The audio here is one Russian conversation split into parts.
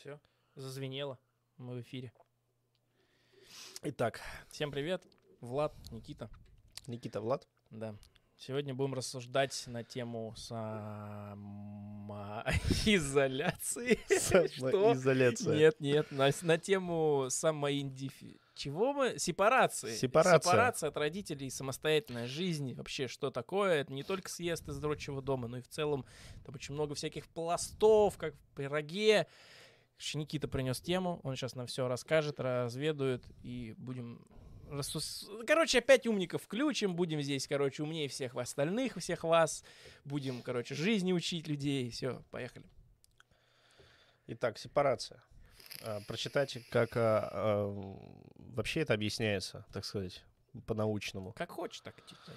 Все, зазвенело. Мы в эфире. Итак, Всем привет. Влад, Никита. Никита Влад. Да. Сегодня будем рассуждать на тему самоизоляции. Что? Изоляция. Нет, нет, на тему самоиндифи... Чего мы? Сепарации. Сепарация. Сепарация от родителей, самостоятельная жизнь. Вообще, что такое? Это не только съезд из дрочего дома, но и в целом там очень много всяких пластов, как в пироге. Никита принес тему, он сейчас нам все расскажет, разведует, и будем... Короче, опять умников включим, будем здесь, короче, умнее всех остальных, всех вас. Будем, короче, жизни учить людей. Все, поехали. Итак, сепарация. А, Прочитать, как а, а, вообще это объясняется, так сказать, по-научному. Как хочешь, так читай.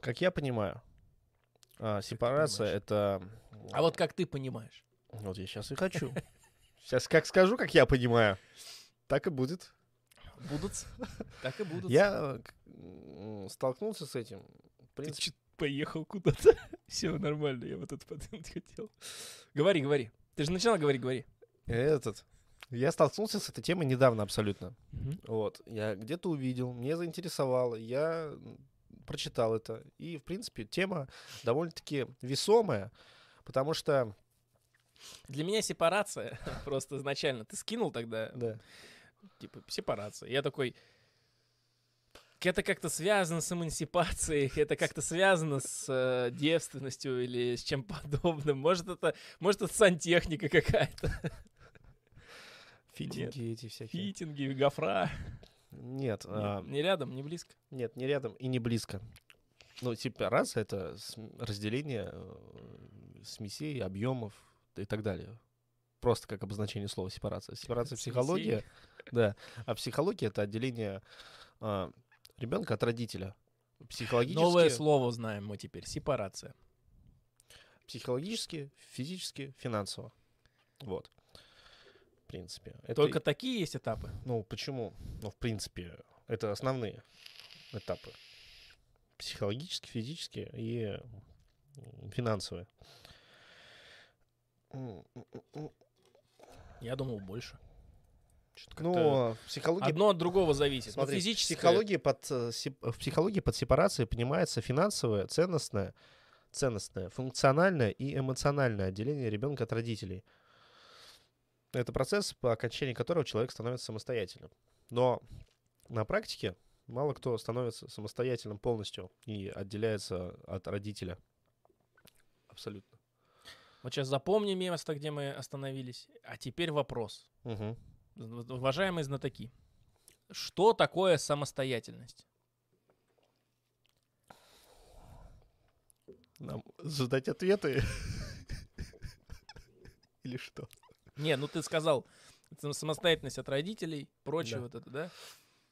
Как я понимаю, а, сепарация это... А вот как ты понимаешь? Вот я сейчас и хочу. Сейчас как скажу, как я понимаю, так и будет. Будут, так и будут. Я столкнулся с этим. В Ты поехал куда-то? Все нормально, я вот это подумать хотел. Говори, говори. Ты же начинал говорить, говори. этот... Я столкнулся с этой темой недавно абсолютно. Вот, я где-то увидел, мне заинтересовало, я прочитал это. И, в принципе, тема довольно-таки весомая, потому что... Для меня сепарация просто изначально. Ты скинул тогда, Да. типа, сепарация. Я такой, это как-то связано с эмансипацией, это как-то связано с э, девственностью или с чем подобным. Может, это, может, это сантехника какая-то. Фитинги эти всякие. Фитинги, гофра. Нет, Не- а, Не рядом, не близко. нет, не рядом и не близко. Ну, сепарация — это см- разделение э, смесей, объемов и так далее. Просто как обозначение слова сепарация. Сепарация психология, да. А психология — это отделение ребенка от родителя. Психологически, Новое слово знаем мы теперь. Сепарация. психологически, физически, финансово. Вот. В принципе. Это Только такие есть этапы. Ну, почему? Ну, в принципе, это основные этапы. Психологические, физические и финансовые. Я думал больше. Ну, психология... Одно от другого зависит. Смотри, ну, физически. психология под, э, в психологии под сепарацией понимается финансовое, ценностное, ценностное, функциональное и эмоциональное отделение ребенка от родителей. Это процесс, по окончании которого человек становится самостоятельным. Но на практике мало кто становится самостоятельным полностью и отделяется от родителя. Абсолютно. Вот сейчас запомни место, где мы остановились. А теперь вопрос. В- Уважаемые знатоки. Что такое самостоятельность? Нам задать ответы? Или что? Не, ну ты сказал, самостоятельность от родителей, прочее Да. вот это, да?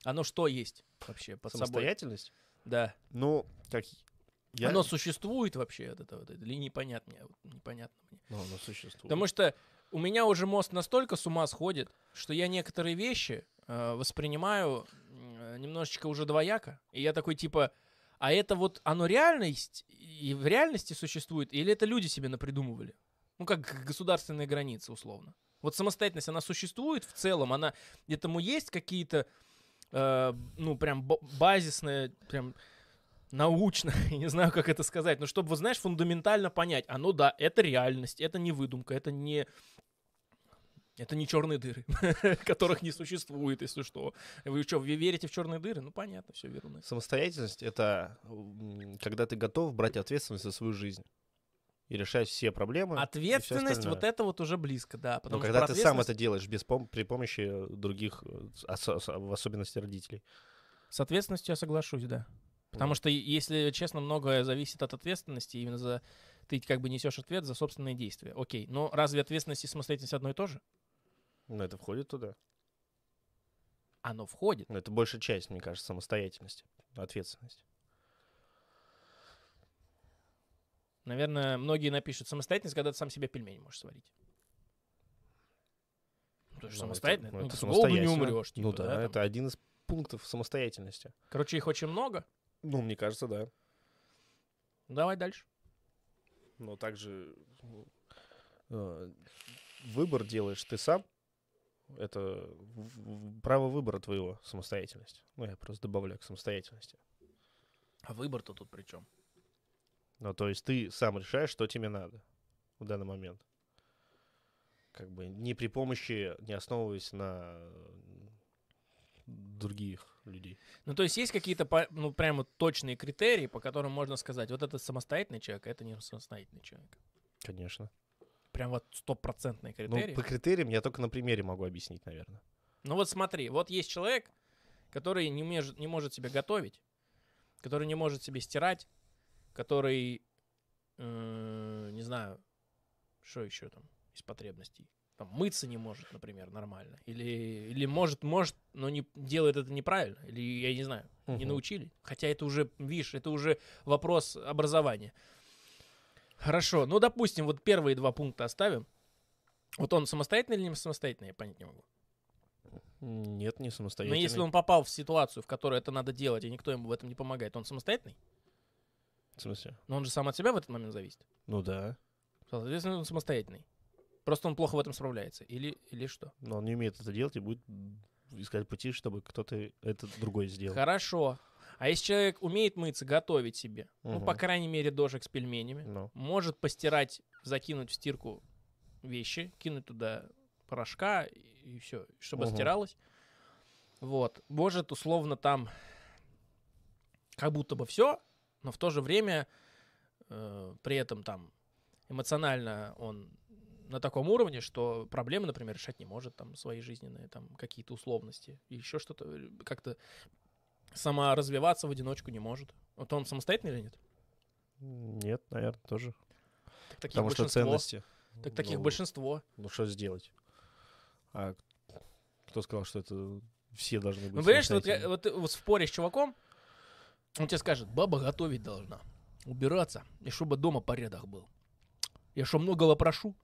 Оно что есть вообще под собой? Самостоятельность? Да. Ну, как я... Оно существует вообще, вот это вот, это, или непонятно непонятно мне. Ну, оно существует. Потому что у меня уже мозг настолько с ума сходит, что я некоторые вещи э, воспринимаю э, немножечко уже двояко. И я такой типа, а это вот оно реальность и в реальности существует, или это люди себе напридумывали? Ну, как государственные границы, условно. Вот самостоятельность, она существует в целом, она этому есть какие-то, э, ну, прям базисные, прям научно, я не знаю, как это сказать, но чтобы, вот, знаешь, фундаментально понять, а ну да, это реальность, это не выдумка, это не... Это не черные дыры, которых не существует, если что. Вы что, вы верите в черные дыры? Ну, понятно, все верно. Самостоятельность — это когда ты готов брать ответственность за свою жизнь и решать все проблемы. Ответственность, вот это вот уже близко, да. Потому что когда ты сам это делаешь без пом- при помощи других, э, ос- ос- в особенности родителей. С ответственностью я соглашусь, да. Потому что, если честно, многое зависит от ответственности. Именно за ты как бы несешь ответ за собственные действия. Окей, но разве ответственность и самостоятельность одно и то же? Ну, это входит туда. Оно входит. Но это большая часть, мне кажется, самостоятельности, ответственности. Наверное, многие напишут самостоятельность, когда ты сам себе пельмени можешь сварить. Ну, ты же Ну, самостоятельно. это- ну, это ты с голоду не умрешь. ну типа, да, там. это один из пунктов самостоятельности. Короче, их очень много. Ну, мне кажется, да. Давай дальше. Но также ну, э, выбор делаешь ты сам. Это право выбора твоего, самостоятельность. Ну, я просто добавляю к самостоятельности. А выбор-то тут при чем? Ну, то есть ты сам решаешь, что тебе надо в данный момент. Как бы не при помощи, не основываясь на других людей. Ну, то есть есть какие-то, ну, прямо точные критерии, по которым можно сказать, вот это самостоятельный человек, а это не самостоятельный человек. Конечно. Прям вот стопроцентные Ну, критерии. по критериям я только на примере могу объяснить, наверное. Ну вот смотри, вот есть человек, который не, меж- не может себе готовить, который не может себе стирать, который, э, не знаю, что еще там из потребностей. Там, мыться не может, например, нормально. Или, или может, может, но не делает это неправильно. Или, я не знаю, не Мгм. научили. Хотя это уже, видишь, это уже вопрос образования. Хорошо, ну, допустим, вот первые два пункта оставим. Вот он самостоятельный или не самостоятельный, я понять не могу. Нет, не Но самостоятельно. если он попал в ситуацию, в которой это надо делать, и никто ему в этом не помогает, он самостоятельный? В смысле? Но он же сам от себя в этот момент зависит. Ну да. Соответственно, он самостоятельный. Просто он плохо в этом справляется. Или, или что? Но он не умеет это делать и будет искать пути, чтобы кто-то это другой сделал. Хорошо. А если человек умеет мыться, готовить себе, ну, по крайней мере, дожек с пельменями, Ну, может постирать, закинуть в стирку вещи, кинуть туда порошка и, все, чтобы Мгм. стиралось. Вот. Может, условно, там как будто бы все, но в то же время э, при этом там эмоционально он на таком уровне, что проблемы, например, решать не может, там, свои жизненные, там, какие-то условности, еще что-то, э, как-то сама развиваться в одиночку не может. Вот он самостоятельный или нет? нет, наверное, тоже. Так таких Потому что ценности. Так таких ну, большинство. Ну, что сделать? А кто сказал, что это все должны быть Ну, понимаешь, вот, вот вот споришь с чуваком, он тебе скажет, баба готовить должна, убираться, и чтобы дома порядок был. Я что, многого прошу?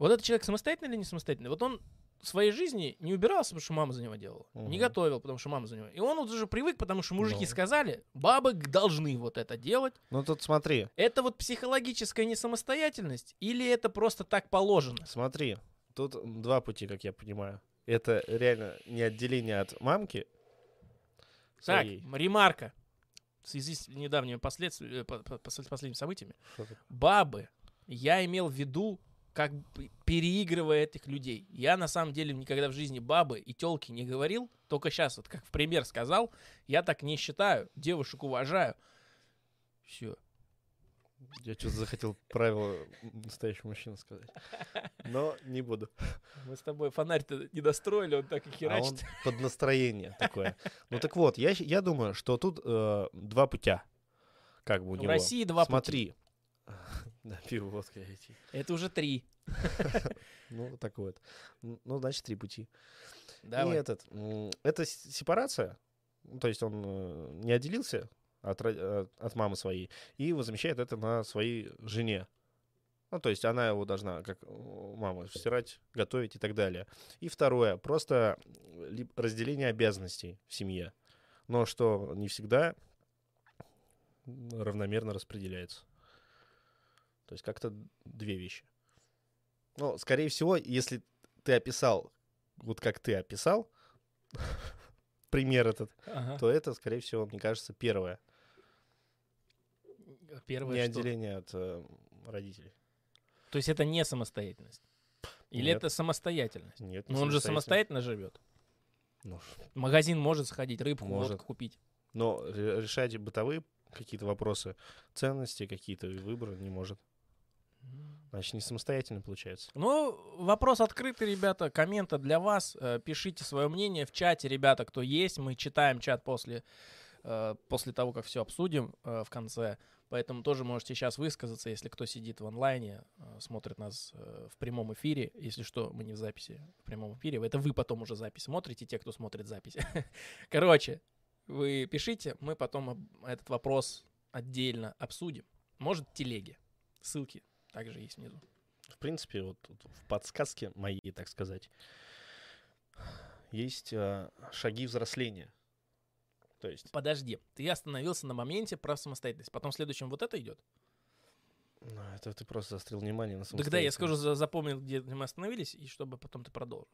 Вот этот человек самостоятельный или не самостоятельный? Вот он в своей жизни не убирался, потому что мама за него делала. Не Мгм. готовил, потому что мама за него. И он вот уже привык, потому что мужики Ну. сказали, бабы должны вот это делать. Ну, тут смотри, Это вот психологическая несамостоятельность или это просто так положено? смотри. Тут два пути, как я понимаю. Это реально не отделение от мамки Так, своей. ремарка. В связи с недавними последствиями, по- по- пос- последними событиями. Бабы, я имел в виду, как бы переигрывая этих людей. Я на самом деле никогда в жизни бабы и телки не говорил, только сейчас, вот как в пример сказал, я так не считаю, девушек уважаю. Все. Я что-то захотел правила настоящего мужчины сказать. Но не буду. Мы с тобой фонарь-то не достроили, он так и А он херачит. под настроение такое. Ну так вот, я, я думаю, что тут э, два путя. Как бы у В него. России два пути. Да, пиво, водка, эти. Это уже три. Ну, так вот. Ну, значит, три пути. И Давай. этот, м, это сепарация. То есть он э, не отделился от, от мамы своей и возмещает это на своей жене. Ну, то есть она его должна, как мама, стирать, готовить и так далее. И второе, просто разделение обязанностей в семье. Но что не всегда равномерно распределяется. То есть как-то две вещи. Ну, скорее всего, если ты описал, вот как ты описал, пример этот, Ага. то это, скорее всего, мне кажется, первое. Первое не что? отделение от э, родителей. То есть это не самостоятельность? Или Нет. это самостоятельность? Нет, не Но он же самостоятельно. живет. Ну, магазин может сходить, рыбку, Может. водку купить. Но ре- решать бытовые какие-то вопросы, ценности какие-то, выборы не может. Значит, не самостоятельно получается. Ну, вопрос открытый, ребята. Коммента для вас. Э, Пишите свое мнение в чате, ребята, кто есть. Мы читаем чат после, э, после того, как все обсудим э, в конце. Поэтому тоже можете сейчас высказаться, если кто сидит в онлайне, смотрит нас в прямом эфире. Если что, мы не в записи, в прямом эфире. Это вы потом уже запись смотрите, те, кто смотрит запись. Короче, вы пишите, мы потом этот вопрос отдельно обсудим. Может, в телеге. Ссылки также есть внизу. В принципе, вот тут в подсказке моей, так сказать, есть э, шаги взросления. То есть, Подожди, ты остановился на моменте про самостоятельность. Потом следующим вот это идет. Ну, Это ты просто застрял внимание на Тогда я самостоятельность. скажу, за- запомнил, где мы остановились, и чтобы потом ты продолжил.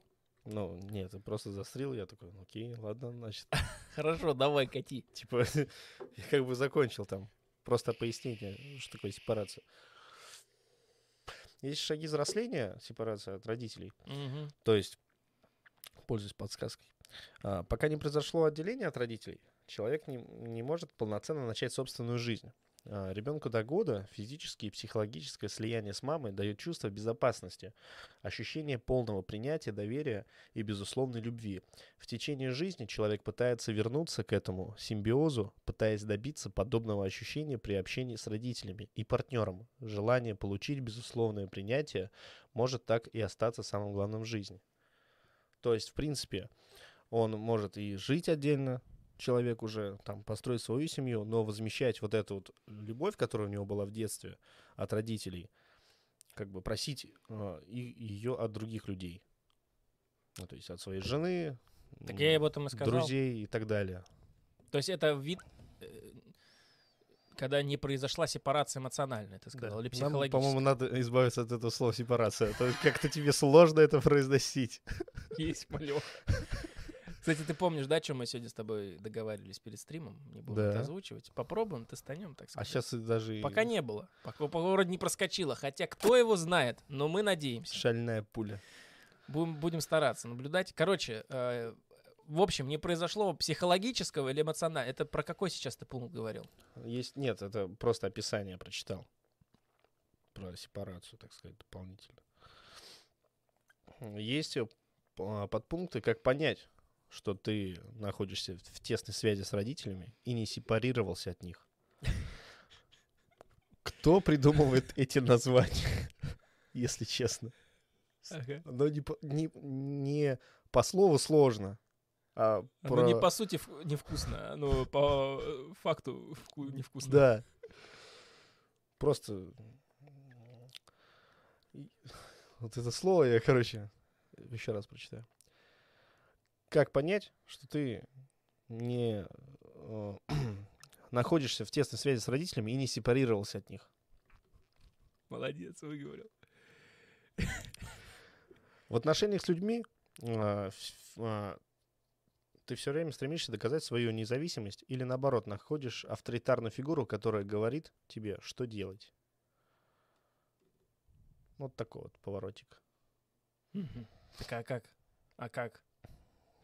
Ну, нет, ты просто застрял, я такой, ну, окей, ладно, значит. Хорошо, давай, кати. Типа, я как бы закончил там. Просто пояснить, мне, что такое сепарация. Есть шаги взросления, сепарация от родителей. Мгм. То есть, пользуясь подсказкой, а, пока не произошло отделение от родителей, человек не, не может полноценно начать собственную жизнь. Ребенку до года физическое и психологическое слияние с мамой дает чувство безопасности, ощущение полного принятия, доверия и безусловной любви. В течение жизни человек пытается вернуться к этому симбиозу, пытаясь добиться подобного ощущения при общении с родителями и партнером. Желание получить безусловное принятие может так и остаться самым главным в жизни. То есть, в принципе, он может и жить отдельно, человек уже там построить свою семью, но возмещать вот эту вот любовь, которая у него была в детстве от родителей, как бы просить э, и, ее от других людей. Ну, то есть от своей жены, Так я об этом и сказал. друзей и так далее. То есть это вид, э, когда не произошла сепарация эмоциональная, ты сказал, или Нам, психологическая. по-моему, надо избавиться от этого слова сепарация. То есть как-то тебе сложно это произносить. Есть малек. Кстати, ты помнишь, да, чем мы сегодня с тобой договаривались перед стримом? Не будем Да. это озвучивать. Попробуем, тестанем, так А сказать. сейчас даже Пока не было. Пока по городу не проскочило. Хотя кто его знает, но мы надеемся. шальная пуля. Будем, будем стараться наблюдать. Короче, э, в общем, не произошло психологического или эмоционального. Это про какой сейчас ты пункт говорил? Есть, нет, это просто описание прочитал. Про сепарацию, так сказать, дополнительно. Есть э, п- подпункты, как понять, что ты находишься в- тесной связи с родителями и не сепарировался от них. Кто придумывает эти названия, если честно? Но не по, не, не по слову сложно, а Оно про... не по сути вку- невкусно, оно по э, факту вку- невкусно. Да. Просто... Вот это слово я, короче, еще раз прочитаю. Как понять, что ты не э, находишься в тесной связи с родителями и не сепарировался от них? Молодец, выговорил. В отношениях с людьми ф- а, ты все время стремишься доказать свою независимость или наоборот находишь авторитарную фигуру, которая говорит тебе, что делать. Вот такой вот поворотик. Так а как? А как?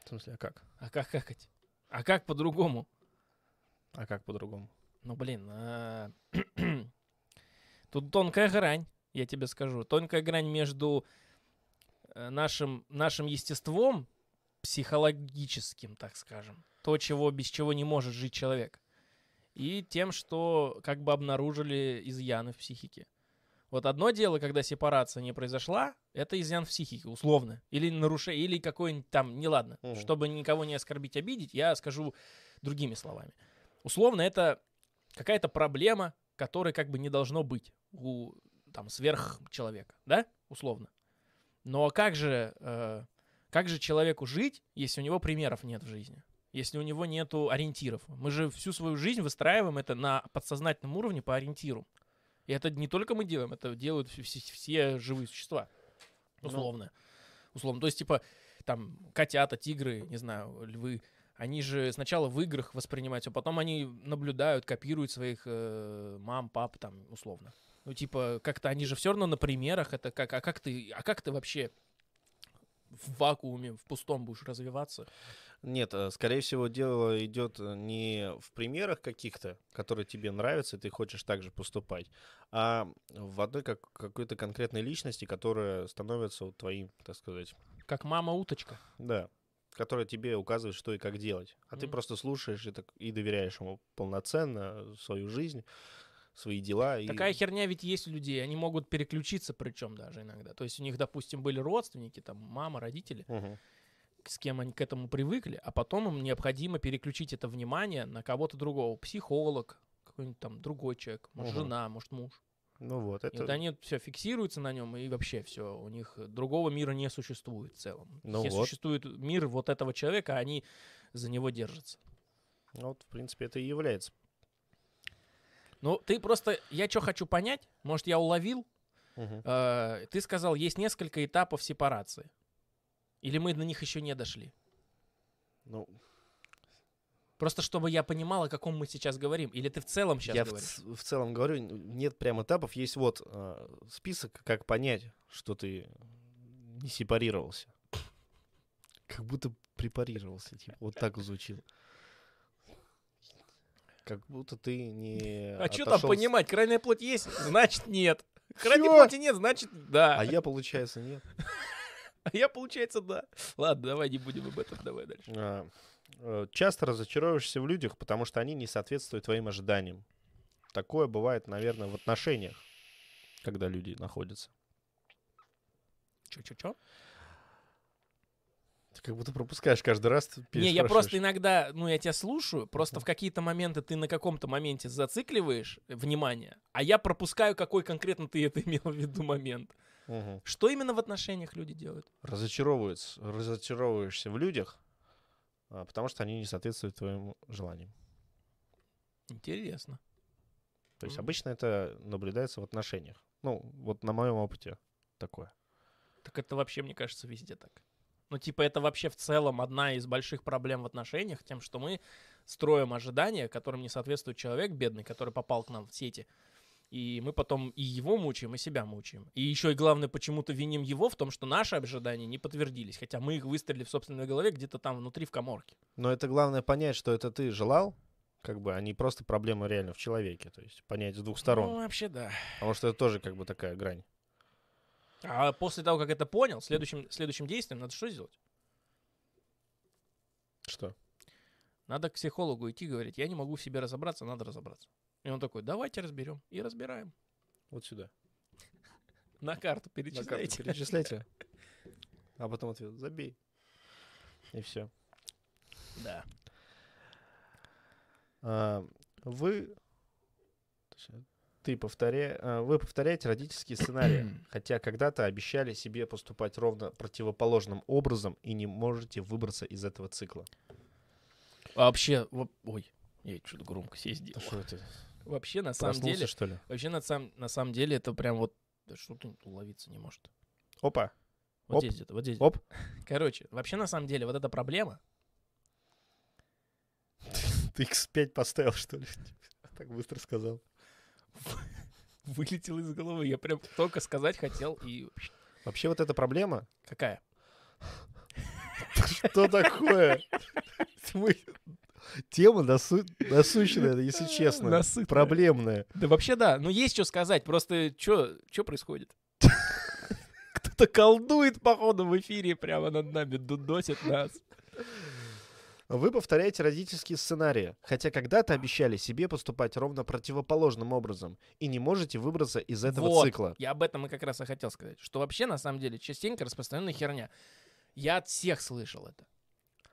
В смысле, а как? А как какать? А как по-другому? А как по-другому? Ну, блин, а, тут тонкая грань, я тебе скажу. Тонкая грань между э, нашим, нашим естеством, психологическим, так скажем, то, чего, без чего не может жить человек, и тем, что как бы обнаружили изъяны в психике. Вот одно дело, когда сепарация не произошла, это изъян в психике, условно. Или нарушение, или какой-нибудь там, неладно. Мгм. Чтобы никого не оскорбить, обидеть, я скажу другими словами. Условно, это какая-то проблема, которой как бы не должно быть у там сверхчеловека, да, условно. Но как же, э, как же человеку жить, если у него примеров нет в жизни? Если у него нету ориентиров? Мы же всю свою жизнь выстраиваем это на подсознательном уровне по ориентиру. И это не только мы делаем, это делают все, все- живые существа. Ну. Условно. Условно. То есть, типа, там, котята, тигры, не знаю, львы, они же сначала в играх воспринимают, а потом они наблюдают, копируют своих э, мам, пап, там, условно. Ну, типа, как-то они же все равно на примерах, это как, а как ты, а как ты вообще в вакууме, в пустом будешь развиваться? Нет, э, скорее всего, дело идет э, не в примерах каких-то, которые тебе нравятся, и ты хочешь так же поступать, а в одной как, какой-то конкретной личности, которая становится вот твоим, так сказать, Как мама-уточка. Да, которая тебе указывает, что и как делать. А ты Мгм. просто слушаешь и, так, и доверяешь ему полноценно свою жизнь, свои дела. И... Такая херня ведь есть у людей, они могут переключиться причем даже иногда. То есть у них, допустим, были родственники, там, мама, родители, Мгм. С кем они к этому привыкли, а потом им необходимо переключить это внимание на кого-то другого. Психолог, какой-нибудь там другой человек, может, Мгм. жена, может, муж. Ну вот, И это... вот они все фиксируются на нем, и вообще все, у них другого мира не существует в целом. Ну Если вот. существует мир вот этого человека, они за него держатся. ну вот, в принципе, это и является Ну, ты просто, я что хочу понять, может, я уловил, Мгм. Э, ты сказал, есть несколько этапов сепарации. Или мы на них еще не дошли? Ну, Просто чтобы я понимал, о каком мы сейчас говорим. Или ты в целом сейчас я в, говоришь? ц- в целом говорю, нет прям этапов, есть вот а, список, как понять, что ты не сепарировался. Как будто препарировался, типа, вот так звучит. Как будто ты не А что там понимать? Крайняя плоть есть, значит нет. Крайней плоти нет, значит да. А я, получается, нет. А я, получается, да. Ладно, давай не будем об этом, давай дальше. А, э, Часто разочаровываешься в людях, потому что они не соответствуют твоим ожиданиям. Такое бывает, наверное, в отношениях, когда люди находятся. Чё-чё-чё? Ты как будто пропускаешь каждый раз. Не, я просто иногда, ну, я тебя слушаю, просто в какие-то моменты ты на каком-то моменте зацикливаешь внимание, а я пропускаю, какой конкретно ты это имел в виду момент. Мгм. Что именно в отношениях люди делают? разочаровывается, разочаровываешься в людях, а, потому что они не соответствуют твоим желаниям. Интересно. То есть обычно это наблюдается в отношениях. Ну, вот на моем опыте такое. Так это вообще, мне кажется, везде так. Ну, типа, это вообще в целом одна из больших проблем в отношениях, тем, что мы строим ожидания, которым не соответствует человек бедный, который попал к нам в сети. И мы потом и его мучаем, и себя мучаем. И еще и главное, почему-то виним его в том, что наши ожидания не подтвердились, хотя мы их выстрелили в собственной голове где-то там внутри в коморке. Но это главное понять, что это ты желал, как бы, а не просто проблема реально в человеке. То есть понять с двух сторон. Ну, вообще, да. Потому что это тоже как бы такая грань. А после того, как это понял, следующим, следующим действием надо что сделать? Что? Надо к психологу идти, говорить, я не могу в себе разобраться, надо разобраться. И он такой, давайте разберем. И разбираем. Вот сюда. На карту На карту перечисляйте. перечисляйте. А потом ответ забей. И все. Да. А, вы, ты повторя... а, вы повторяете родительские сценарии, хотя когда-то обещали себе поступать ровно противоположным образом и не можете выбраться из этого цикла. А вообще, во- ой, я что-то громко себе сделал. что это? Вообще, на самом Проснулся, деле, что ли? вообще, на, сам, на самом деле, это прям вот, да что-то уловиться не может. Опа, Вот Оп. здесь где-то, вот здесь. оп. Короче, вообще, на самом деле, вот эта проблема, Ты X5 поставил, что ли? Так быстро сказал. вылетела из головы. Я прям только сказать хотел и... Вообще вот эта проблема, Какая? что такое? Тема насу- насущная, если честно. Насытная. Проблемная. Да вообще да, ну есть что сказать, просто что происходит? Кто-то колдует, походу, в эфире прямо над нами, дудосит нас. Вы повторяете родительские сценарии, хотя когда-то обещали себе поступать ровно противоположным образом и не можете выбраться из этого Вот, цикла. Я об этом и как раз и хотел сказать, что вообще, на самом деле, частенько распространенная херня. Я от всех слышал это.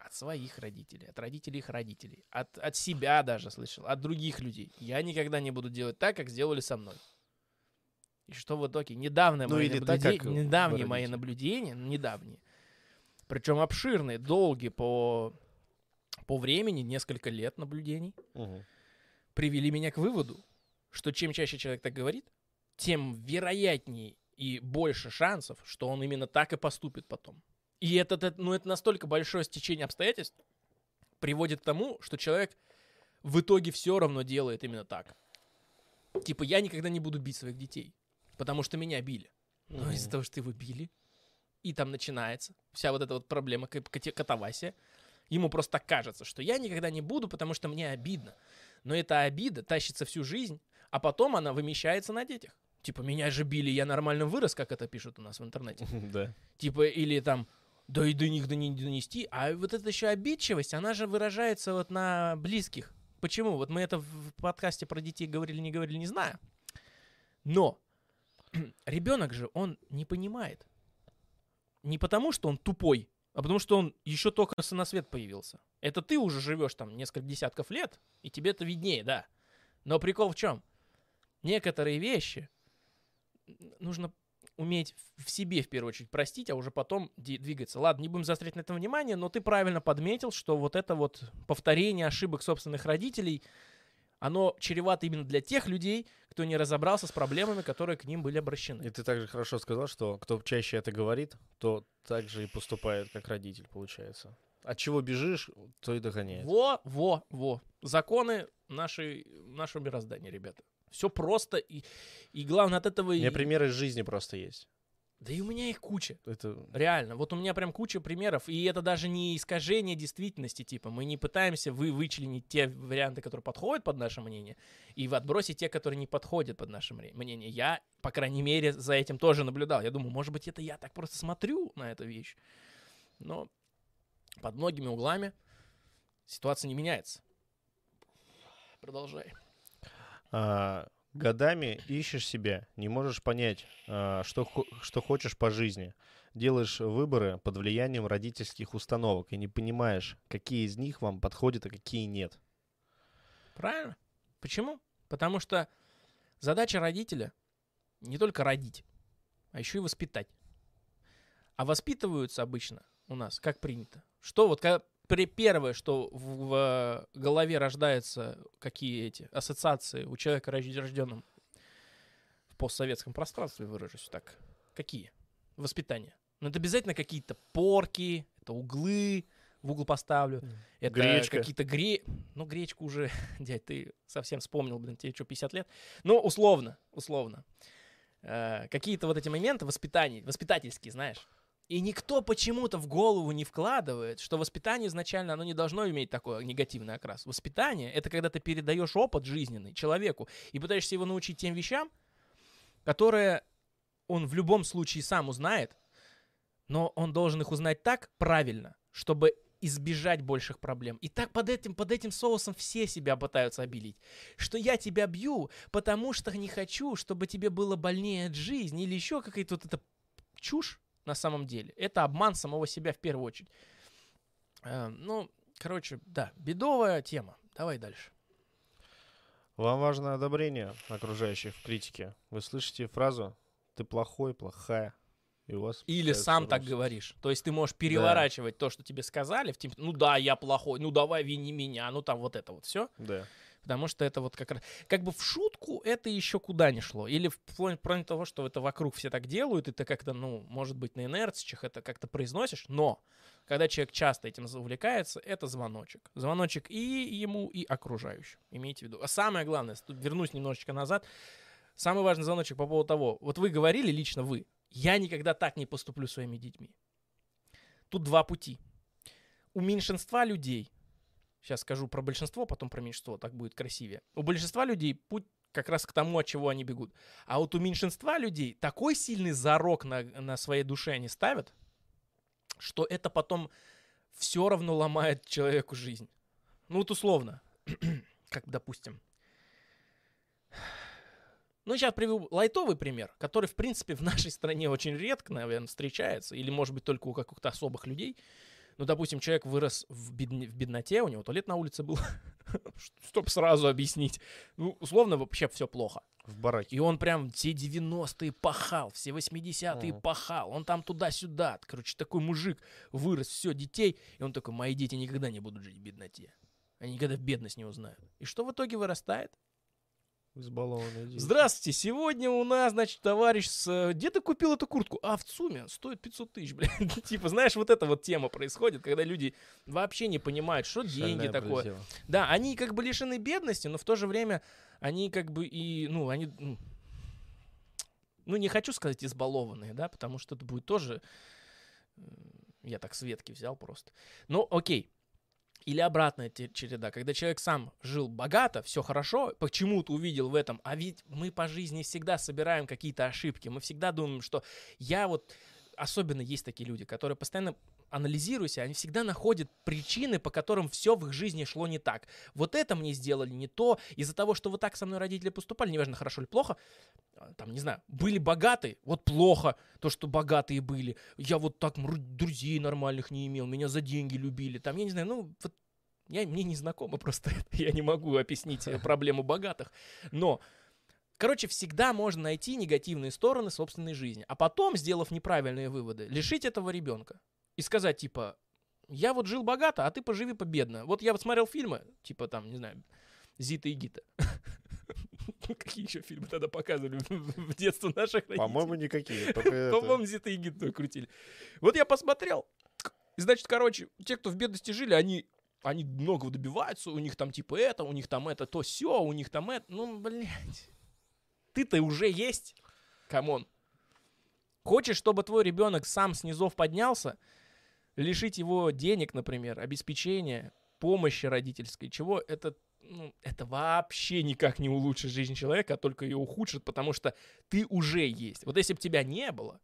От своих родителей, от родителей их родителей, от, от себя даже слышал, от других людей. Я никогда не буду делать так, как сделали со мной. И что в итоге? Недавнее Ну мои или так, наблюде- как недавние мои наблюдения, недавние, причем обширные, долгие по, по времени, несколько лет наблюдений, Мгм. привели меня к выводу, что чем чаще человек так говорит, тем вероятнее и больше шансов, что он именно так и поступит потом. И это, это- ну, это настолько большое стечение обстоятельств приводит к тому, что человек в итоге все равно делает именно так. Типа, я никогда не буду бить своих детей, потому что меня били. Но из-за того, что его били, и там начинается вся вот эта вот проблема катавасия, ему просто так кажется, что я никогда не буду, потому что мне обидно. Но эта обида тащится всю жизнь, а потом она вымещается на детях. Типа, меня же били, я нормально вырос, как это пишут у нас в интернете. Да. Типа, или там, да и до них до не донести. А вот эта еще обидчивость, она же выражается вот на близких. Почему? Вот мы это в подкасте про детей говорили, не говорили, не знаю. Но ребенок же, он не понимает. Не потому, что он тупой, а потому, что он еще только на свет появился. Это ты уже живешь там несколько десятков лет, и тебе это виднее, да. Но прикол в чем? Некоторые вещи нужно уметь в- себе, в первую очередь, простить, а уже потом двигаться. Ладно, не будем заострять на этом внимание, но ты правильно подметил, что вот это вот повторение ошибок собственных родителей, оно чревато именно для тех людей, кто не разобрался с проблемами, которые к ним были И обращены. ты также хорошо сказал, что кто чаще это говорит, то так же и поступает, как родитель, получается. От чего бежишь, то и догоняет. Во, во, во. Законы нашей, нашего мироздания, ребята. Все просто и, и главное от этого... У меня и- примеры из жизни просто есть. Да и у меня их куча. Это Реально. Вот у меня прям куча примеров. И это даже не искажение действительности. Типа мы не пытаемся вы вычленить те варианты, которые подходят под наше мнение, и в- отбросить те, которые не подходят под наше мнение. Я, по крайней мере, за этим тоже наблюдал. Я думаю, может быть, это я так просто смотрю на эту вещь. Но под многими углами ситуация не меняется. Продолжай. А, годами ищешь себя, не можешь понять, а, что, что хочешь по жизни. Делаешь выборы под влиянием родительских установок и не понимаешь, какие из них вам подходят, а какие нет. Правильно? Почему? Потому что задача родителя не только родить, а еще и воспитать. А воспитываются обычно у нас, как принято. Что вот когда при- первое, что в, в голове рождается, какие эти ассоциации у человека рожденном в постсоветском пространстве, выражусь так, какие? Воспитание. Ну, это обязательно какие-то порки, это углы, в угол поставлю. Это Гречка. какие-то гре... Ну, гречку уже, дядь, ты совсем вспомнил, блин, тебе что, 50 лет? Ну, условно, условно. Э, какие-то вот эти моменты воспитания, воспитательские, знаешь. И никто почему-то в голову не вкладывает, что воспитание изначально, оно не должно иметь такой негативный окрас. Воспитание — это когда ты передаешь опыт жизненный человеку и пытаешься его научить тем вещам, которые он в любом случае сам узнает, но он должен их узнать так правильно, чтобы избежать больших проблем. И так под этим, под этим соусом все себя пытаются обелить. Что я тебя бью, потому что не хочу, чтобы тебе было больнее от жизни, или еще какая-то вот эта чушь на самом деле. Это обман самого себя в первую очередь. Э, ну, короче, да, бедовая тема. Давай дальше. Вам важно одобрение окружающих в критике. Вы слышите фразу «ты плохой, плохая», и у вас Или сам так рост. говоришь. То есть ты можешь переворачивать то, что тебе сказали, в тем, ну да, я плохой, ну давай вини меня, ну там вот это вот все. Да. Потому что это вот как раз... Как бы в шутку это еще куда не шло. Или в плане, того, что это вокруг все так делают, и ты как-то, ну, может быть, на инерциях это как-то произносишь. Но когда человек часто этим увлекается, это звоночек. Звоночек и ему, и окружающим. Имейте в виду. А самое главное, вернусь немножечко назад. Самый важный звоночек по поводу того, вот вы говорили лично вы, я никогда так не поступлю своими детьми. Тут два пути. У меньшинства людей Сейчас скажу про большинство, потом про меньшинство, так будет красивее. У большинства людей путь как раз к тому, от чего они бегут. А вот у меньшинства людей такой сильный зарок на, на своей душе они ставят, что это потом все равно ломает человеку жизнь. Ну вот условно, как допустим. Ну, сейчас приведу лайтовый пример, который, в принципе, в нашей стране очень редко, наверное, встречается, или, может быть, только у каких-то особых людей. Ну, допустим, человек вырос в, бедне- в бедноте, у него туалет на улице был, чтобы сразу объяснить. Ну, условно, вообще все плохо. В бараке. И он прям все 90-е пахал, все 80-е Мгм. пахал. Он там туда-сюда. Короче, такой мужик вырос, все, детей. И он такой, мои дети никогда не будут жить в бедноте. Они никогда бедность не узнают. И что в итоге вырастает? Избалованные дети. Здравствуйте, сегодня у нас, значит, товарищ с... э, Где ты купил эту куртку? А, в ЦУМе, стоит 500 тысяч, блядь. Типа, знаешь, вот эта вот тема происходит, когда люди вообще не понимают, что деньги такое. Да, они как бы лишены бедности, но в то же время они как бы и, ну, они... ну, Ну, не хочу сказать избалованные, да, потому что это будет тоже... э, Я так Светки взял просто. Ну, окей. Или обратная череда, когда человек сам жил богато, все хорошо, почему-то увидел в этом, а ведь мы по жизни всегда собираем какие-то ошибки, мы всегда думаем, что я вот, особенно есть такие люди, которые постоянно анализируя себя, они всегда находят причины, по которым все в их жизни шло не так. Вот это мне сделали не то, из-за того, что вот так со мной родители поступали, неважно, хорошо или плохо, а, там, не знаю, были богатые, вот плохо, то, что богатые были, я вот так друзей нормальных не имел, меня за деньги любили, там, я не знаю, ну, вот я, мне не знакомо просто я не могу объяснить э, проблему богатых, но Короче, всегда можно найти негативные стороны собственной жизни, а потом, сделав неправильные выводы, лишить этого ребенка и сказать, типа, я вот жил богато, а ты поживи победно. Вот я вот смотрел фильмы, типа там, не знаю, Зита и Гита. Какие еще фильмы тогда показывали в детство наших родителей? По-моему, никакие. По-моему, Зита и Гита крутили. Вот я посмотрел. Значит, короче, те, кто в бедности жили, они они многого добиваются, у них там типа это, у них там это, то все, у них там это. Ну, блядь. Ты-то уже есть. Come on. Хочешь, чтобы твой ребенок сам с низов поднялся, лишить его денег, например, обеспечения, помощи родительской, чего, это, ну, это вообще никак не улучшит жизнь человека, а только ее ухудшит, потому что ты уже есть. Вот если бы тебя не было,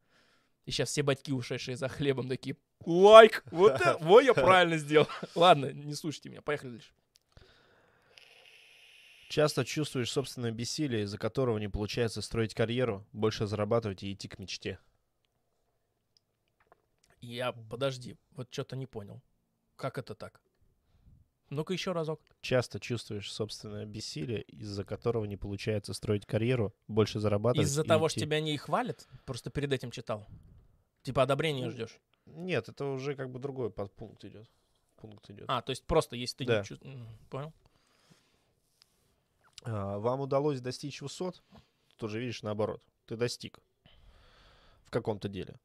и сейчас все батьки, ушедшие за хлебом, такие, лайк, вот, это, я правильно сделал. Ладно, не слушайте меня, поехали дальше. Часто чувствуешь собственное бессилие, из-за которого не получается строить карьеру, больше зарабатывать и идти к мечте. Я, подожди, вот что-то не понял. Как это так? Ну-ка еще разок. Часто чувствуешь собственное бессилие, из-за которого не получается строить карьеру, больше зарабатывать. Из-за того, что идти- тебя не хвалят, просто перед этим читал. Типа одобрения ждешь. Нет, это уже как бы другой подпункт идет. Пункт идет. А, то есть просто если ты Да. не чувствуешь... Понял? А, Вам удалось достичь высот, тоже видишь наоборот. Ты достиг в каком-то деле.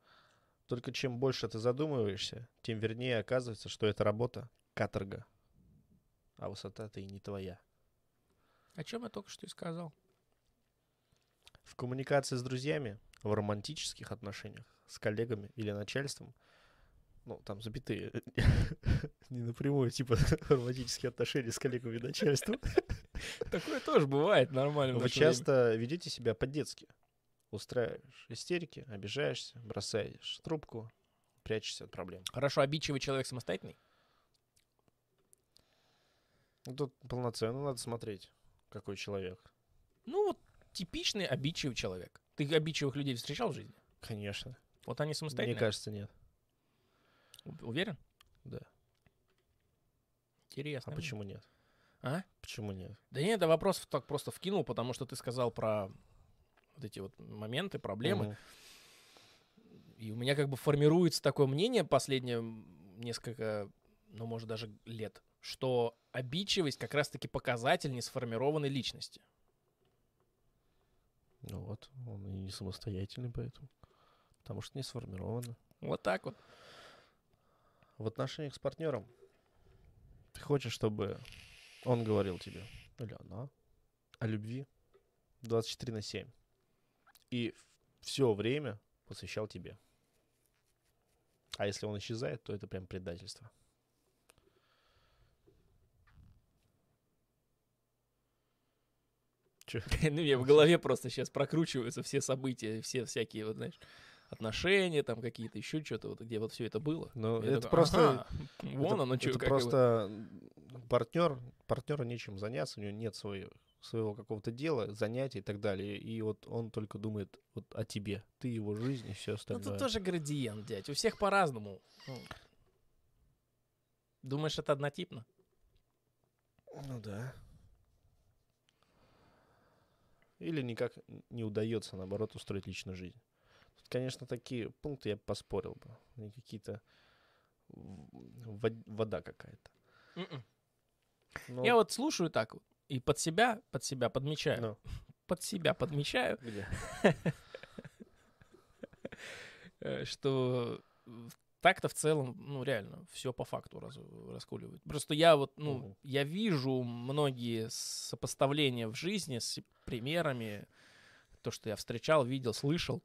Только чем больше ты задумываешься, тем вернее оказывается, что эта работа каторга. А высота-то и не твоя. О чем я только что и сказал. В коммуникации с друзьями, в романтических отношениях, с коллегами или начальством, ну, там запятые, не напрямую, типа романтические отношения с коллегами и начальством, Такое тоже бывает нормально. вы часто ведете себя по-детски. Устраиваешь истерики, обижаешься, бросаешь трубку, прячешься от проблем. Хорошо, обидчивый человек самостоятельный? Ну, тут полноценно надо смотреть, какой человек. Ну, вот типичный обидчивый человек. Ты обидчивых людей встречал в жизни? Конечно. Вот они Мне самостоятельные? кажется, нет. У- Уверен? Да. Интересно. А почему нет? А? Почему нет? Да нет, это вопрос так просто вкинул, потому что ты сказал про вот эти вот моменты, проблемы. Мгм. И у меня как бы формируется такое мнение последние несколько, ну, может, даже лет, что обидчивость как раз-таки показатель несформированной личности. Ну вот, он и не самостоятельный поэтому. Потому что не сформировано. Вот так вот. В отношениях с партнером ты хочешь, чтобы он говорил тебе, или она, о любви 24 на 7. И все время посвящал тебе. А если он исчезает, то это прям предательство. Чё? Ну, мне в голове просто сейчас прокручиваются все события, все всякие, вот, знаешь, отношения там какие-то, еще что-то, вот где вот все это было. Ну, это такой, просто... «Ага, вон это, оно что, это просто партнер, партнеру нечем заняться, у него нет своего, своего какого-то дела, занятий и так далее. И вот он только думает вот о тебе. Ты его жизнь и все Ну, остальное. тут тоже градиент, дядь. У всех по-разному. Ну, Думаешь, это однотипно? Ну да. Или никак не удается, наоборот, устроить личную жизнь. Тут, конечно, такие пункты я бы поспорил бы. Они какие-то вода какая-то. Мгм. Но- Я вот слушаю так вот и под себя, под себя подмечаю. Ну, Под себя подмечаю, э, что так-то в целом, ну, реально, все по факту раз, раскуливает. Просто я вот, ну, Мгм. я вижу многие сопоставления в жизни с примерами, то, что я встречал, видел, слышал.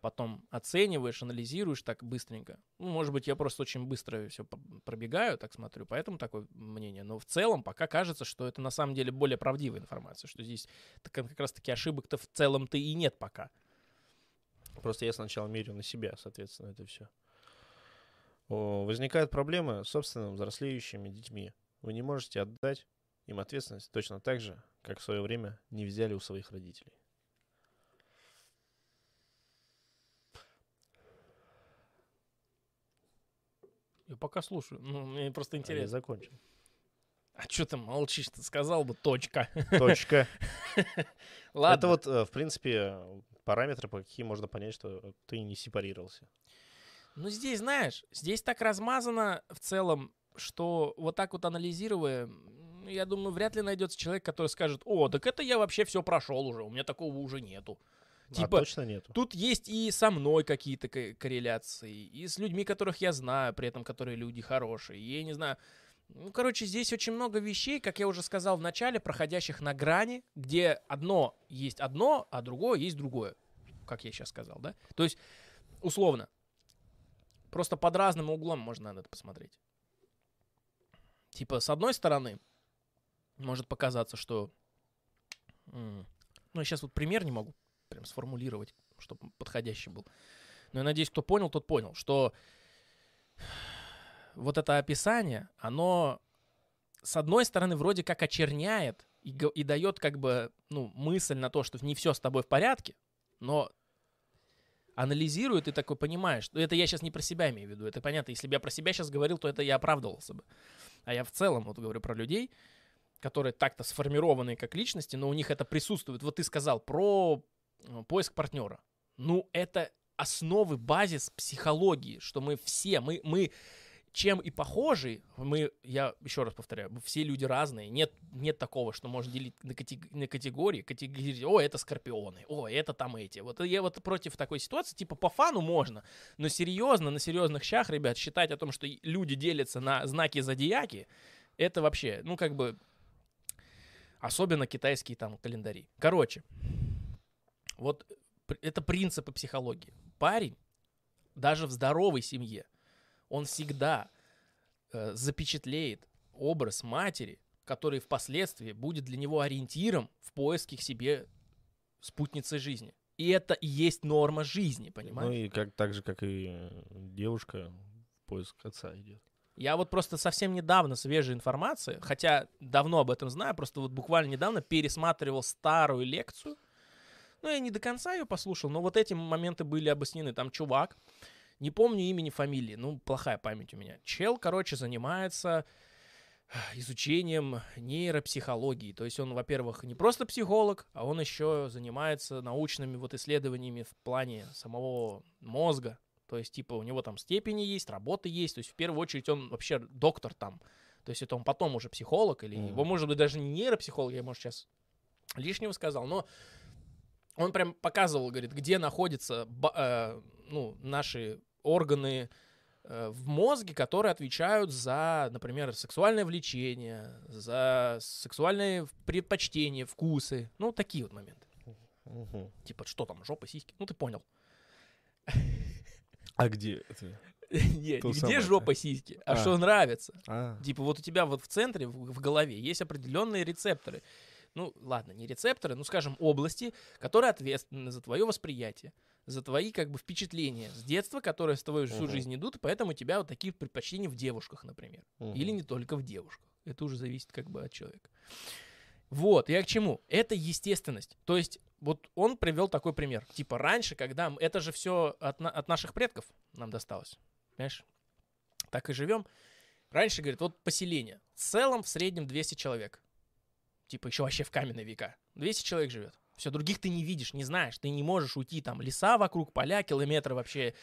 Потом оцениваешь, анализируешь так быстренько. Ну, может быть, я просто очень быстро все пробегаю, так смотрю, поэтому такое мнение. Но в целом пока кажется, что это на самом деле более правдивая информация, что здесь как раз-таки ошибок-то в целом-то и нет пока. Просто я сначала мерю на себя, соответственно, это все. Возникают проблемы с собственными взрослеющими детьми. Вы не можете отдать им ответственность точно так же, как в свое время не взяли у своих родителей. Я пока слушаю. Ну, мне просто А я интересно. закончил. А что ты молчишь? Ты сказал бы точка. Точка. Ладно. Это вот, э, в принципе, параметры, по каким можно понять, что ты не сепарировался. Ну, здесь, знаешь, здесь так размазано в целом, что вот так вот анализируя, Я думаю, вряд ли найдется человек, который скажет, о, так это я вообще все прошел уже, у меня такого уже нету. А Типа, точно нету. Тут есть и со мной какие-то ко- корреляции, и с людьми, которых я знаю, при этом которые люди хорошие. И я не знаю. Ну, короче, здесь очень много вещей, как я уже сказал в начале, проходящих на грани, где одно есть одно, а другое есть другое. Как я сейчас сказал, да? То есть, условно, просто под разным углом можно на это посмотреть. Типа, с одной стороны, может показаться, что... Ну, я сейчас вот пример не могу прям сформулировать, чтобы подходящий был. Но я надеюсь, кто понял, тот понял, что вот это описание, оно с одной стороны вроде как очерняет и, и дает как бы ну, мысль на то, что не все с тобой в порядке, но анализирует и такой понимаешь, ну, это я сейчас не про себя имею в виду, это понятно, если бы я про себя сейчас говорил, то это я оправдывался бы. А я в целом вот говорю про людей, которые так-то сформированные как личности, но у них это присутствует. Вот ты сказал про поиск партнера. Ну, это основы, базис психологии, что мы все, мы, мы чем и похожи, мы, я еще раз повторяю, все люди разные, нет, нет такого, что можно делить на, катег- на категории, категории, о, это скорпионы, о, это там эти. Вот я вот против такой ситуации, типа по фану можно, но серьезно, на серьезных щах, ребят, считать о том, что люди делятся на знаки зодиаки, это вообще, ну, как бы, особенно китайские там календари. Короче, вот пр- это принципы психологии. Парень, даже в здоровой семье, он всегда э, запечатлеет образ матери, который впоследствии будет для него ориентиром в поиске к себе спутницы жизни. И это и есть норма жизни, понимаешь? Ну и как, так же, как и э, девушка в поиск отца идет. Я вот просто совсем недавно свежая информация, хотя давно об этом знаю, просто вот буквально недавно пересматривал старую лекцию. Ну, я не до конца ее послушал, но вот эти моменты были объяснены. Там чувак, не помню имени, фамилии, ну, плохая память у меня. Чел, короче, занимается изучением нейропсихологии. То есть он, во-первых, не просто психолог, а он еще занимается научными вот исследованиями в плане самого мозга. То есть, типа, у него там степени есть, работы есть. То есть, в первую очередь, он вообще доктор там. То есть, это он потом уже психолог, или Мгм. его, может быть, даже не нейропсихолог, я, может, сейчас лишнего сказал, но он прям показывал, говорит, где находятся э, ну, наши органы э, в мозге, которые отвечают за, например, сексуальное влечение, за сексуальные предпочтения, вкусы. Ну, такие вот моменты. Мгм. Типа, что там, жопа, сиськи? Ну, ты понял. А где это? Нет, не где жопа, сиськи, а А. что нравится. А, Типа вот у тебя вот в центре, в, в голове есть определенные рецепторы. Ну, ладно, не рецепторы, ну, скажем, области, которые ответственны за твое восприятие, за твои, как бы, впечатления с детства, которые с тобой всю Мгм. жизнь идут, и поэтому у тебя вот такие предпочтения в девушках, например. мгм. Или не только в девушках. Это уже зависит как бы от человека. Вот, я к чему? Это естественность. То есть, вот он привел такой пример. Типа раньше, когда... Это же все от, на- от наших предков нам досталось. Понимаешь? Так и живем. Раньше, говорит, вот поселение. В целом в среднем 200 человек. Типа еще вообще в каменные века. 200 человек живет. Все, других ты не видишь, не знаешь. Ты не можешь уйти там леса вокруг, поля, километры вообще.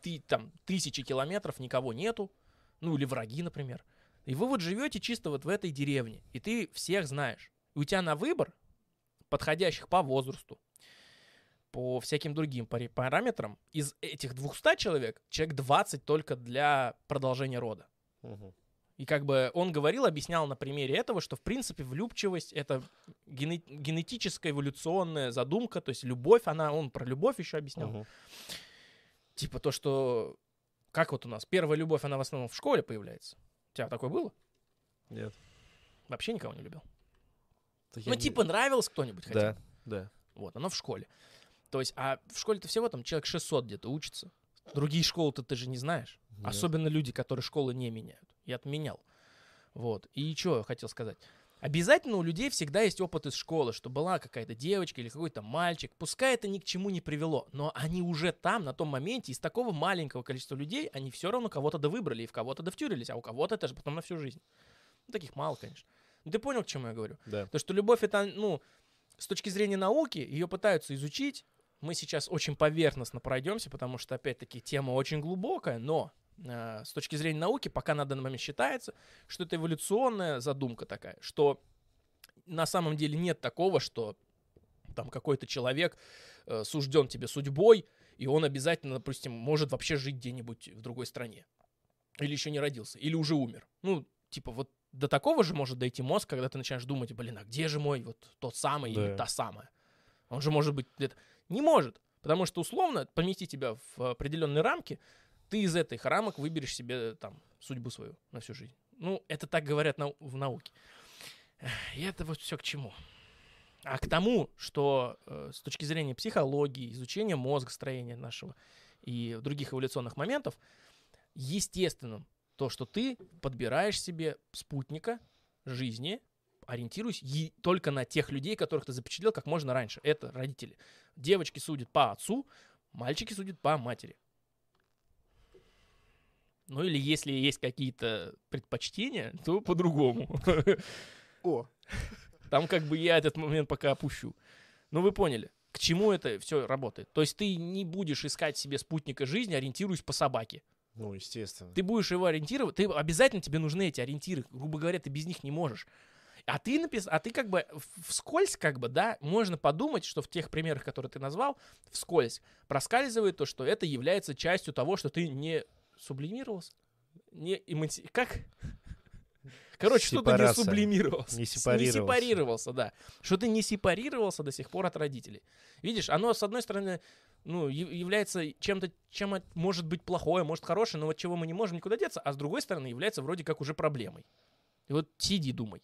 Ты там тысячи километров, никого нету. Ну или враги, например. И вы вот живете чисто вот в этой деревне. И ты всех знаешь. И у тебя на выбор подходящих по возрасту, по всяким другим параметрам, из этих 200 человек, человек 20 только для продолжения рода. Мгм. И как бы он говорил, объяснял на примере этого, что в принципе влюбчивость это гене- генетическая эволюционная задумка, то есть любовь, она, он про любовь еще объяснял. Мгм. Типа то, что как вот у нас первая любовь, она в основном в школе появляется. У тебя такое было? Нет. Вообще никого не любил. Я ну не- типа нравилось кто-нибудь хотя бы. Да, да. Вот, оно в школе. То есть, а в школе-то всего там человек 600 где-то учится. Другие школы-то ты же не знаешь. Нет. Особенно люди, которые школы не меняют. Я отменял. Вот. И что я хотел сказать. Обязательно у людей всегда есть опыт из школы, что была какая-то девочка или какой-то мальчик. Пускай это ни к чему не привело, но они уже там, на том моменте, из такого маленького количества людей, они все равно кого-то да выбрали и в кого-то да втюрились, а у кого-то это же потом на всю жизнь. Ну, таких мало, конечно. Ну, ты понял, к чему я говорю? Да. То, что любовь это, ну, с точки зрения науки, ее пытаются изучить. Мы сейчас очень поверхностно пройдемся, потому что, опять-таки, тема очень глубокая, но с точки зрения науки, пока на данный момент считается, что это эволюционная задумка такая, что на самом деле нет такого, что там какой-то человек э, сужден тебе судьбой, и он обязательно, допустим, может вообще жить где-нибудь в другой стране. Или еще не родился, или уже умер. Ну, типа, вот до такого же может дойти мозг, когда ты начинаешь думать, блин, а где же мой вот тот самый Да. или та самая? Он же может быть где-то... Не может, потому что условно помести тебя в определенные рамки, ты из этих рамок выберешь себе там судьбу свою на всю жизнь. Ну, это так говорят нау- в науке. И это вот все к чему? А к тому, что э, с точки зрения психологии, изучения мозга, строения нашего и других эволюционных моментов, естественным то, что ты подбираешь себе спутника жизни, ориентируясь е- только на тех людей, которых ты запечатлел как можно раньше. Это родители. Девочки судят по отцу, мальчики судят по матери. Ну или если есть какие-то предпочтения, то по-другому. О, Там как бы я этот момент пока опущу. Ну вы поняли, к чему это все работает. То есть ты не будешь искать себе спутника жизни, ориентируясь по собаке. ну, естественно. Ты будешь его ориентировать, ты обязательно тебе нужны эти ориентиры. Грубо говоря, ты без них не можешь. А ты напис... а ты как бы вскользь, как бы, да, можно подумать, что в тех примерах, которые ты назвал, вскользь проскальзывает то, что это является частью того, что ты не сублимировался, не эманси... Как? Короче, что ты не сублимировался. Не сепарировался. Не сепарировался, да. Что ты не сепарировался до сих пор от родителей. Видишь, оно, с одной стороны, ну, яв- является чем-то, чем может быть плохое, может хорошее, но вот чего мы не можем никуда деться, а с другой стороны является вроде как уже проблемой. И вот сиди, думай.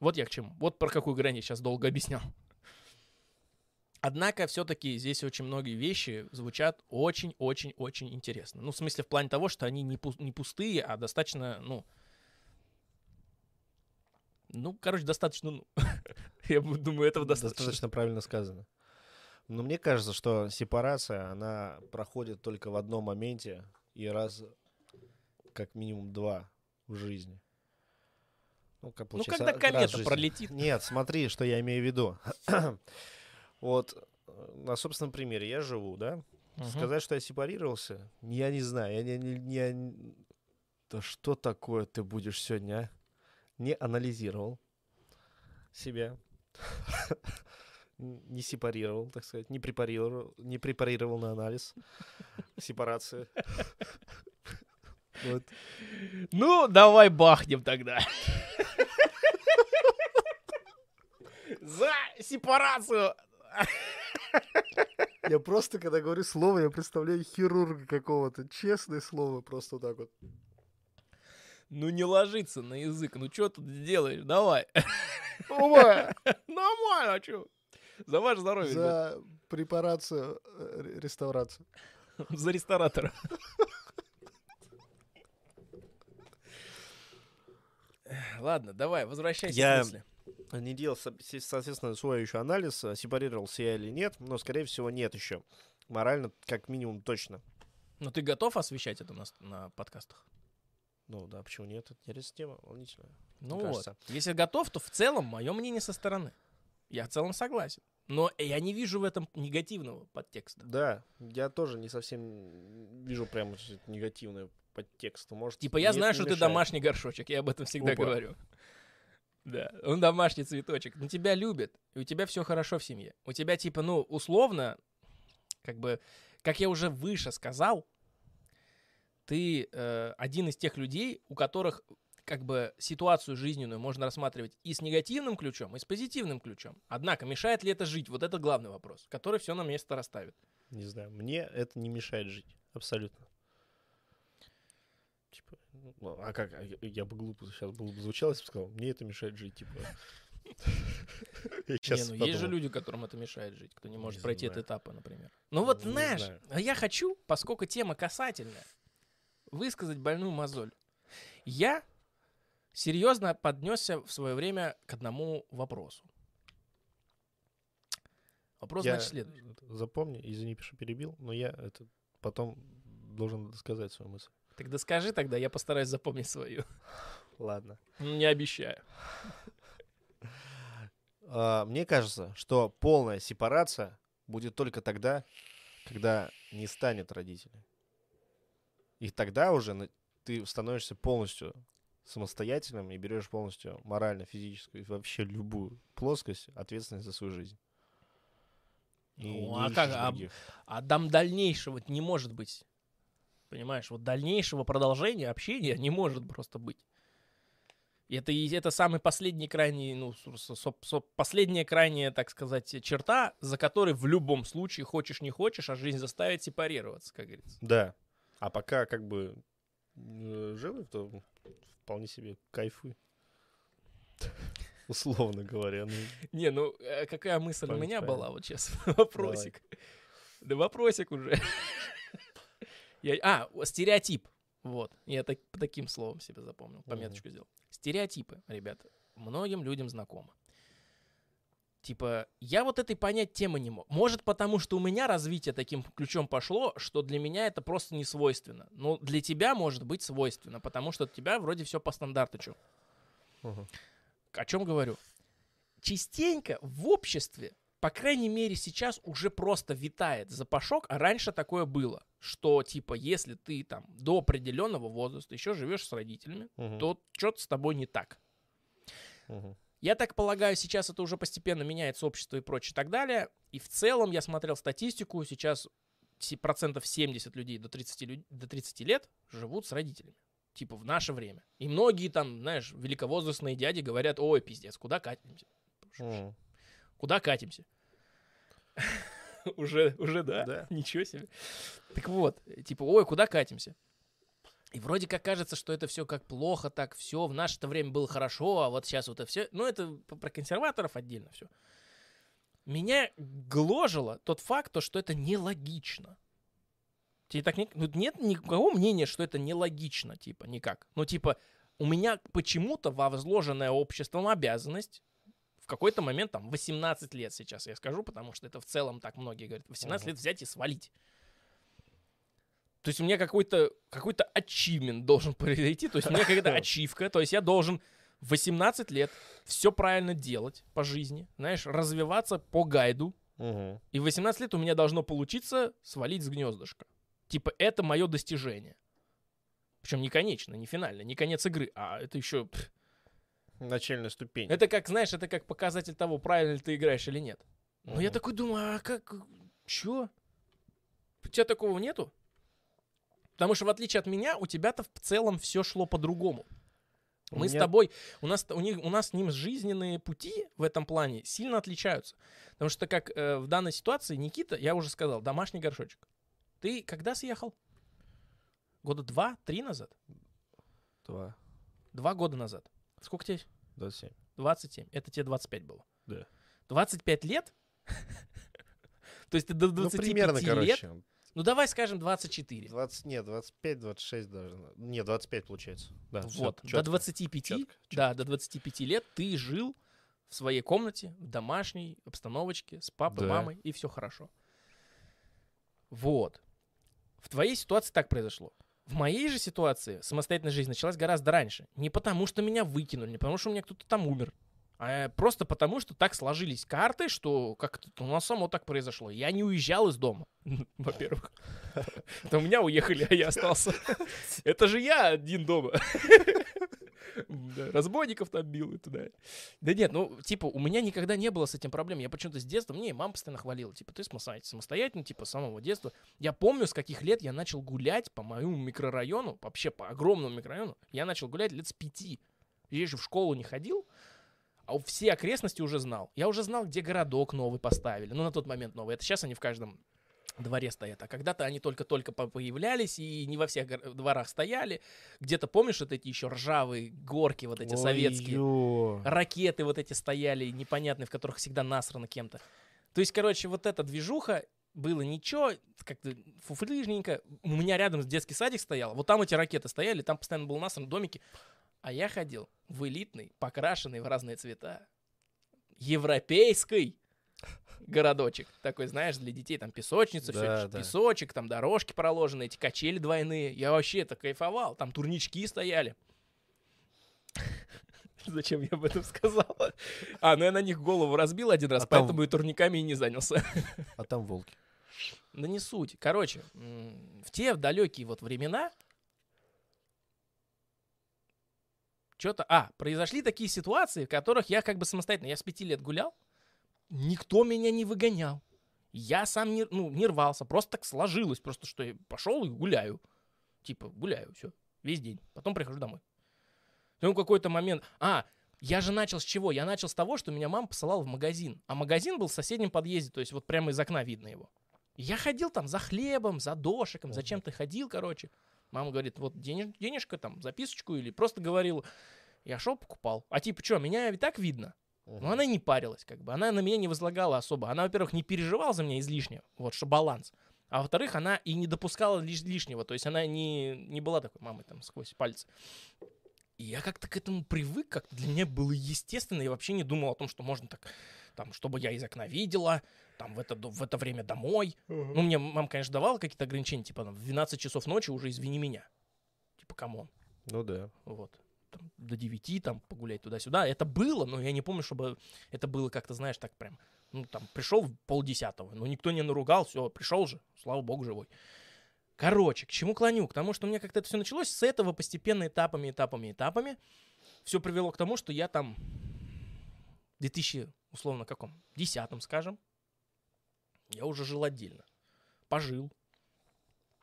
Вот я к чему. Вот про какую грань я сейчас долго объяснял. Однако все-таки здесь очень многие вещи звучат очень-очень-очень интересно. Ну, в смысле, в плане того, что они не, пу- не пустые, а достаточно, ну... Ну, короче, достаточно, ну... Я думаю, этого достаточно. Достаточно правильно сказано. Но мне кажется, что сепарация, она проходит только в одном моменте и раз, как минимум два в жизни. Ну, как Ну, когда комета пролетит. Нет, смотри, что я имею в виду. вот э, на собственном примере я живу, да? Мгм. Сказать, что я сепарировался, я не знаю. Я не, не- я Да что такое ты будешь сегодня, а? Не анализировал себя. Не сепарировал, так сказать. Не препарировал, не препарировал на анализ. Сепарация. Вот. Ну, давай бахнем тогда. За сепарацию. Я просто, когда говорю слово, я представляю хирурга какого-то. Честное слово, просто вот так вот. Ну, не ложится на язык. Ну, что тут делаешь? Давай. Оба! Нормально, что? За ваше здоровье. За препарацию, э, ре- реставрацию. За ресторатора. Ладно, давай, возвращайся Я- к мысли. Не делал, соответственно, свой еще анализ, э, сепарировался я или нет, но, скорее всего, нет еще. Морально, как минимум, точно. Ну, ты готов освещать это на, на подкастах? Ну да, почему нет? Это интересная тема, волнительная. Ну вот. кажется. Если готов, то в целом мое мнение со стороны. Я в целом согласен. Но я не вижу в этом негативного подтекста. Да, я тоже не совсем вижу прямо негативное подтекст. Может, Типа, я знаю, что ты мешает. домашний горшочек, я об этом всегда Опа. говорю. Да, он домашний цветочек. Но тебя любят, и у тебя все хорошо в семье. У тебя, типа, ну, условно, как бы, как я уже выше сказал, ты э, один из тех людей, у которых как бы ситуацию жизненную можно рассматривать и с негативным ключом, и с позитивным ключом. Однако, мешает ли это жить? Вот это главный вопрос, который все на место расставит. Не знаю, мне это не мешает жить. Абсолютно. Типа, ну, а как? а я- Я бы глупо сейчас было бы звучало, если бы сказал, мне это мешает жить, типа. Не, ну есть же люди, которым это мешает жить, кто не может пройти этот этапы, например. Ну вот знаешь, а я хочу, поскольку тема касательная, высказать больную мозоль. Я серьезно поднесся в свое время к одному вопросу. Вопрос, Я значит, следующий. Запомни, извини, что перебил, но я это потом должен сказать свою мысль. Тогда скажи тогда, я постараюсь запомнить свою. Ладно. Не обещаю. А, Мне кажется, что полная сепарация будет только тогда, когда не станет родителей. И тогда уже ты становишься полностью самостоятельным и берешь полностью морально, физическую и вообще любую плоскость ответственность за свою жизнь. И Ну, а как, а. А там дальнейшего не может быть. Понимаешь, вот дальнейшего продолжения общения не может просто быть. И это, и это самый последний крайний, ну, со- со- последняя крайняя, так сказать, черта, за которой в любом случае, хочешь не хочешь, а жизнь заставит сепарироваться, как говорится. Да. А пока как бы э, живы, то вполне себе кайфуй. Условно говоря. Ну, Не, ну, э, какая мысль у меня была вот сейчас? Вопросик. Да вопросик уже. Я- А, стереотип. Вот, я так- по таким словом себе запомнил, пометочку сделал. Стереотипы, ребята, многим людям знакомы. Типа, я вот этой понять темы не мог. Может, потому что у меня развитие таким ключом пошло, что для меня это просто не свойственно. Но для тебя может быть свойственно, потому что у тебя вроде все по стандарту. чё. Мгм. О чем говорю? Частенько в обществе, по крайней мере сейчас, уже просто витает запашок, а раньше такое было, что типа, если ты там до определенного возраста еще живешь с родителями, Мгм. то что-то с тобой не так. Мгм. Я так полагаю, сейчас это уже постепенно меняется общество и прочее и так далее. И в целом я смотрел статистику, сейчас се- процентов 70 людей до 30, лю- до 30 лет живут с родителями. Типа в наше время. И многие там, знаешь, великовозрастные дяди говорят, ой, пиздец, куда катимся? Мгм. Куда катимся? Уже, уже да. Да. Ничего себе. Так вот, типа, ой, куда катимся? И вроде как кажется, что это все как плохо, так все в наше-то время было хорошо, а вот сейчас вот это все. Ну, это про консерваторов отдельно все. Меня гложило тот факт, то, что это нелогично. Тебе так не... ну, нет никакого мнения, что это нелогично, типа, никак. Ну, типа, у меня почему-то во возложенная обществом обязанность в какой-то момент, там, 18 лет сейчас я скажу, потому что это в целом так многие говорят, 18 Мгм. лет взять и свалить. То есть у меня какой-то какой ачивмент должен произойти, то есть у меня какая-то ачивка, то есть я должен в 18 лет все правильно делать по жизни, знаешь, развиваться по гайду, и в 18 лет у меня должно получиться свалить с гнездышка. Типа, это мое достижение. Причем не конечно, не финально, не конец игры, а это еще... пф, Начальная ступень. Это как, знаешь, это как показатель того, правильно ли ты играешь или нет. Но я такой думаю, а как, чё? У тебя такого нету? Потому что в отличие от меня, у тебя-то в целом все шло по-другому. Мы с меня- тобой, у нас, у, них, у нас с ним жизненные пути в этом плане сильно отличаются. Потому что как э, в данной ситуации Никита, я уже сказал, домашний горшочек. Ты когда съехал? Года два-три назад? Два. Два года назад. Сколько тебе? 27. 27. Это тебе 25 было. Да. 25 лет? То есть ты до Ну, 25 примерно, лет? короче. Ну давай скажем 24. 20, нет, 25, 26 даже. Не, 25 получается. Да, вот, до чётко, 25, чётко, да, до 25 лет ты жил в своей комнате, в домашней обстановочке, с папой, Да. мамой, и все хорошо. Вот. В твоей ситуации так произошло. В моей же ситуации самостоятельная жизнь началась гораздо раньше. Не потому, что меня выкинули, не потому, что у меня кто-то там умер, а просто потому, что так сложились карты, что как-то у нас само так произошло. Я не уезжал из дома, во-первых. Это у меня уехали, а я остался. Это же я один дома. Да, Разбойников там бил и туда. Да нет, ну, типа, у меня никогда не было с этим проблем. Я почему-то с детства, мне мама постоянно хвалила, типа, ты самостоятельно, самостоятельно, типа, с самого детства. Я помню, с каких лет я начал гулять по моему микрорайону, вообще по огромному микрорайону. Я начал гулять лет с пяти. Я еще в школу не ходил, а все окрестности уже знал. Я уже знал, где городок новый поставили. Ну, на тот момент новый. Это сейчас они в каждом дворе стоят. А когда-то они только-только по- появлялись и не во всех дворах стояли. Где-то, помнишь, вот эти еще ржавые горки вот эти советские? Ой-ё. Ракеты вот эти стояли непонятные, в которых всегда насрано кем-то. То есть, короче, вот эта движуха, было ничего, как-то фуфлыжненько. У меня рядом детский садик стоял, вот там эти ракеты стояли, там постоянно был насран домики. А я ходил в элитный, покрашенный в разные цвета, европейский городочек. Такой, знаешь, для детей там песочница, Да, все, да. песочек, там дорожки проложены, эти качели двойные. Я вообще это кайфовал. Там турнички стояли. Зачем я об этом сказал? А, ну я на них голову разбил один раз, А там- поэтому и турниками и не занялся. А там волки. Да не суть. Короче, в те далекие вот времена что-то... А, произошли такие ситуации, в которых я как бы самостоятельно... Я с пяти лет гулял, никто меня не выгонял. Я сам не, ну, не рвался, просто так сложилось, просто что я пошел и гуляю. Типа, гуляю, все, весь день. Потом прихожу домой. Потом какой-то момент... А, я же начал с чего? Я начал с того, что меня мама посылала в магазин. А магазин был в соседнем подъезде, то есть вот прямо из окна видно его. Я ходил там за хлебом, за дошиком, зачем ты ходил, короче. Мама говорит, вот денеж, денежка там, записочку или просто говорил. Я шел, покупал. А типа, что, меня и так видно. Но она не парилась, как бы. Она на меня не возлагала особо. Она, во-первых, не переживала за меня излишне, вот, что баланс. А во-вторых, она и не допускала лиш- лишнего. То есть она не, не была такой мамой там сквозь пальцы. И я как-то к этому привык, как-то для меня было естественно. Я вообще не думал о том, что можно так, там, чтобы я из окна видела, там, в это, в это время домой. Ну, мне мама, конечно, давала какие-то ограничения, типа, там, в 12 часов ночи уже извини меня. Типа, come on. Ну да. Вот. Там, до 9 там погулять туда-сюда. Это было, но я не помню, чтобы это было как-то, знаешь, так прям. Ну, там, пришел в полдесятого, но никто не наругал, все, пришел же, слава богу, живой. Короче, к чему клоню? К тому, что у меня как-то это все началось с этого постепенно этапами, этапами, этапами. Все привело к тому, что я там 2000, условно, каком? Десятом, скажем, я уже жил отдельно. Пожил.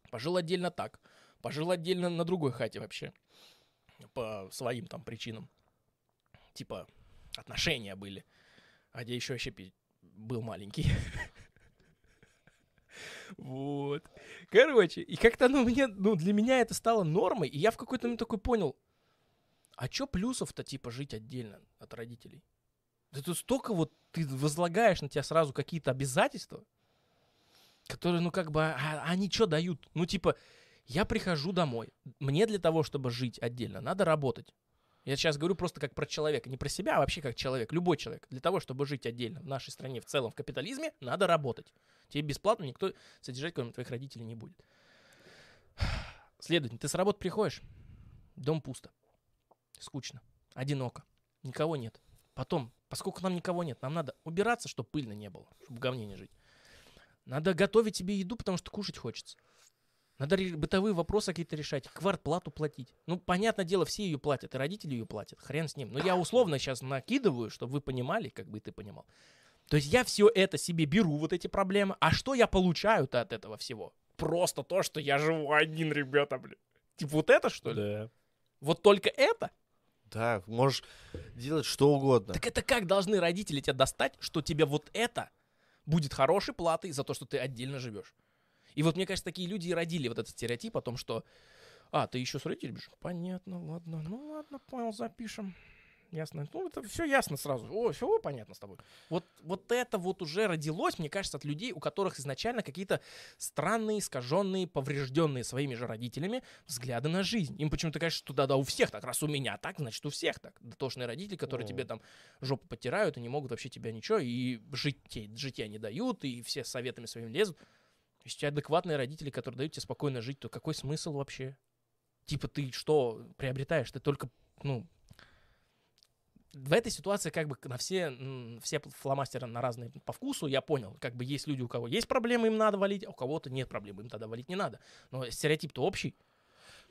Пожил отдельно так. Пожил отдельно на другой хате вообще. По своим там причинам. Типа отношения были. А где еще вообще был маленький. Вот. Короче, и как-то оно мне, ну, для меня это стало нормой, и я в какой-то момент такой понял, а чё плюсов-то, типа, жить отдельно от родителей? Да тут столько вот ты возлагаешь на тебя сразу какие-то обязательства, которые, ну, как бы, а, а они что дают? Ну, типа, я прихожу домой, мне для того, чтобы жить отдельно, надо работать. Я сейчас говорю просто как про человека, не про себя, а вообще как человек, любой человек. Для того, чтобы жить отдельно в нашей стране, в целом, в капитализме, надо работать. Тебе бесплатно никто содержать, кроме твоих родителей, не будет. Следовательно, ты с работы приходишь, дом пусто, скучно, одиноко, никого нет. Потом, поскольку нам никого нет, нам надо убираться, чтобы пыльно не было, чтобы в говне не жить. Надо готовить себе еду, потому что кушать хочется. Надо бытовые вопросы какие-то решать, квартплату платить. Ну, понятное дело, все ее платят, и родители ее платят, хрен с ним. Но я условно сейчас накидываю, чтобы вы понимали, как бы ты понимал. То есть я все это себе беру, вот эти проблемы. А что я получаю-то от этого всего? Просто то, что я живу один, ребята, блин. Типа вот это, что ли? Да. Вот только это? Да, можешь делать что угодно. Так это как должны родители тебя достать, что тебе вот это будет хорошей платой за то, что ты отдельно живешь? И вот мне кажется, такие люди и родили вот этот стереотип о том, что а, ты еще с родителями? Понятно, ладно. Ну ладно, понял, запишем. Ясно. Ну, это все ясно сразу. О, все понятно с тобой. Вот, вот это вот уже родилось, мне кажется, от людей, у которых изначально какие-то странные, искаженные, поврежденные своими же родителями взгляды на жизнь. Им почему-то кажется, что да-да, у всех так. Раз у меня так, значит, у всех так. Дотошные родители, которые Мгм. тебе там жопу потирают и не могут вообще тебя ничего, и жить, житья не дают, и все советами своими лезут. Если у адекватные родители, которые дают тебе спокойно жить, то какой смысл вообще? Типа ты что приобретаешь? Ты только, ну... В этой ситуации как бы на все, все фломастеры на разные по вкусу, я понял. Как бы есть люди, у кого есть проблемы, им надо валить, а у кого-то нет проблем, им тогда валить не надо. Но стереотип-то общий.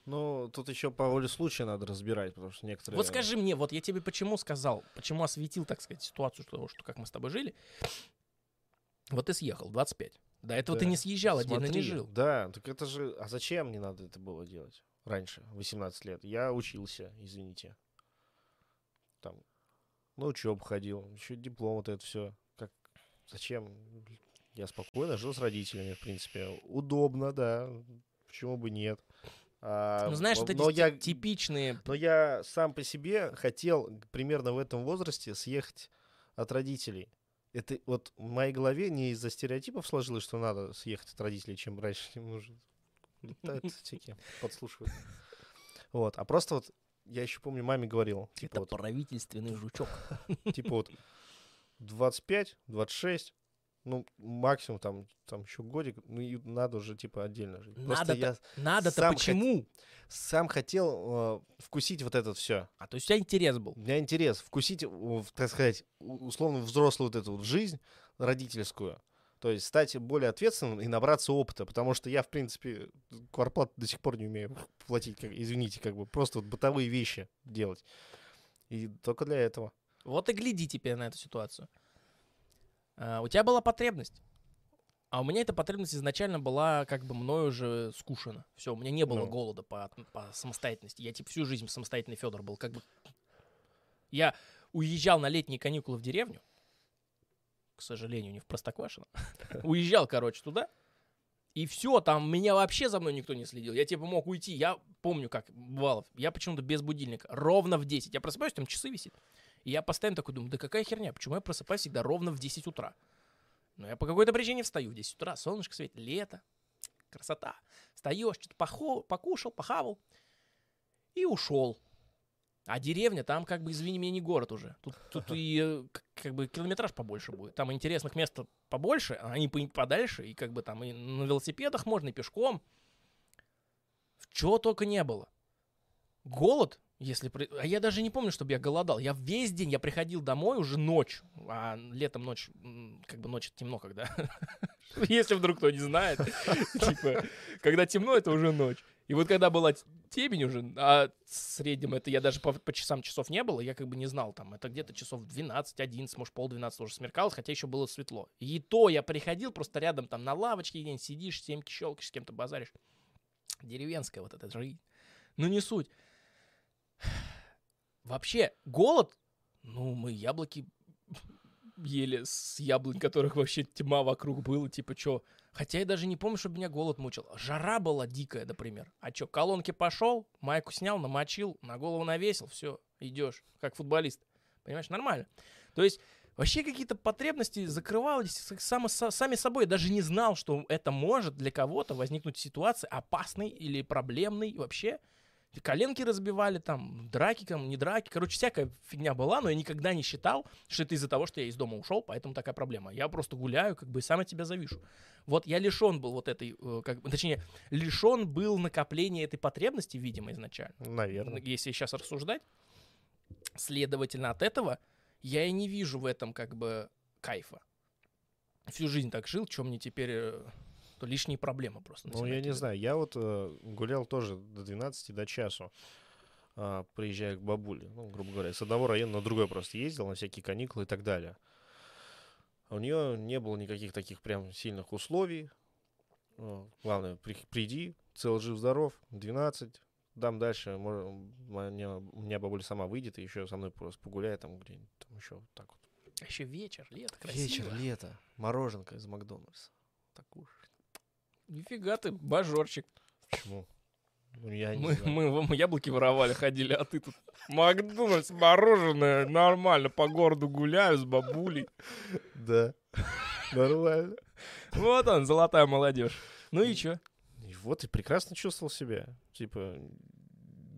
Ну, тут еще по воле случая надо разбирать, потому что некоторые... Вот скажи мне, вот я тебе почему сказал, почему осветил, так сказать, ситуацию, что, что как мы с тобой жили. Вот ты съехал, 25. До этого ты Да. не съезжал, отдельно не Смотри, жил. Да, так это же... А зачем мне надо это было делать раньше, 18 лет? Я учился, извините. Там, на учебу ходил, еще диплом, вот это все. Как... Зачем? Я спокойно жил с родителями, в принципе. Удобно, да. Почему бы нет? А, Ну, знаешь, вот эти но я, ти- типичные... но я сам по себе хотел примерно в этом возрасте съехать от родителей. Это вот в моей голове не из-за стереотипов сложилось, что надо съехать от родителей, чем раньше чем уже летают всякие, подслушивают. Вот, а просто вот я еще помню, маме говорил, типа Это вот, правительственный жучок. типа вот 25, 26, ну, максимум там, там еще годик, ну, и надо уже, типа, отдельно жить. Надо-то- я Надо-то сам почему? сам хотел э, вкусить вот это все. А то есть у тебя интерес был. У меня интерес вкусить, у- так сказать, условно взрослую вот эту вот жизнь родительскую. То есть стать более ответственным и набраться опыта, потому что я, в принципе, кварплату до сих пор не умею платить, как- извините, как бы просто вот бытовые вещи делать. И только для этого. Вот и гляди теперь на эту ситуацию. А, у тебя была потребность. А у меня эта потребность изначально была как бы мною уже скушена. Все, у меня не было Ну. голода по, по самостоятельности. Я типа всю жизнь самостоятельный Федор был. Как бы я уезжал на летние каникулы в деревню. К сожалению, не в Простоквашино. Уезжал, короче, туда. И все, там меня вообще за мной никто не следил. Я типа мог уйти. Я помню, как бывало. Я почему-то без будильника. Ровно в 10. Я просыпаюсь, там часы висит. И я постоянно такой думаю, да какая херня, почему я просыпаюсь всегда ровно в 10 утра? Но я по какой-то причине встаю в 10 утра, солнышко светит, лето, красота. Встаешь, что-то похо- покушал, похавал и ушел. А деревня там, как бы, извини меня, не город уже. Тут, тут и э, как бы километраж побольше будет. Там интересных мест побольше, а они по- подальше, и как бы там и на велосипедах можно, и пешком. Чего только не было. Голод, если... А я даже не помню, чтобы я голодал. Я весь день, я приходил домой уже ночь. А летом ночь, как бы ночь темно, когда... Если вдруг кто не знает. Типа, когда темно, это уже ночь. И вот когда была темень уже, а в среднем это я даже по, по часам часов не было, я как бы не знал там. Это где-то часов 12, 11, может пол 12 уже смеркалось, хотя еще было светло. И то я приходил просто рядом там на лавочке где-нибудь сидишь, семки щелкаешь, с кем-то базаришь. Деревенская вот эта жизнь. Ну не суть. Вообще, голод, ну, мы яблоки ели с яблонь, которых вообще тьма вокруг было, типа, чё. Хотя я даже не помню, чтобы меня голод мучил. Жара была дикая, например. А чё, колонки пошел, майку снял, намочил, на голову навесил, все, идешь, как футболист. Понимаешь, нормально. То есть вообще какие-то потребности закрывались само- сами собой. Я даже не знал, что это может для кого-то возникнуть ситуация опасной или проблемной вообще. Коленки разбивали там, драки, там, не драки. Короче, всякая фигня была, но я никогда не считал, что это из-за того, что я из дома ушел, поэтому такая проблема. Я просто гуляю, как бы и сам от тебя завишу. Вот я лишен был вот этой, э, как бы, точнее, лишен был накопления этой потребности, видимо, изначально. Наверное. Если сейчас рассуждать, следовательно, от этого я и не вижу в этом как бы кайфа. Всю жизнь так жил, чем мне теперь э, то лишние проблемы просто. Ну, я не знаю. Я вот э, гулял тоже до 12, до часу, а, приезжая к бабуле. Ну, грубо говоря, с одного района на другой просто ездил, на всякие каникулы и так далее. А У нее не было никаких таких прям сильных условий. Э, Главное, при- приди, цел жив-здоров, 12, дам дальше. мо- м- меня- У меня бабуля сама выйдет и еще со мной просто погуляет там где-нибудь, там еще вот так вот. Еще вечер, лето, красиво. Вечер, лето, мороженка из Макдональдса. Так уж. Нифига ты, бажорчик. Почему? Ну, я не Мы, знаю. мы вам яблоки воровали, ходили, а ты тут Макдональдс, мороженое, нормально, по городу гуляю с бабулей. Да. Нормально. Вот он, золотая молодежь. Ну и чё? И вот и прекрасно чувствовал себя. Типа,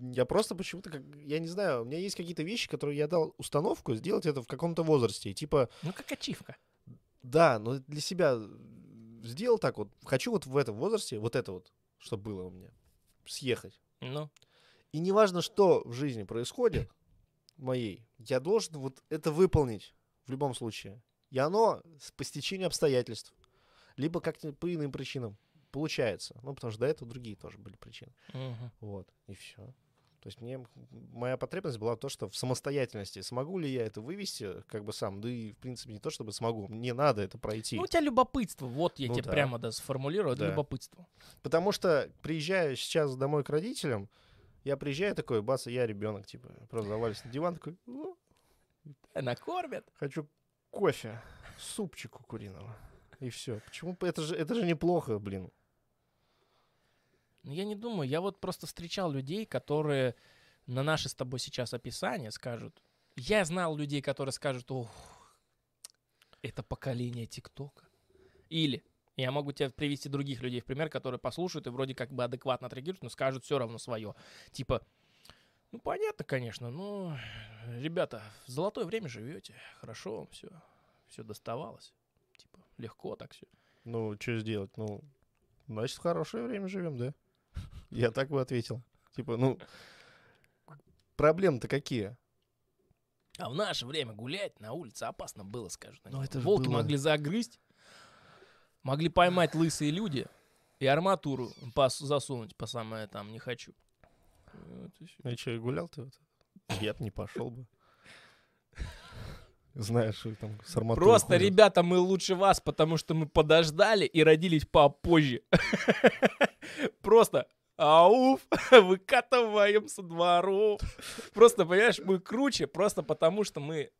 я просто почему-то, как, я не знаю, у меня есть какие-то вещи, которые я дал установку сделать это в каком-то возрасте. И типа, Ну как ачивка. да, но для себя сделал так вот. Хочу вот в этом возрасте, вот это вот, что было у меня, съехать. Ну, И неважно, что в жизни происходит моей, я должен вот это выполнить в любом случае. И оно по стечению обстоятельств, либо как-то по иным причинам получается. Ну, потому что до этого другие тоже были причины. мгм. Вот, и все. То есть мне моя потребность была то, что в самостоятельности смогу ли я это вывести как бы сам, да и в принципе не то, чтобы смогу, мне надо это пройти. Ну, у тебя любопытство, вот я Ну тебе да. прямо да, сформулирую, это Да. любопытство. Потому что приезжаю сейчас домой к родителям, я приезжаю такой, бац, я ребенок, типа, просто завалюсь на диван, такой, «О, Э, Накормят. хочу кофе, супчику куриного. И все. Почему? Это же, это же неплохо, блин. Ну, я не думаю, я вот просто встречал людей, которые на наше с тобой сейчас описание скажут. Я знал людей, которые скажут, ох, это поколение ТикТока. Или я могу тебе привести других людей в пример, которые послушают и вроде как бы адекватно отреагируют, но скажут все равно свое. Типа, ну понятно, конечно, но ребята, в золотое время живете, хорошо вам все, все доставалось. Типа, легко так все. Ну, что сделать? Ну, значит, в хорошее время живем, да? Я так бы ответил. Типа, ну, проблемы-то какие? А в наше время гулять на улице опасно было, скажут. они. Ну, это Волки было. могли загрызть, могли поймать лысые люди и арматуру пос- засунуть по самое там не хочу. Вот и что, гулял ты? Вот? Я бы не пошел бы. Знаешь, что там с арматурой Просто, ходят. ребята, мы лучше вас, потому что мы подождали и родились попозже. Просто ауф, выкатываем со дворов. Просто, понимаешь, мы круче, просто потому что мы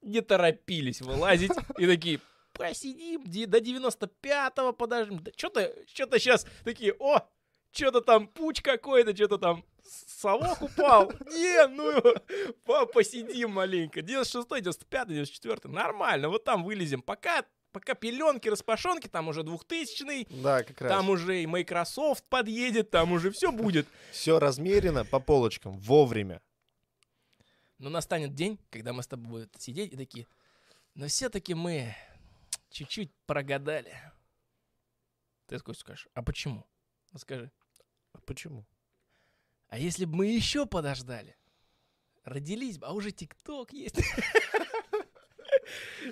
не торопились вылазить и такие, посидим до 95-го подождем. Да что-то, что-то сейчас такие, о, что-то там пуч какой-то, что-то там совок упал. Не, ну, по- посидим маленько. 96-й, 95-й, 94-й, нормально, вот там вылезем. Пока, пока пеленки, распашонки, там уже 2000-й, Да, как раз. там уже и Microsoft подъедет, там уже все будет. Все размерено по полочкам, вовремя. Но настанет день, когда мы с тобой будем сидеть и такие, но все-таки мы чуть-чуть прогадали. Ты такой скажешь, а почему? Скажи, А Почему? а если бы мы еще подождали? Родились бы, а уже ТикТок есть.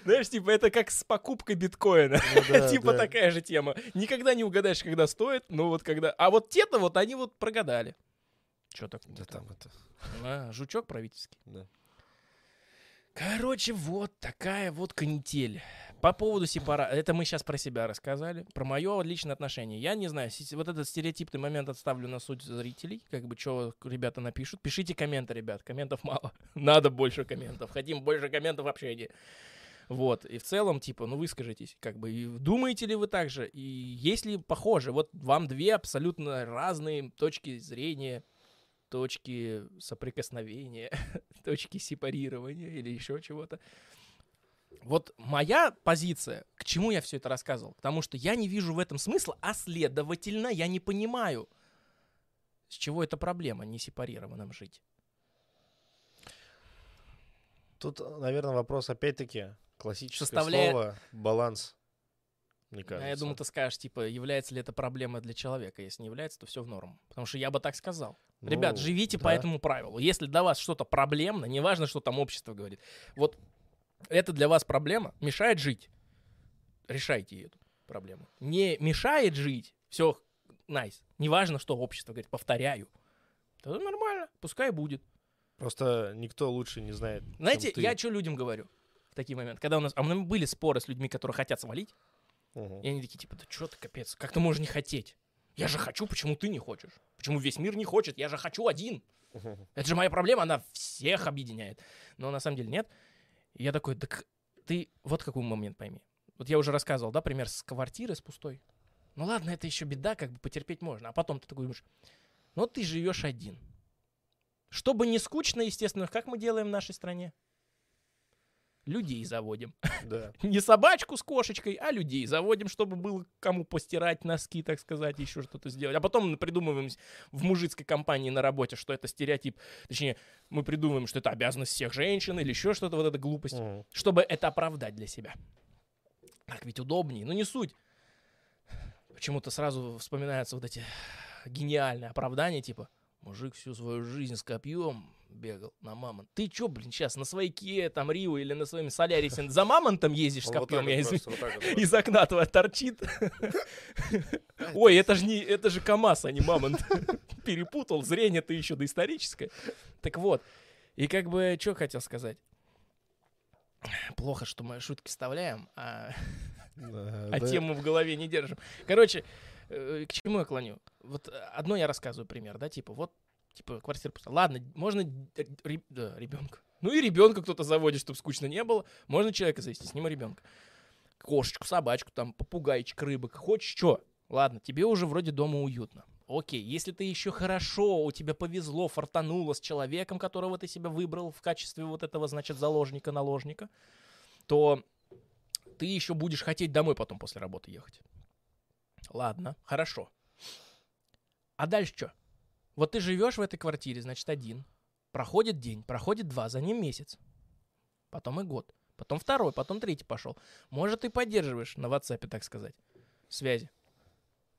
Знаешь, типа, это как с покупкой биткоина. Ну да, Типа да. такая же тема. Никогда не угадаешь, когда стоит, но вот когда... А вот те-то вот, они вот прогадали. Что такое? Да там это. А, жучок правительский. Да. Короче, вот такая вот канитель. По поводу сепара... Это мы сейчас про себя рассказали. Про мое личное отношение. Я не знаю, вот этот стереотипный момент отставлю на суть зрителей. Как бы, что ребята напишут. Пишите комменты, ребят. Комментов мало. Надо больше комментов. Хотим больше комментов в общении. Вот. И в целом, типа, ну выскажитесь. Как бы, думаете ли вы так же? И есть ли похоже? Вот вам две абсолютно разные точки зрения точки соприкосновения, точки сепарирования или еще чего-то. Вот моя позиция, к чему я все это рассказывал? Потому что я не вижу в этом смысла, а следовательно, я не понимаю, с чего эта проблема не сепарированным жить. Тут, наверное, вопрос опять-таки классическое Составляет- слово баланс. Мне А кажется. я думаю, ты скажешь, типа, является ли это проблемой для человека. Если не является, то все в норм. Потому что я бы так сказал. Ребят, Ну, живите по да. этому правилу. Если для вас что-то проблемно, неважно, что там общество говорит, вот это для вас проблема, мешает жить, решайте эту проблему. Не мешает жить, все, найс. Неважно, что общество говорит, повторяю. Тогда нормально, пускай будет. Просто никто лучше не знает. Знаете, я что людям говорю в такие моменты? Когда у нас... А у нас были споры с людьми, которые хотят свалить, Мгм. и они такие, типа, да что ты, капец, как ты можешь не хотеть? Я же хочу, почему ты не хочешь? Почему весь мир не хочет? Я же хочу один. Мгм. Это же моя проблема, она всех объединяет. Но на самом деле нет. И я такой, так ты вот какой момент пойми. Вот я уже рассказывал, да, пример с квартиры, с пустой. Ну ладно, это еще беда, как бы потерпеть можно. А потом ты такой думаешь, ну ты живешь один. Чтобы не скучно, естественно, как мы делаем в нашей стране? Людей заводим. Да. Не собачку с кошечкой, а людей заводим, чтобы было кому постирать носки, так сказать, еще что-то сделать. А потом придумываем в мужицкой компании на работе, что это стереотип. Точнее, мы придумываем, что это обязанность всех женщин или еще что-то, вот эта глупость, Мгм. чтобы это оправдать для себя. Так ведь удобнее, но не суть. Почему-то сразу вспоминаются вот эти гениальные оправдания, типа, мужик всю свою жизнь с копьем бегал на мамонт. Ты чё, блин, сейчас на своей Киа, там, Рио или на своем Солярисе за мамонтом ездишь с копьем, я. Из окна твоя торчит. Ой, это же не, это же КамАЗ, а не мамонт. Перепутал, зрение ты еще доисторическое. Так вот, и как бы, что хотел сказать? Плохо, что мы шутки вставляем, а, а тему в голове не держим. Короче, э, к чему я клоню? Вот э, одно я рассказываю пример, да, типа, вот, типа, квартира пустая. Ладно, можно ребенка. Ну и ребенка кто-то заводит, чтобы скучно не было. Можно человека завести, с ним ребенка. Кошечку, собачку, там, попугайчик, рыбок. Хочешь что? Ладно, тебе уже вроде дома уютно. Окей, если ты еще хорошо, у тебя повезло, фартануло с человеком, которого ты себя выбрал в качестве вот этого, значит, заложника, наложника, то ты еще будешь хотеть домой потом после работы ехать. Ладно, хорошо. А дальше что? Вот ты живешь в этой квартире, значит, один. Проходит день, проходит два, за ним месяц. Потом и год. Потом второй, потом третий пошел. Может, ты поддерживаешь на WhatsApp, так сказать, связи.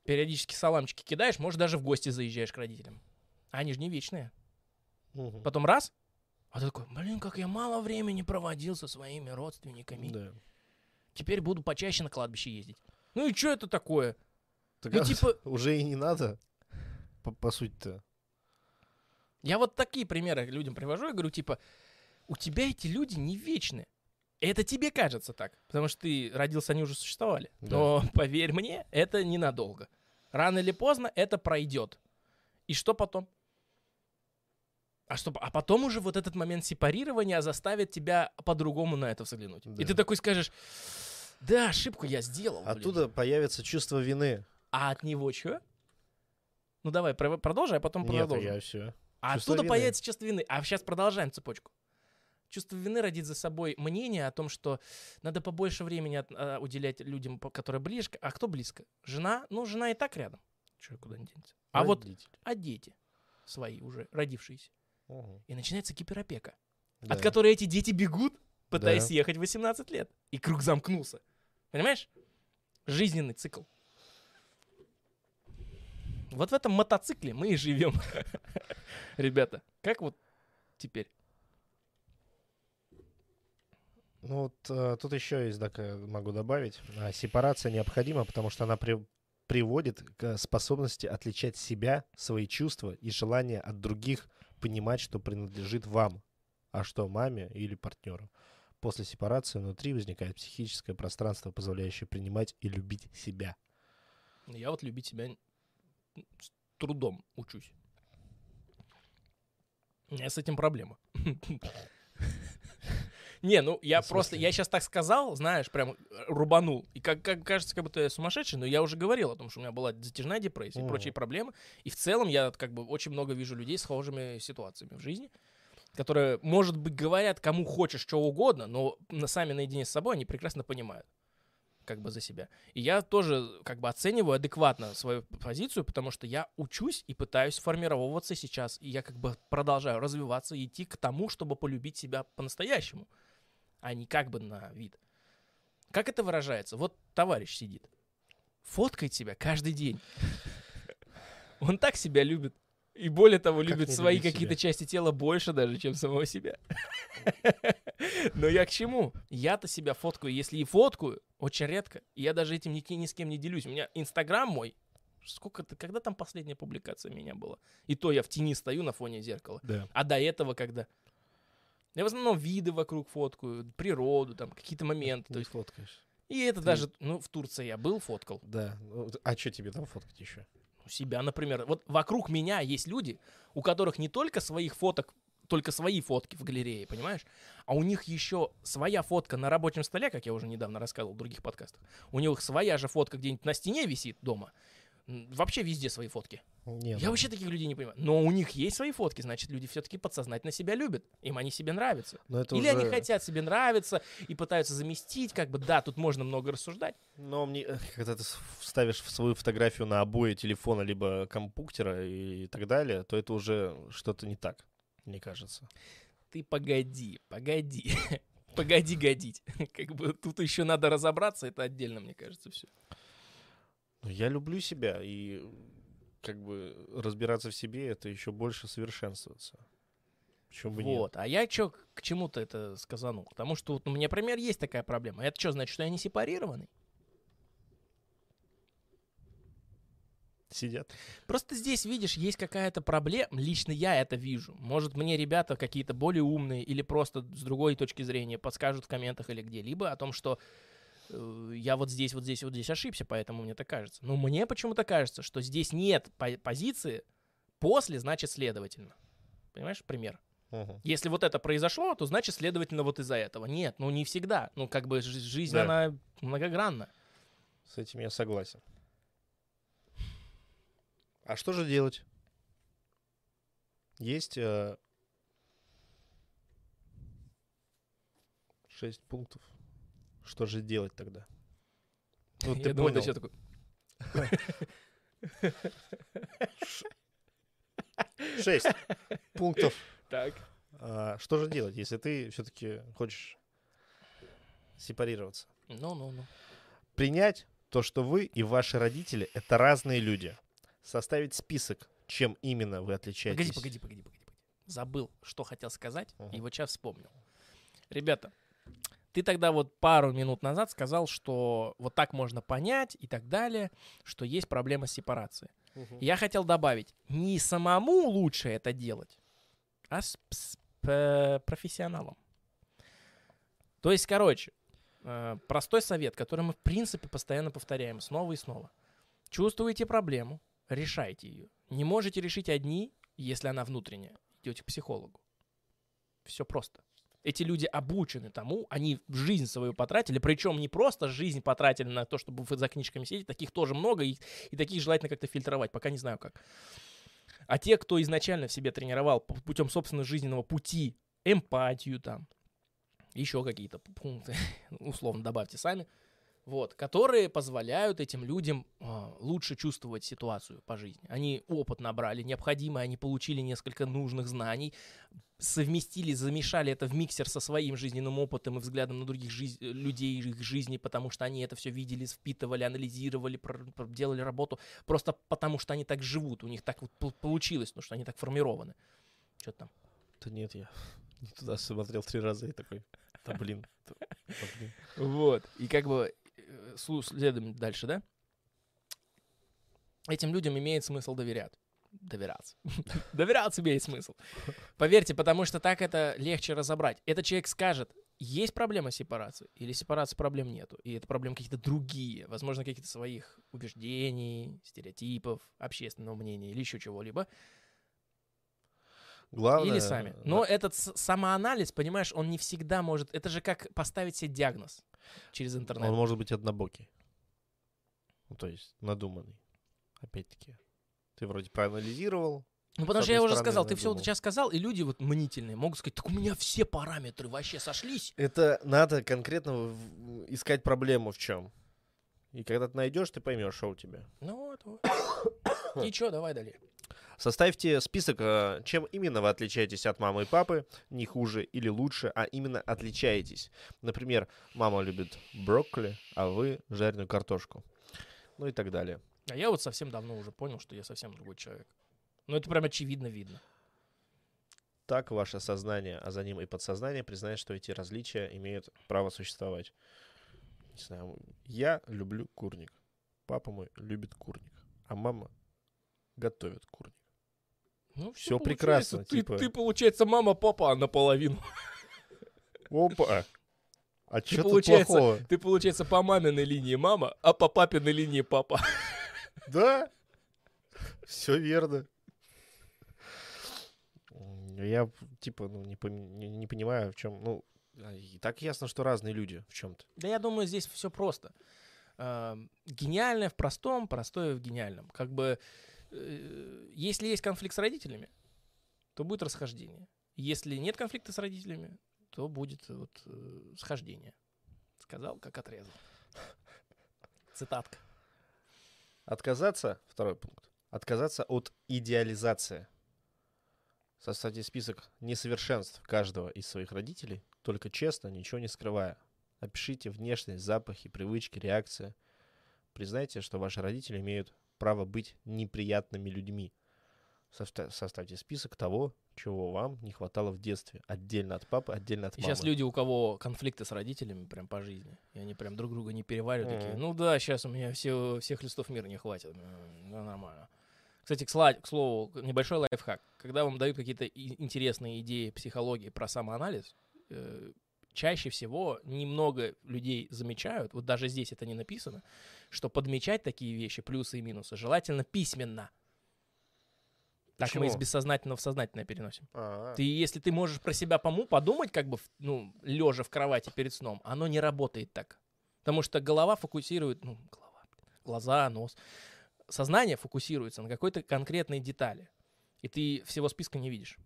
Периодически саламчики кидаешь, может, даже в гости заезжаешь к родителям. Они же не вечные. Мгм. Потом раз, а ты такой, блин, как я мало времени проводил со своими родственниками. Да. Теперь буду почаще на кладбище ездить. Ну и что это такое? Так, Ну, а типа- уже и не надо, по, по сути-то. Я вот такие примеры людям привожу и говорю, типа, у тебя эти люди не вечны. Это тебе кажется так, потому что ты родился, они уже существовали. Да. Но поверь мне, это ненадолго. Рано или поздно это пройдет. И что потом? А, что, а потом уже вот этот момент сепарирования заставит тебя по-другому на это взглянуть. Да. И ты такой скажешь, да, ошибку я сделал. блин». Оттуда появится чувство вины. А от него что? Ну давай, про- продолжай, а потом Нет, продолжим. я все. А Чувство оттуда вины. появится чувство вины. А сейчас продолжаем цепочку. Чувство вины родит за собой мнение о том, что надо побольше времени от- а, уделять людям, которые близко. А кто близко? Жена? Ну, жена и так рядом. Че, куда не денется? А вот, а дети свои уже, родившиеся. И начинается киберопека, от которой эти дети бегут, пытаясь Да. съехать в 18 лет. И круг замкнулся. Понимаешь? Жизненный цикл. Вот в этом мотоцикле мы и живем. Ребята, как вот теперь? Ну вот э, тут еще есть, так э, могу добавить. А, Сепарация необходима, потому что она при- приводит к способности отличать себя, свои чувства и желания от других, понимать, что принадлежит вам, а что маме или партнеру. После сепарации внутри возникает психическое пространство, позволяющее принимать и любить себя. Я вот любить себя с трудом учусь. У меня с этим проблема. Не, ну я просто, я сейчас так сказал, знаешь, прям э, рубанул. И как, как кажется, как будто я сумасшедший, но я уже говорил о том, что у меня была затяжная депрессия и прочие проблемы. И в целом я как бы очень много вижу людей с схожими ситуациями в жизни, которые, может быть, говорят кому хочешь что угодно, но на- сами наедине с собой они прекрасно понимают как бы за себя. И я тоже как бы оцениваю адекватно свою позицию, потому что я учусь и пытаюсь формироваться сейчас, и я как бы продолжаю развиваться и идти к тому, чтобы полюбить себя по-настоящему, а не как бы на вид. Как это выражается? Вот товарищ сидит, фоткает себя каждый день. Он так себя любит. И более того, Как любит не свои какие-то части тела больше даже, чем самого себя. Но я к чему? Я-то себя фоткаю, если и фоткаю, очень редко. И я даже этим ни, ни с кем не делюсь. У меня Инстаграм мой, сколько ты, когда там последняя публикация у меня была? И то я в тени стою на фоне зеркала. Да. А до этого когда? Я в основном виды вокруг фоткаю, природу, там какие-то моменты. Ты есть, фоткаешь. и это ты- даже, ну, в Турции я был, фоткал. Да. Ну, А что тебе там фоткать еще? Себя, например. Вот вокруг меня есть люди, у которых не только своих фоток, только свои фотки в галерее, понимаешь? А у них еще своя фотка на рабочем столе, как я уже недавно рассказывал в других подкастах. У них своя же фотка где-нибудь на стене висит дома. Вообще везде свои фотки. Нет. Я вообще таких людей не понимаю. Но у них есть свои фотки, значит, люди все-таки подсознательно себя любят. Им они себе нравятся. Но это Или уже... они хотят себе нравиться и пытаются заместить, как бы, да, тут можно много рассуждать. Но мне, когда ты с- вставишь в свою фотографию на обои телефона, либо компьютера и так далее, то это уже что-то не так, мне кажется. Ты погоди, погоди. Погоди годить. Как бы тут еще надо разобраться, это отдельно, мне кажется, все. Но я люблю себя, и как бы разбираться в себе — это еще больше совершенствоваться. Почему бы нет? Вот. А я что, к чему-то это сказанул? Потому что вот у меня, например, есть такая проблема. Это что, значит, что я не сепарированный? Сидят. Просто здесь, видишь, есть какая-то проблема. Лично я это вижу. Может, мне ребята какие-то более умные или просто с другой точки зрения подскажут в комментах или где-либо о том, что я вот здесь, вот здесь, вот здесь ошибся, поэтому мне так кажется. Но мне почему-то кажется, что здесь нет по- позиции после, значит, следовательно. Понимаешь, пример. Мгм. Если вот это произошло, то значит, следовательно, вот из-за этого. Нет, ну не всегда. Ну, как бы жи- жизнь, Да. она многогранна. С этим я согласен. А что же делать? Есть э, шесть пунктов. Что же делать тогда? Ну, ты думал, понял. ты такой, Шесть пунктов. Так. А, что же делать, если ты все-таки хочешь сепарироваться? Ну-ну-ну. Принять то, что вы и ваши родители — это разные люди. Составить список, чем именно вы отличаетесь. Погоди, погоди, погоди, погоди, погоди. Забыл, что хотел сказать, Ага. и вот сейчас вспомнил. Ребята, ты тогда вот пару минут назад сказал, что вот так можно понять и так далее, что есть проблема с сепарацией. Мгм. Я хотел добавить, не самому лучше это делать, а с, с профессионалом. То есть, короче, э, простой совет, который мы, в принципе, постоянно повторяем снова и снова. Чувствуете проблему, решайте ее. Не можете решить одни, если она внутренняя. Идете к психологу. Все просто. Эти люди обучены тому, они жизнь свою потратили, причем не просто жизнь потратили на то, чтобы за книжками сидеть, таких тоже много, и, и таких желательно как-то фильтровать, пока не знаю как. А те, кто изначально в себе тренировал путем собственного жизненного пути, эмпатию там, еще какие-то пункты, условно добавьте сами, вот, которые позволяют этим людям э, лучше чувствовать ситуацию по жизни. Они опыт набрали необходимый, они получили несколько нужных знаний, совместили, замешали это в миксер со своим жизненным опытом и взглядом на других жиз- людей их жизни, потому что они это все видели, впитывали, анализировали, пр- пр- делали работу, просто потому что они так живут, у них так вот получилось, потому что они так формированы. Что там? Да нет, я не туда смотрел три раза и такой, да блин, да, блин. Вот, и как бы Э, следуем дальше, да? Этим людям имеет смысл доверять. Доверяться. Доверяться имеет смысл. Поверьте, потому что так это легче разобрать. Этот человек скажет, есть проблема сепарации или сепарации проблем нету. И это проблемы какие-то другие. Возможно, какие-то своих убеждений, стереотипов, общественного мнения или еще чего-либо. Главное... Или сами. Но этот самоанализ, понимаешь, он не всегда может... Это же как поставить себе диагноз через интернет. Он может быть однобокий. Ну, то есть надуманный. Опять-таки. Ты вроде проанализировал. Ну, потому что я уже сказал, ты все вот сейчас сказал, и люди вот мнительные могут сказать, так у меня все параметры вообще сошлись. Это надо конкретно искать проблему в чем. И когда ты найдешь, ты поймешь, что у тебя. Ну вот. И что, давай далее. Составьте список, э, чем именно вы отличаетесь от мамы и папы, не хуже или лучше, а именно отличаетесь. Например, мама любит брокколи, а вы жареную картошку. Ну и так далее. А я вот совсем давно уже понял, что я совсем другой человек. Ну это прям очевидно видно. Так ваше сознание, а за ним и подсознание признает, что эти различия имеют право существовать. Не знаю, я люблю курник. Папа мой любит курник, а мама готовит курник. Ну, все, все прекрасно. Ты, типа... ты, получается, мама, папа, а наполовину. Опа. А что тут плохого? Ты, получается, по маминой линии мама, а по папиной линии папа. Да, все верно. Я, типа, ну, не, не, не понимаю, в чем... Ну, а, и так ясно, что разные люди в чем-то. Да я думаю, здесь все просто. Э, гениальное в простом, простое в гениальном. Как бы если есть конфликт с родителями, то будет расхождение. Если нет конфликта с родителями, то будет вот э, схождение. Сказал, как отрезал. Цитатка. Отказаться, второй пункт, отказаться от идеализации. Составьте список несовершенств каждого из своих родителей, только честно, ничего не скрывая. Опишите внешность, запахи, привычки, реакции. Признайте, что ваши родители имеют право быть неприятными людьми. Составьте список того, чего вам не хватало в детстве. Отдельно от папы, отдельно от мамы. Сейчас люди, у кого конфликты с родителями прям по жизни, и они прям друг друга не переваривают, mm-hmm. такие, ну да, сейчас у меня все, всех листов мира не хватит. Ну, нормально. Кстати, к, слад, к слову, небольшой лайфхак. Когда вам дают какие-то интересные идеи психологии про самоанализ, э, чаще всего немного людей замечают, вот даже здесь это не написано, что подмечать такие вещи, плюсы и минусы, желательно письменно. Так Почему? мы из бессознательного в сознательное переносим. А-а-а. Ты, если ты можешь про себя пому подумать, как бы, ну, лежа в кровати перед сном, оно не работает так. Потому что голова фокусирует, ну, голова, глаза, нос. Сознание фокусируется на какой-то конкретной детали. И ты всего списка не видишь.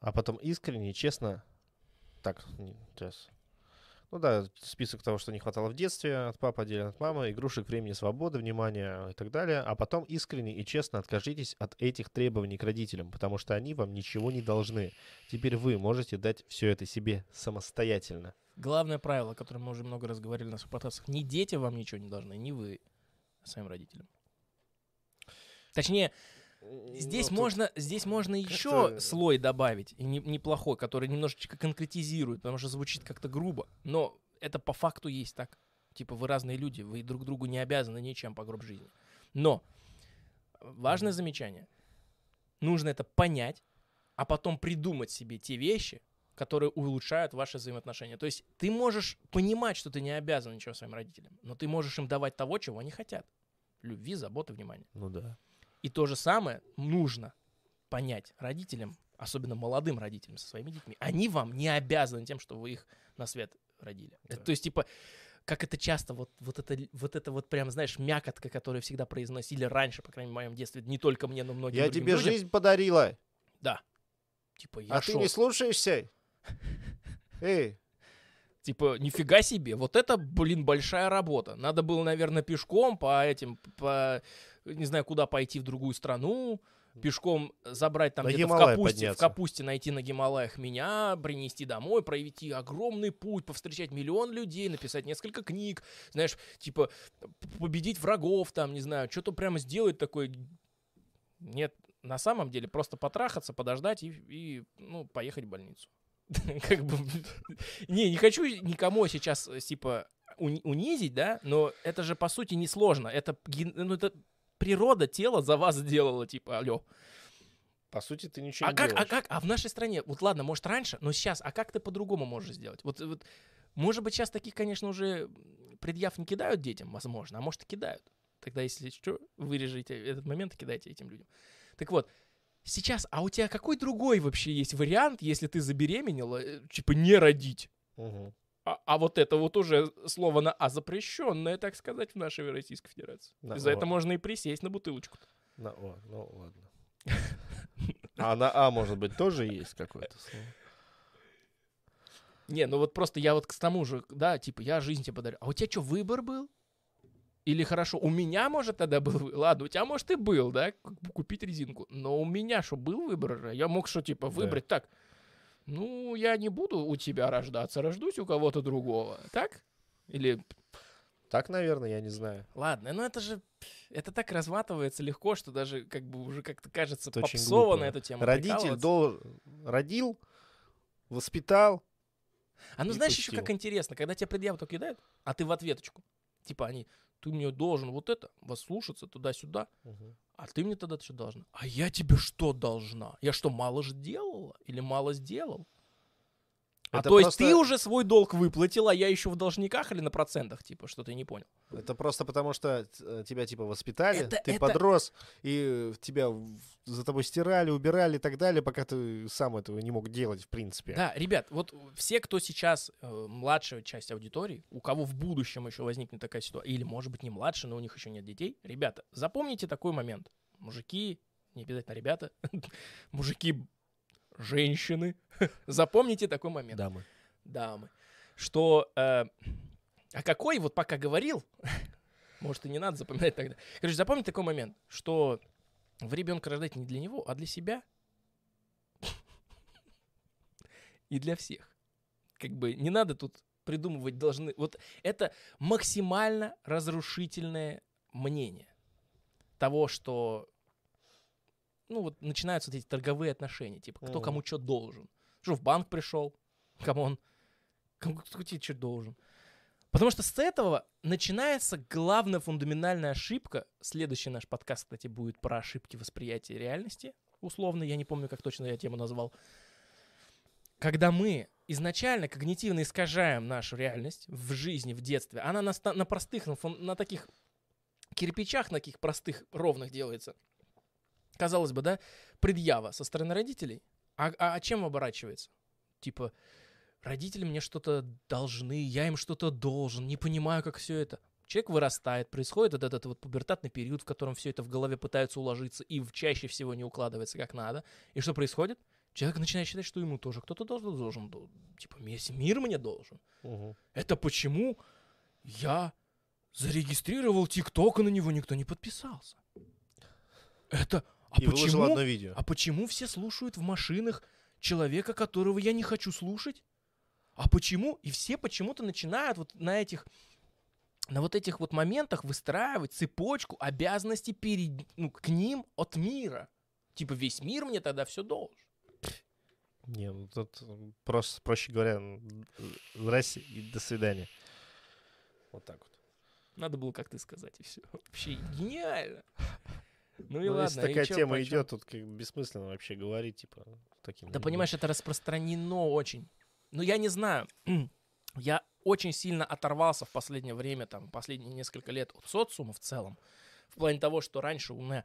А потом искренне, честно, так, сейчас ну да, список того, что не хватало в детстве, от папы отдельно от мамы, игрушек, времени, свободы, внимания и так далее. А потом искренне и честно откажитесь от этих требований к родителям, потому что они вам ничего не должны. Теперь вы можете дать все это себе самостоятельно. Главное правило, которое мы уже много раз говорили на своих подкастах, не дети вам ничего не должны, не вы своим родителям. Точнее, Здесь, ну, можно, здесь можно еще слой добавить, и не, неплохой, который немножечко конкретизирует, потому что звучит как-то грубо. Но это по факту есть так. Типа вы разные люди, вы друг другу не обязаны ничем по гроб жизни. Но важное замечание. Нужно это понять, а потом придумать себе те вещи, которые улучшают ваши взаимоотношения. То есть ты можешь понимать, что ты не обязан ничего своим родителям, но ты можешь им давать того, чего они хотят. Любви, заботы, внимания. Ну да. И то же самое нужно понять родителям, особенно молодым родителям со своими детьми. Они вам не обязаны тем, что вы их на свет родили. Да. То есть, типа, как это часто, вот, вот, это, вот это вот прям, знаешь, мякотка, которую всегда произносили раньше, по крайней мере, в моем детстве, не только мне, но многим Я тебе людям. жизнь подарила, Да. Типа, я а ты шо? не слушаешься? Эй, Типа, нифига себе, вот это, блин, большая работа. Надо было, наверное, пешком по этим, по, не знаю, куда пойти в другую страну, пешком забрать там где-то в капусте, в подняться. капусте найти на Гималаях меня, принести домой, провести огромный путь, повстречать миллион людей, написать несколько книг, знаешь, типа, победить врагов там, не знаю, что-то прямо сделать такое. Нет, на самом деле просто потрахаться, подождать и, и, ну, поехать в больницу. Как бы, не, не хочу никому сейчас, э, типа, уни- унизить, да, но это же, по сути, несложно. Это, ну, это природа тела за вас сделала, типа, алло. по сути, ты ничего А не как, а делаешь. как, а в нашей стране, вот ладно, может раньше, но сейчас, а как ты по-другому можешь сделать? Вот, вот, может быть, сейчас таких, конечно, уже предъяв не кидают детям, возможно, а может и кидают. Тогда, если что, вырежите этот момент и кидайте этим людям. Так вот, сейчас, а у тебя какой другой вообще есть вариант, если ты забеременела, э, типа не родить? Мгм. А, а вот это вот уже слово на «а» запрещенное, так сказать, в нашей Российской Федерации. Да, И за это вот. можно и присесть на бутылочку. На О, ну ладно. А на А, может быть, тоже есть какое-то слово? Не, ну вот просто я вот к тому же, да, типа, я жизнь тебе подарю. А у тебя что, выбор был? Или хорошо, у меня, может, тогда был Ладно, у тебя, может, и был, да, купить резинку. Но у меня что, был выбор? Я мог что, типа, Да. выбрать так? Ну, я не буду у тебя рождаться, рождусь у кого-то другого. Так? Или Так, наверное, я не знаю. Ладно, ну это же это так разматывается легко, что даже как бы уже как-то кажется Это попсово на эту тему. Родитель дол... родил, воспитал. А ну знаешь еще пустил. как интересно, когда тебе предъяву только кидают, а ты в ответочку. Типа они, ты мне должен вот это, вас слушаться туда-сюда, а ты мне тогда что должна? А я тебе что должна? Я что, мало же делала? Или мало сделал? А Это то есть просто- ты уже свой долг выплатил, а я еще в должниках или на процентах, типа, что ты не понял? Это просто потому, что э, тебя типа воспитали, Это- ты это- подрос, и тебя за тобой стирали, убирали и так далее, пока ты сам этого не мог делать, в принципе. Да, ребят, вот все, кто сейчас э, младшая часть аудитории, у кого в будущем еще возникнет такая ситуация, или, может быть, не младше, но у них еще нет детей, ребята, запомните такой момент. Мужики, не обязательно ребята, мужики, женщины, запомните такой момент. Дамы. дамы, что... э, а какой, вот пока говорил, может, и не надо запоминать тогда. Короче, запомните такой момент, что вы ребенка рождаете не для него, а для себя. И для всех. Как бы не надо тут придумывать должны... Вот это максимально разрушительное мнение того, что ну вот начинаются вот эти торговые отношения, типа кто кому что должен. Что в банк пришел, кому он, кому кто тебе что должен. Потому что с этого начинается главная фундаментальная ошибка. Следующий наш подкаст, кстати, будет про ошибки восприятия реальности. Условно, я не помню, как точно я тему назвал. Когда мы изначально когнитивно искажаем нашу реальность в жизни, в детстве, она на, на простых, на, на таких кирпичах, на таких простых, ровных делается. Казалось бы, да, предъява со стороны родителей. А, а- а чем оборачивается? Типа, родители мне что-то должны, я им что-то должен, не понимаю, как все это. Человек вырастает, происходит вот этот вот пубертатный период, в котором все это в голове пытаются уложиться и чаще всего не укладывается как надо. И что происходит? Человек начинает считать, что ему тоже кто-то должен, должен, дол- типа, весь мир мне должен. Мгм. Это почему я зарегистрировал ТикТок, и на него никто не подписался? Это... А и почему... одно видео. А почему все слушают в машинах человека, которого я не хочу слушать? А почему? И все почему-то начинают вот на этих на вот этих вот моментах выстраивать цепочку обязанностей перед, ну, к ним от мира. Типа весь мир мне тогда все должен. Не, ну тут просто, проще говоря, здрасте и до свидания. Вот так вот. Надо было как ты сказать, и все. Вообще гениально. Ну и Ну, ладно. если и такая чё, тема идет, тут как бессмысленно вообще говорить, типа, таким. Да людям. понимаешь, это распространено очень. Ну, я не знаю. Я очень сильно оторвался в последнее время, там, последние несколько лет от социума в целом. В плане того, что раньше у меня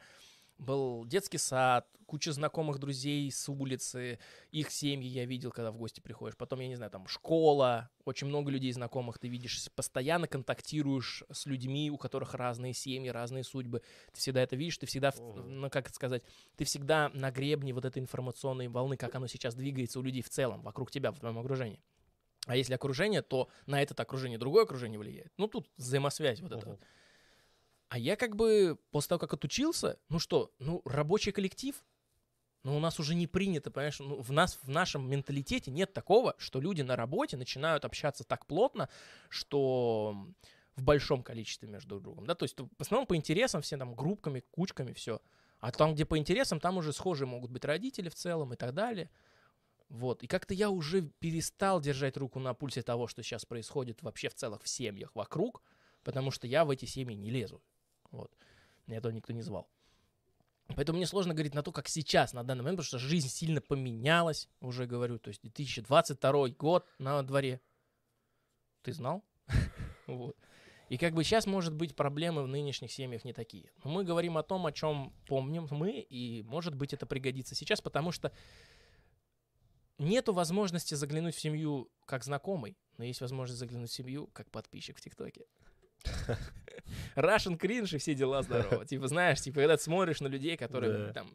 был детский сад, куча знакомых друзей с улицы, их семьи я видел, когда в гости приходишь. Потом, я не знаю, там школа, очень много людей знакомых ты видишь, постоянно контактируешь с людьми, у которых разные семьи, разные судьбы. Ты всегда это видишь, ты всегда, ну как это сказать, ты всегда на гребне вот этой информационной волны, как оно сейчас двигается у людей в целом, вокруг тебя, в твоем окружении. А если окружение, то на это окружение другое окружение влияет. Ну, тут взаимосвязь вот эта. А я как бы после того, как отучился, ну что, ну, рабочий коллектив, ну, у нас уже не принято, понимаешь, ну, в, нас, в нашем менталитете нет такого, что люди на работе начинают общаться так плотно, что в большом количестве между друг другом, да, то есть в основном по интересам, все там группками, кучками, все. А там, где по интересам, там уже схожие могут быть родители в целом и так далее. Вот. И как-то я уже перестал держать руку на пульсе того, что сейчас происходит вообще в целых в семьях вокруг, потому что я в эти семьи не лезу. Вот. Меня этого никто не звал. Поэтому мне сложно говорить на то, как сейчас, на данный момент, потому что жизнь сильно поменялась, уже говорю. То есть 2022 год на дворе. Ты знал? Вот. И как бы сейчас, может быть, проблемы в нынешних семьях не такие. Но мы говорим о том, о чем помним мы, и, может быть, это пригодится сейчас, потому что нету возможности заглянуть в семью как знакомый, но есть возможность заглянуть в семью как подписчик в ТикТоке. Russian cringe и все дела здорово. Типа, знаешь, типа, когда ты смотришь на людей, которые Да. там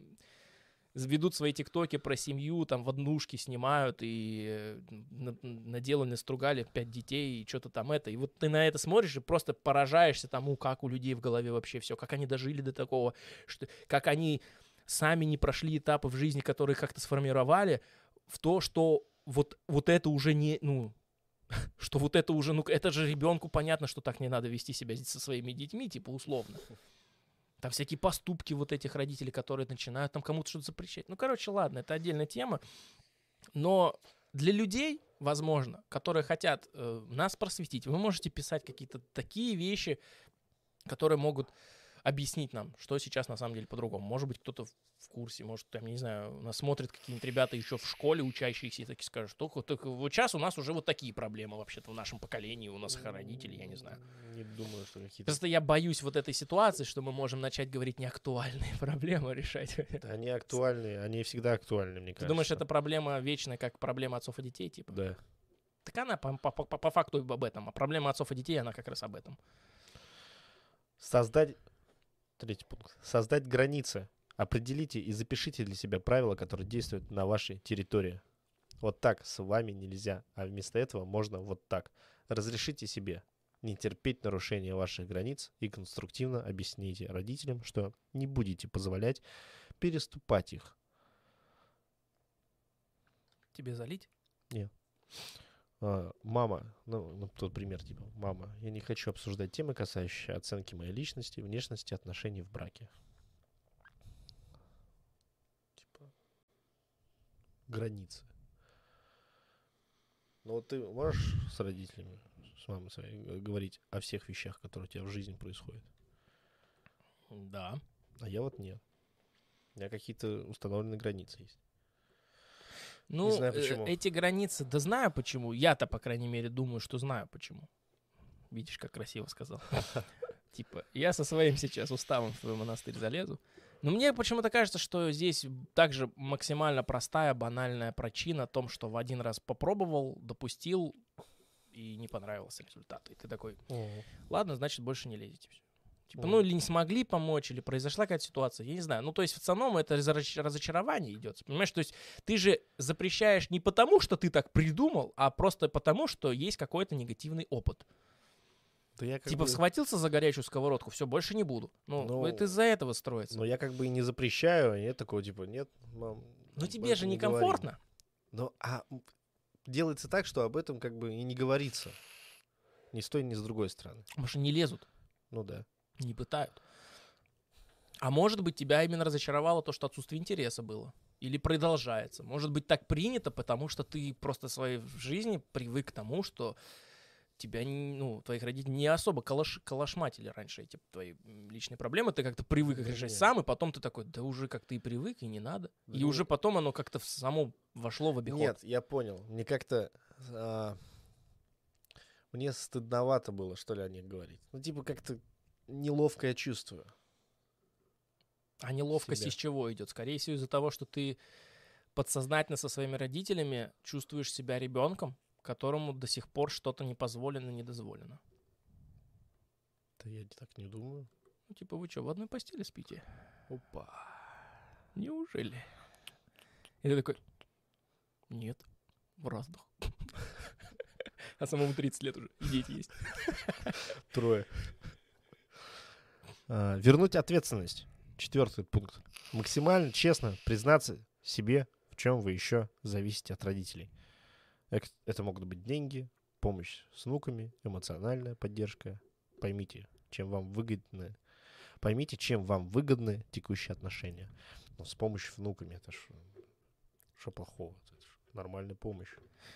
ведут свои тиктоки про семью, там в однушке снимают и э, на- наделали, стругали пять детей и что-то там это. И вот ты на это смотришь и просто поражаешься тому, как у людей в голове вообще все, как они дожили до такого, что, как они сами не прошли этапы в жизни, которые как-то сформировали, в то, что вот, вот это уже не, ну, что вот это уже, ну, это же ребенку понятно, что так не надо вести себя со своими детьми, типа, условно. Там всякие поступки вот этих родителей, которые начинают там кому-то что-то запрещать. Ну, короче, ладно, это отдельная тема. Но для людей, возможно, которые хотят э, нас просветить, вы можете писать какие-то такие вещи, которые могут объяснить нам, что сейчас на самом деле по-другому. Может быть, кто-то в- курсе, может, там, не знаю, нас смотрят какие-нибудь ребята еще в школе учащиеся и такие скажут, только, только вот сейчас у нас уже вот такие проблемы вообще-то в нашем поколении, у нас их родители, я не знаю. Не думаю, что какие-то... Просто я боюсь вот этой ситуации, что мы можем начать говорить неактуальные проблемы решать. Они актуальны, они всегда актуальны, мне Ты кажется. думаешь, это проблема вечная, как проблема отцов и детей, типа? Да. Так она по, по- по- по факту об этом. А проблема отцов и детей, она как раз об этом. Создать... Третий пункт. Создать границы. Определите и запишите для себя правила, которые действуют на вашей территории. Вот так с вами нельзя, а вместо этого можно вот так. Разрешите себе не терпеть нарушения ваших границ и конструктивно объясните родителям, что не будете позволять переступать их. Тебе залить? А, мама, ну, ну, тот пример, типа, мама, я не хочу обсуждать темы, касающиеся оценки моей личности, внешности, отношений в браке. Типа, границы. Ну вот ты можешь с родителями, с мамой своей г- говорить о всех вещах, которые у тебя в жизни происходят? Да. А я вот нет. У меня какие-то установленные границы есть. Ну, знаю, э, почему. эти границы, да знаю почему. Я-то, по крайней мере, думаю, что знаю почему. Видишь, как красиво сказал. Типа, я со своим сейчас уставом в твой монастырь залезу. Но мне почему-то кажется, что здесь также максимально простая, банальная причина о том, что в один раз попробовал, допустил и не понравился результат. И ты такой, ладно, значит, больше не лезете. Типа, ну или не смогли помочь, или произошла какая-то ситуация, я не знаю. Ну, то есть в основном это разоч- разочарование идет. Понимаешь, то есть ты же запрещаешь не потому, что ты так придумал, а просто потому, что есть какой-то негативный опыт. Да я типа бы- схватился за горячую сковородку, все, больше не буду. Ну, Ну, это из-за этого строится. Но я как бы и не запрещаю, и нет такого, типа, нет, мам. Об тебе же этом не говорим». некомфортно. Ну, а делается так, что об этом как бы и не говорится. Ни с той, ни с другой стороны. Что не лезут, Ну да. Не пытают. А может быть, тебя именно разочаровало то, что отсутствие интереса было. Или продолжается. Может быть, так принято, потому что ты просто в своей жизни привык к тому, что тебя, ну, твоих родителей не особо калаш, калашматили раньше эти твои личные проблемы, ты как-то привык их решать нет. сам, и потом ты такой, да уже как-то и привык, и не надо. И Да уже потом оно как-то само вошло в обиход. Нет, я понял. Мне как-то... а, мне стыдновато было, что ли, о них говорить. Ну, типа, как-то неловко я чувствую. А неловкость себя. из чего идет? Скорее всего, из-за того, что ты подсознательно со своими родителями чувствуешь себя ребенком, которому до сих пор что-то не позволено, не дозволено. Да я так не думаю. Ну, типа, вы что, в одной постели спите? Опа. Неужели? И ты такой, нет, в разных. А самому 30 лет уже, и дети есть. Трое. А, вернуть ответственность. Четвертый пункт. Максимально честно признаться себе, в чем вы еще зависите от родителей. Это могут быть деньги, помощь с внуками, эмоциональная поддержка. Поймите, чем вам выгодны. Поймите, чем вам выгодны текущие отношения. Ну, с помощью внуками это что плохого? Это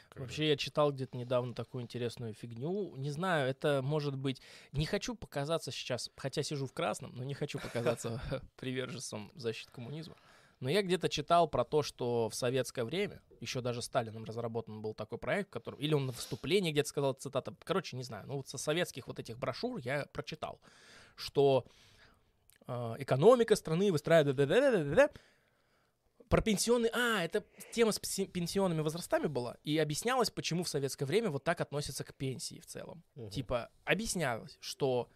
Как бы. Вообще, я читал где-то недавно такую интересную фигню. Не знаю, это может быть... Не хочу показаться сейчас, хотя сижу в красном, но не хочу показаться приверженцем защиты коммунизма. Но я где-то читал про то, что в советское время, еще даже Сталином разработан был такой проект, который... Или он на выступлении где-то сказал цитата. Короче, не знаю. Ну вот со советских вот этих брошюр я прочитал, что э, экономика страны выстраивает... Про пенсионный... А, это тема с пенси- пенсионными возрастами была. И объяснялось, почему в советское время вот так относятся к пенсии в целом. Мгм. Типа, объяснялось, что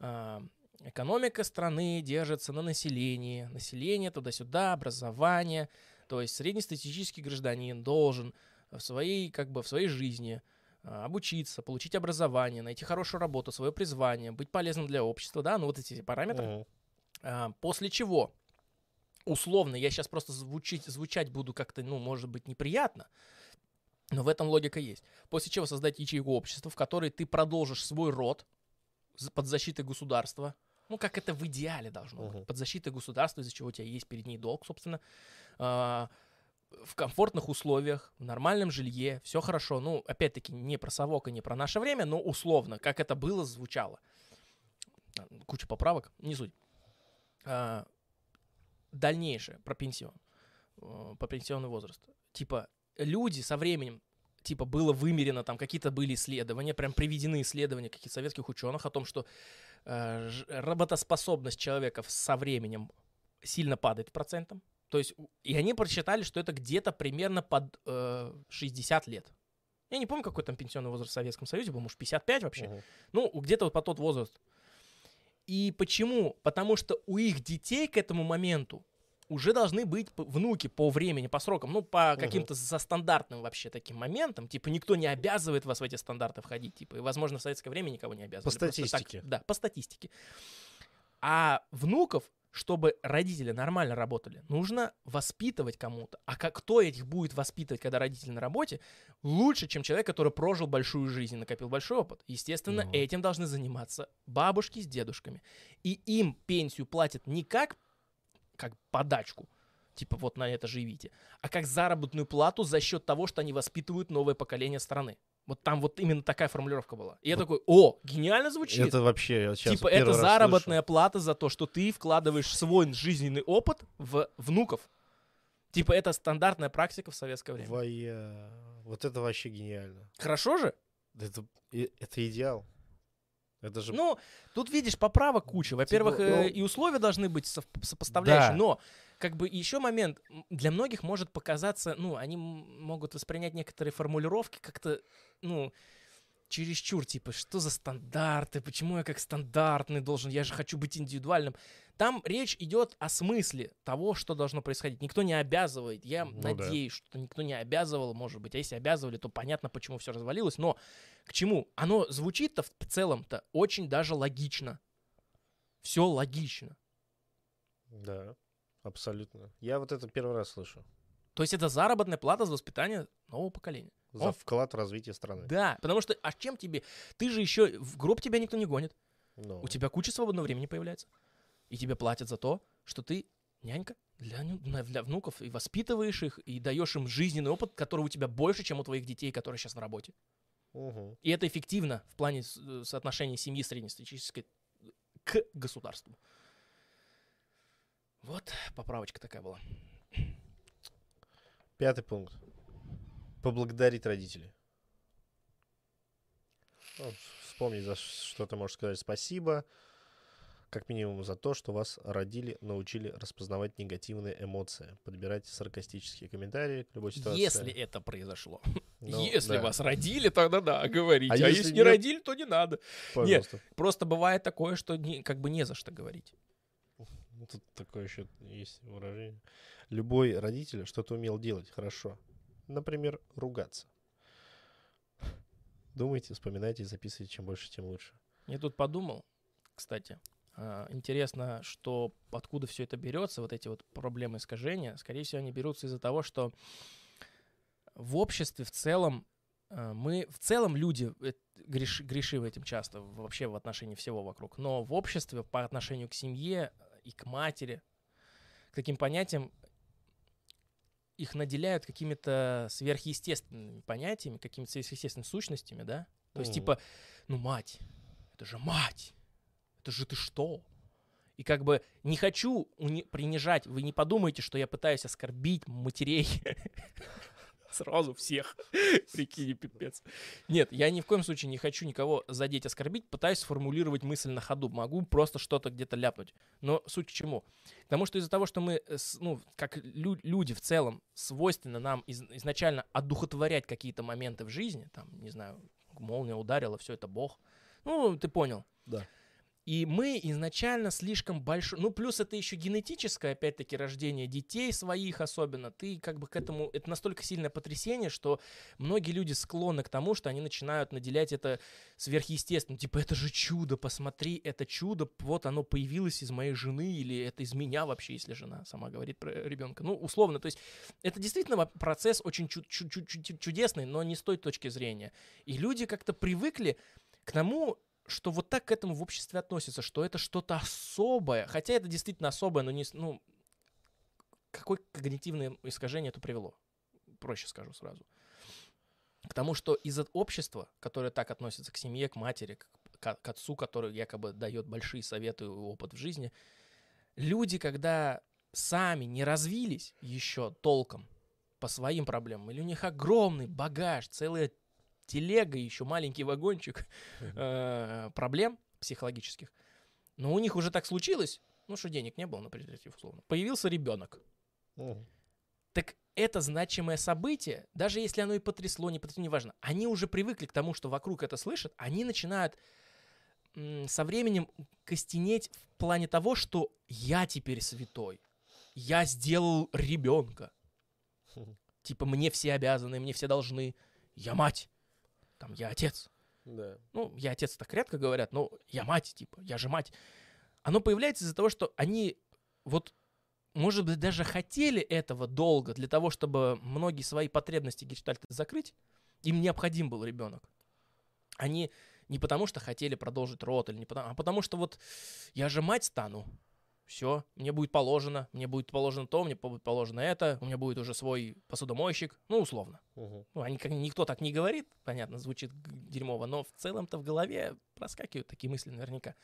э, экономика страны держится на населении. Население туда-сюда, образование. То есть среднестатистический гражданин должен в своей, как бы, в своей жизни э, обучиться, получить образование, найти хорошую работу, свое призвание, быть полезным для общества, да, ну вот эти параметры. А, После чего, условно, я сейчас просто звучить, звучать буду как-то, ну, может быть, неприятно, но в этом логика есть. После чего создать ячейку общества, в которой ты продолжишь свой род под защитой государства. Ну, как это в идеале должно Мгм. быть. Под защитой государства, из-за чего у тебя есть перед ней долг, собственно. А, в комфортных условиях, в нормальном жилье, все хорошо. Ну, опять-таки, не про совок и не про наше время, но условно, как это было, звучало. Куча поправок, не суть. А, дальнейшее про пенсион, э, по пенсионный возраст. Типа, люди со временем, типа, было вымерено, там какие-то были исследования, прям приведены исследования каких-то советских ученых о том, что э, работоспособность человека со временем сильно падает процентом. То есть, и они просчитали, что это где-то примерно под э, 60 лет. Я не помню, какой там пенсионный возраст в Советском Союзе был, может, 55 вообще. Мгм. Ну, где-то вот по тот возраст. И почему? Потому что у их детей к этому моменту уже должны быть внуки по времени, по срокам, ну, по каким-то за стандартным вообще таким моментам. Типа, никто не обязывает вас в эти стандарты входить. Типа, и, возможно, в советское время никого не обязывали. По Просто так- статистике. да, по статистике. А внуков, чтобы родители нормально работали, нужно воспитывать кому-то. А как, кто этих будет воспитывать, когда родители на работе, лучше, чем человек, который прожил большую жизнь и накопил большой опыт. Естественно, Ну. этим должны заниматься бабушки с дедушками. И им пенсию платят не как, как подачку, типа вот на это живите, а как заработную плату за счет того, что они воспитывают новое поколение страны. Вот там вот именно такая формулировка была. И я Вот. такой, о, гениально звучит. Это вообще, я сейчас Типа это заработная плата за то, что ты вкладываешь свой жизненный опыт в внуков. Типа это стандартная практика в советское время. Твоя... Вот это вообще гениально. Хорошо же? Это, это идеал. Это же... Ну, тут видишь, поправок куча. Во-первых, Типа, э, ну- и условия должны быть сопоставляющие. Да. Но, как бы, еще момент. Для многих может показаться, ну, они могут воспринять некоторые формулировки как-то, ну, чересчур, типа, что за стандарты, почему я как стандартный должен, я же хочу быть индивидуальным. Там речь идет о смысле того, что должно происходить. Никто не обязывает. Я Ну да. надеюсь, что никто не обязывал, может быть. А если обязывали, то понятно, почему все развалилось. Но к чему? Оно звучит-то в целом-то очень даже логично. Все логично. Да, абсолютно. Я вот это первый раз слышу. То есть это заработная плата за воспитание нового поколения. За Он- вклад в развитие страны. Да, потому что, а чем тебе? Ты же еще, в гроб тебя никто не гонит. Ну, У тебя куча свободного времени появляется. И тебе платят за то, что ты нянька для, для внуков и воспитываешь их, и даешь им жизненный опыт, который у тебя больше, чем у твоих детей, которые сейчас на работе. Мгм. И это эффективно в плане э, соотношения семьи среднестатистической к государству. Вот поправочка такая была. Пятый пункт. Поблагодарить родителей. Ну, вспомнить, за что ты можешь сказать спасибо. Как минимум за то, что вас родили, научили распознавать негативные эмоции, подбирать саркастические комментарии к любой ситуации. Если это произошло. Ну, если да, вас родили, тогда да, говорите. А А, если если не нет? родили, то не надо. Пожалуйста. Просто бывает такое, что не- как бы не за что говорить. Тут такое еще есть выражение. Любой родитель что-то умел делать хорошо. Например, ругаться. Думайте, вспоминайте, записывайте. Чем больше, тем лучше. Я тут подумал, кстати, а, интересно, что откуда все это берется, вот эти вот проблемы искажения. Скорее всего, они берутся из-за того, что в обществе в целом а, мы, в целом люди э, греш, грешивы этим часто, вообще в отношении всего вокруг. Но в обществе по отношению к семье и к матери, к таким понятиям, их наделяют какими-то сверхъестественными понятиями, какими-то сверхъестественными сущностями, да? То есть, типа, ну, мать, это же мать, это же ты что? И как бы не хочу уни- принижать, вы не подумайте, что я пытаюсь оскорбить матерей сразу всех. Прикинь, пипец. Нет, я ни в коем случае не хочу никого задеть, оскорбить, пытаюсь сформулировать мысль на ходу. Могу просто что-то где-то ляпнуть. Но суть к чему? К тому, что из-за того, что мы, э, ну, как лю- люди в целом, свойственно нам из- изначально одухотворять какие-то моменты в жизни, там, не знаю, молния ударила, все это бог. Ну, ты понял. Да. И мы изначально слишком большой... Ну, плюс это еще генетическое, опять-таки, рождение детей своих особенно. Ты как бы к этому... Это настолько сильное потрясение, что многие люди склонны к тому, что они начинают наделять это сверхъестественным. Типа, это же чудо, посмотри, это чудо, вот оно появилось из моей жены, или это из меня вообще, если жена сама говорит про ребенка. Ну, условно, то есть это действительно процесс очень чу- чу- чу- чудесный, но не с той точки зрения. И люди как-то привыкли к тому, что вот так к этому в обществе относятся, что это что-то особое, хотя это действительно особое, но не, ну, какое когнитивное искажение это привело, проще скажу сразу. К тому, что из-за общества, которое так относится к семье, к матери, к- к отцу, который якобы дает большие советы и опыт в жизни, люди, когда сами не развились еще толком по своим проблемам, или у них огромный багаж, целая телега, еще маленький вагончик э, проблем психологических, но у них уже так случилось, ну что денег не было на презерватив условно, появился ребенок. Так это значимое событие, даже если оно и потрясло, не потрясло, неважно, они уже привыкли к тому, что вокруг это слышат, они начинают со временем костенеть в плане того, что я теперь святой, я сделал ребенка, Мгм. типа мне все обязаны, мне все должны, я мать, там я отец, Да. ну, я отец так редко говорят, но я мать, типа, я же мать. Оно появляется из-за того, что они вот, может быть, даже хотели этого долго для того, чтобы многие свои потребности гештальта закрыть, им необходим был ребенок. Они не потому, что хотели продолжить род, или не потому, а потому что вот я же мать стану. Все, мне будет положено, мне будет положено то, мне будет положено это, у меня будет уже свой посудомойщик, ну, условно. Мгм. Ну, они, никто так не говорит, понятно, звучит дерьмово, но в целом-то в голове проскакивают такие мысли наверняка.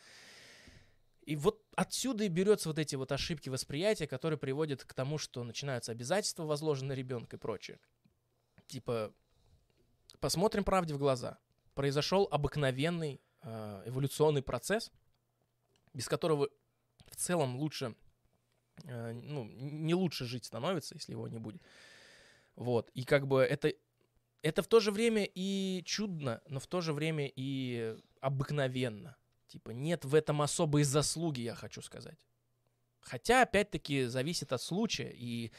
И вот отсюда и берется вот эти вот ошибки восприятия, которые приводят к тому, что начинаются обязательства, возложенные на ребенка и прочее. Типа, посмотрим правде в глаза. Произошел обыкновенный э, эволюционный процесс, без которого в целом лучше, э, ну, не лучше жить становится, если его не будет. Вот. И как бы это, это в то же время и чудно, но в то же время и обыкновенно. Типа нет в этом особой заслуги, я хочу сказать. Хотя, опять-таки, зависит от случая. И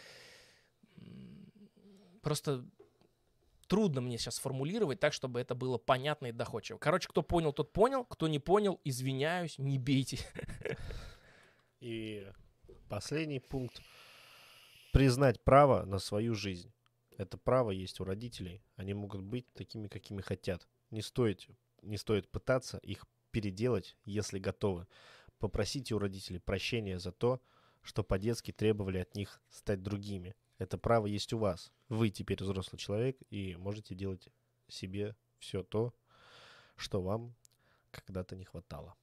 просто трудно мне сейчас формулировать так, чтобы это было понятно и доходчиво. Короче, кто понял, тот понял. Кто не понял, извиняюсь, не бейте. И последний пункт. Признать право на свою жизнь. Это право есть у родителей. Они могут быть такими, какими хотят. Не стоит, не стоит пытаться их переделать, если готовы. Попросите у родителей прощения за то, что по-детски требовали от них стать другими. Это право есть у вас. Вы теперь взрослый человек и можете делать себе все то, что вам когда-то не хватало.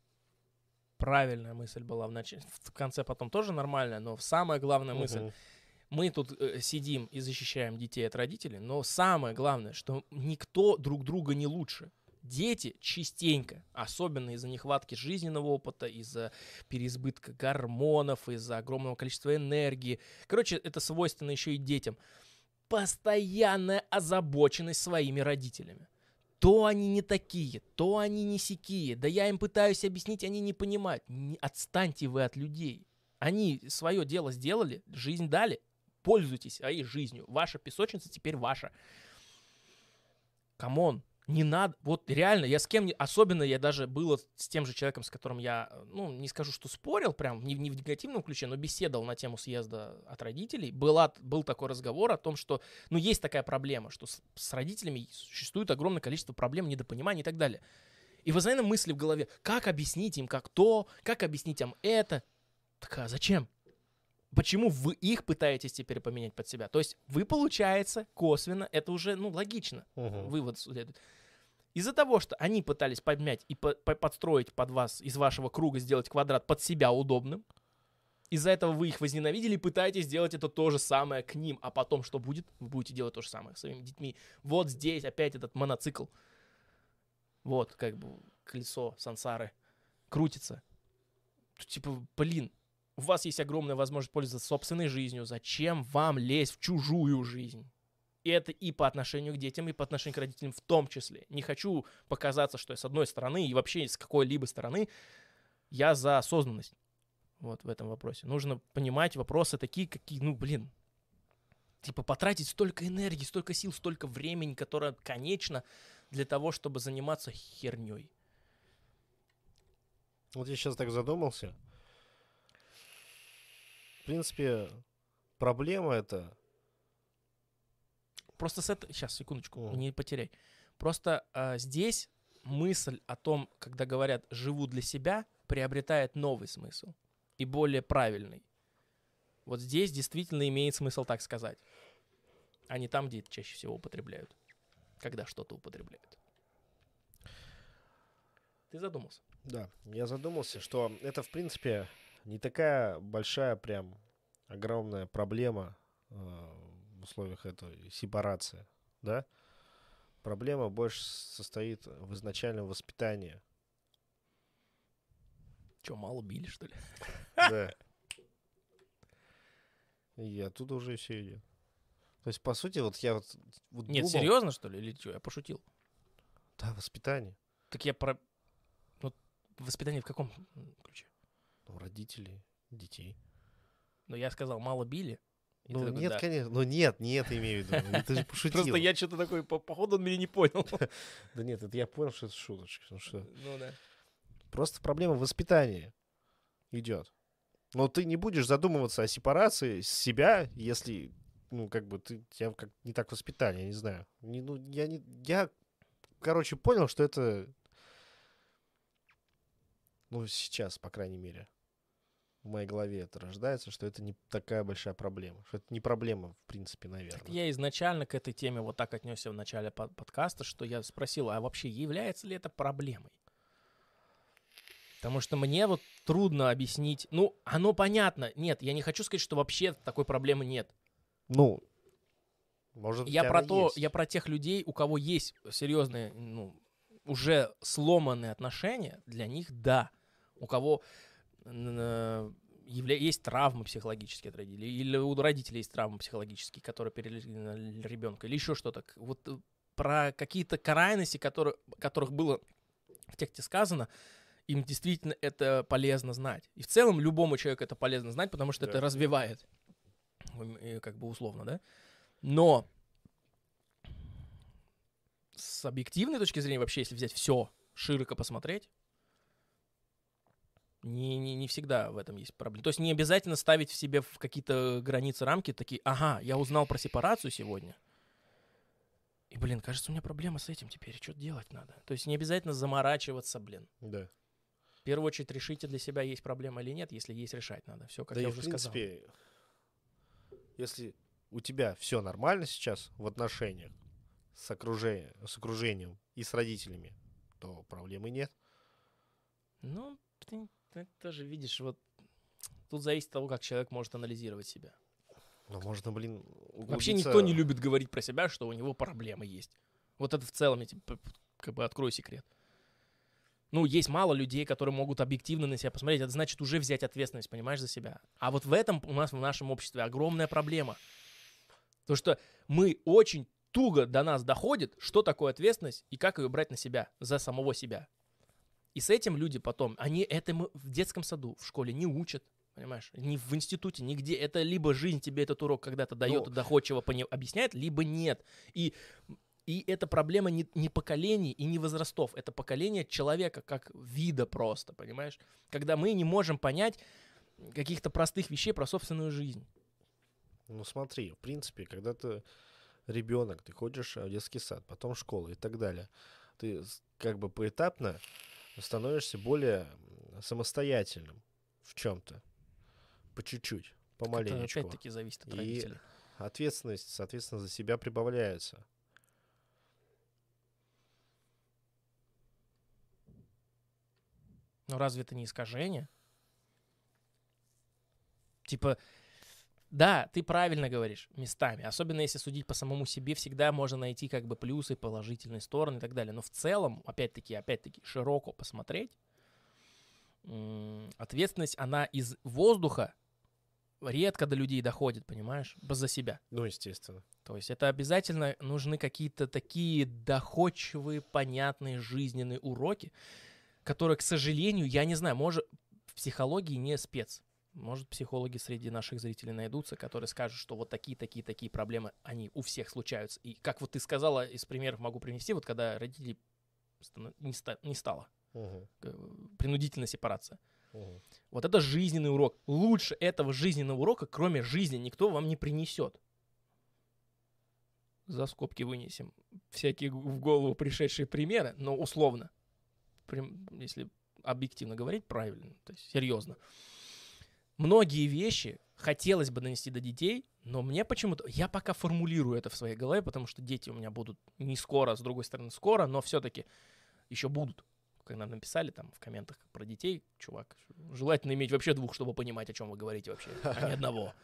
Правильная мысль была в начале. В конце потом тоже нормальная, но самая главная мысль. Мгм. Мы тут э, сидим и защищаем детей от родителей, но самое главное, что никто друг друга не лучше. Дети частенько, особенно из-за нехватки жизненного опыта, из-за переизбытка гормонов, из-за огромного количества энергии. Короче, это свойственно еще и детям. Постоянная озабоченность своими родителями. То они не такие, то они не сякие. Да я им пытаюсь объяснить, они не понимают. Не, отстаньте вы от людей. Они свое дело сделали, жизнь дали. Пользуйтесь своей жизнью. Ваша песочница теперь ваша. Come on, не надо. Вот реально, я с кем... Особенно я даже было с тем же человеком, с которым я, э, ну, не скажу, что спорил, прям не, не в негативном ключе, но беседовал на тему съезда от родителей. Была, был такой разговор о том, что, ну, есть такая проблема, что с, с родителями существует огромное количество проблем, недопониманий и так далее. И постоянно мысли в голове, как объяснить им, как то, как объяснить им это. Так а зачем? Почему вы их пытаетесь теперь поменять под себя? То есть вы, получается, косвенно, это уже, ну, логично, Мгм. вывод следует. Из-за того, что они пытались подмять и по- по- подстроить под вас, из вашего круга сделать квадрат под себя удобным, из-за этого вы их возненавидели и пытаетесь сделать это то же самое к ним. А потом что будет? Вы будете делать то же самое с своими детьми. Вот здесь опять этот моноцикл. Вот, как бы колесо сансары крутится. Типа, блин, у вас есть огромная возможность пользоваться собственной жизнью. Зачем вам лезть в чужую жизнь? И это и по отношению к детям, и по отношению к родителям в том числе. Не хочу показаться, что я с одной стороны и вообще с какой-либо стороны я за осознанность вот в этом вопросе. Нужно понимать вопросы такие, какие, ну, блин, типа потратить столько энергии, столько сил, столько времени, которое конечно для того, чтобы заниматься херней. Вот я сейчас так задумался. В принципе, проблема это... Просто с этого... Сейчас, секундочку, не потеряй. Просто а, здесь мысль о том, когда говорят «живу для себя», приобретает новый смысл и более правильный. Вот здесь действительно имеет смысл так сказать, а не там, где это чаще всего употребляют, когда что-то употребляют. Ты задумался? Да, я задумался, что это, в принципе, не такая большая, прям огромная проблема э, в условиях этой сепарации, да? Проблема больше состоит в изначальном воспитании. Че, мало били, что ли? Да. И оттуда уже все идет. То есть, по сути, вот я вот, вот Нет, думал- серьезно, что ли? Или что? Я пошутил. Да, воспитание. Так я про... Ну, воспитание в каком ключе? Ну, родителей, детей. Ну, я сказал, мало били. И Ну, такой, нет, «Да». конечно. Ну, нет, нет, имею в виду. Ну, Ты же пошутил. Просто я что-то такой, по- походу, он меня не понял. Да нет, это я понял, что это шуточка. Ну? Ну да. Просто проблема в воспитании идет. Но ты не будешь задумываться о сепарации с себя, если, ну, как бы, ты, тебя как не так воспитали, я не знаю. Не, ну, я не, я, короче, понял, что это, ну, сейчас, по крайней мере, в моей голове это рождается, что это не такая большая проблема. Что это не проблема, в принципе, наверное. Я изначально к этой теме вот так отнесся в начале под- подкаста, что я спросил, а вообще является ли это проблемой? Потому что мне вот трудно объяснить. Ну, оно понятно. Нет, я не хочу сказать, что вообще такой проблемы нет. Ну, может Я про то, есть. я про тех людей, у кого есть серьезные, ну, уже сломанные отношения, для них да. У кого явля- есть травмы психологические от родителей, или у родителей есть травмы психологические, которые перелезли на ребенка, или еще что-то. Вот э, про какие-то крайности, которые, которых было в тексте сказано, им действительно это полезно знать. И в целом любому человеку это полезно знать, потому что Да. это развивает, и как бы условно, да. Но с объективной точки зрения, вообще, если взять все широко посмотреть, не, не, не всегда в этом есть проблема. То есть не обязательно ставить в себе в какие-то границы, рамки, такие, ага, я узнал про сепарацию сегодня. И, блин, кажется, у меня проблема с этим теперь. Что делать надо? То есть не обязательно заморачиваться, блин. Да. В первую очередь решите для себя, есть проблема или нет. Если есть, решать надо. Все, как да я и, уже в сказал. принципе, если у тебя все нормально сейчас в отношениях, с, окружением, с окружением и с родителями, то проблемы нет. Ну, ты, ты тоже видишь, вот тут зависит от того, как человек может анализировать себя. Но можно, блин, Вообще углубиться- никто не любит говорить про себя, что у него проблемы есть. Вот это в целом, я тебе как бы открою секрет. Ну, есть мало людей, которые могут объективно на себя посмотреть. Это значит уже взять ответственность, понимаешь, за себя. А вот в этом у нас в нашем обществе огромная проблема. То, что мы очень туго до нас доходит, что такое ответственность и как ее брать на себя, за самого себя. И с этим люди потом, они этому в детском саду, в школе не учат, понимаешь? Ни в институте, нигде. Это либо жизнь тебе этот урок когда-то дает Ну, и доходчиво пони- объясняет, либо нет. И, и это проблема не, не поколений и не возрастов. Это поколение человека как вида просто, понимаешь? Когда мы не можем понять каких-то простых вещей про собственную жизнь. Ну смотри, в принципе, когда ты ребенок, ты ходишь в детский сад, потом школу и так далее, ты как бы поэтапно становишься более самостоятельным в чем-то, по чуть-чуть, помаленечку. опять-таки зависит от И- родителей. Ответственность, соответственно, за себя прибавляется. Но разве это не искажение? Типа, да, ты правильно говоришь местами. Особенно если судить по самому себе, всегда можно найти как бы плюсы, положительные стороны и так далее. Но в целом, опять-таки, опять-таки, широко посмотреть, ответственность, она из воздуха редко до людей доходит, понимаешь? За себя. Ну, естественно. То есть это обязательно нужны какие-то такие доходчивые, понятные жизненные уроки, которые, к сожалению, я не знаю, может, в психологии не спец. Может, психологи среди наших зрителей найдутся, которые скажут, что вот такие, такие, такие проблемы, они у всех случаются. И как вот ты сказала, из примеров могу привести, вот когда родителей станов- не, ста- не стало, э, принудительная сепарация. мгм. Вот это жизненный урок. Лучше этого жизненного урока, кроме жизни, никто вам не принесет. За скобки вынесем всякие в голову пришедшие примеры, но условно. Если объективно говорить правильно, то есть серьезно. Многие вещи хотелось бы донести до детей, но мне почему-то... Я пока формулирую это в своей голове, потому что дети у меня будут не скоро, с другой стороны скоро, но все-таки еще будут когда написали там в комментах про детей, чувак, желательно иметь вообще двух, чтобы понимать, о чем вы говорите вообще, а не одного.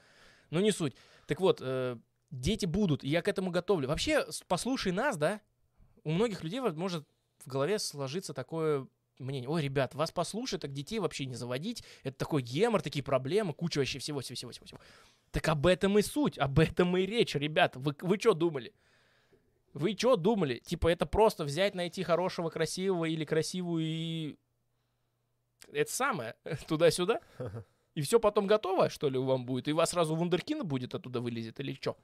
Ну, не суть. Так вот, э, дети будут, и я к этому готовлю. Вообще, послушай нас, да, у многих людей может в голове сложиться такое мнение. Ой, ребят, вас послушать, так детей вообще не заводить. Это такой гемор, такие проблемы, куча вообще всего, всего. Так об этом и суть, об этом и речь, ребят. Вы, вы что думали? Вы что думали? Типа это просто взять, найти хорошего, красивого или красивую и... Это самое, туда-сюда? И все потом готово, что ли, вам будет? И вас сразу вундеркина будет оттуда вылезет или что?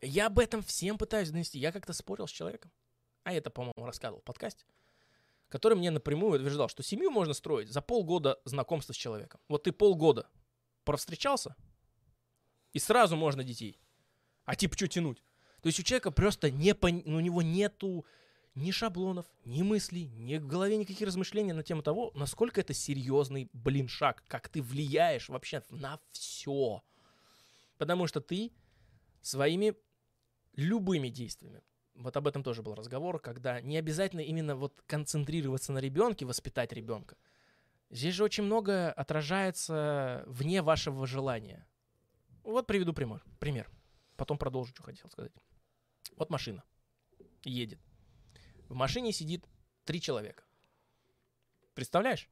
Я об этом всем пытаюсь донести. Я как-то спорил с человеком. А это, по-моему, рассказывал в подкасте. Который мне напрямую утверждал, что семью можно строить за полгода знакомства с человеком. Вот ты полгода провстречался, и сразу можно детей. А типа что тянуть? То есть у человека просто не пон... ну, у него нету ни шаблонов, ни мыслей, ни в голове никаких размышлений на тему того, насколько это серьезный, блин, шаг, как ты влияешь вообще на все. Потому что ты своими любыми действиями, вот об этом тоже был разговор, когда не обязательно именно вот концентрироваться на ребенке, воспитать ребенка. Здесь же очень многое отражается вне вашего желания. Вот приведу пример. пример. Потом продолжу, что хотел сказать. Вот машина едет. В машине сидит три человека. Представляешь?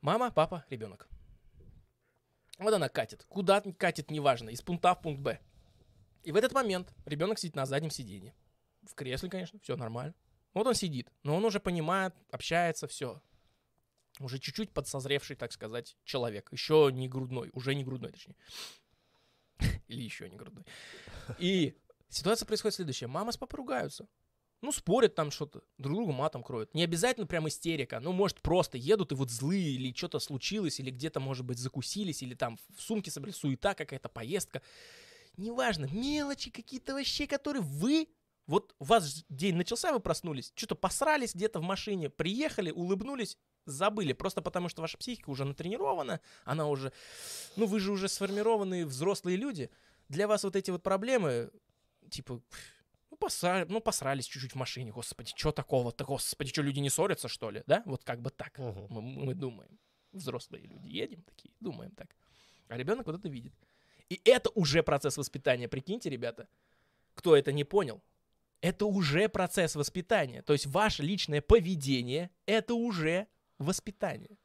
Мама, папа, ребенок. Вот она катит. Куда катит, неважно. Из пункта А в пункт Б. И в этот момент ребенок сидит на заднем сиденье. В кресле, конечно, все нормально. Вот он сидит, но он уже понимает, общается, все. Уже чуть-чуть подсозревший, так сказать, человек. Еще не грудной, уже не грудной, точнее. Или еще не грудной. И ситуация происходит следующая. Мама с папой ругаются. Ну, спорят там что-то, друг другу матом кроют. Не обязательно прям истерика. Ну, может, просто едут и вот злые, или что-то случилось, или где-то, может быть, закусились, или там в сумке собрали суета, какая-то поездка. Неважно, мелочи какие-то вообще, которые вы... Вот у вас день начался, вы проснулись, что-то посрались где-то в машине, приехали, улыбнулись, забыли. Просто потому, что ваша психика уже натренирована, она уже... Ну, вы же уже сформированные взрослые люди. Для вас вот эти вот проблемы, типа, ну, поса- ну, посрались чуть-чуть в машине, господи, что такого-то, господи, что люди не ссорятся, что ли, да? Вот как бы так Мгм. мы, мы думаем. Взрослые люди едем такие, думаем так. А ребенок вот это видит. И это уже процесс воспитания, прикиньте, ребята. Кто это не понял, это уже процесс воспитания. То есть ваше личное поведение — это уже воспитание.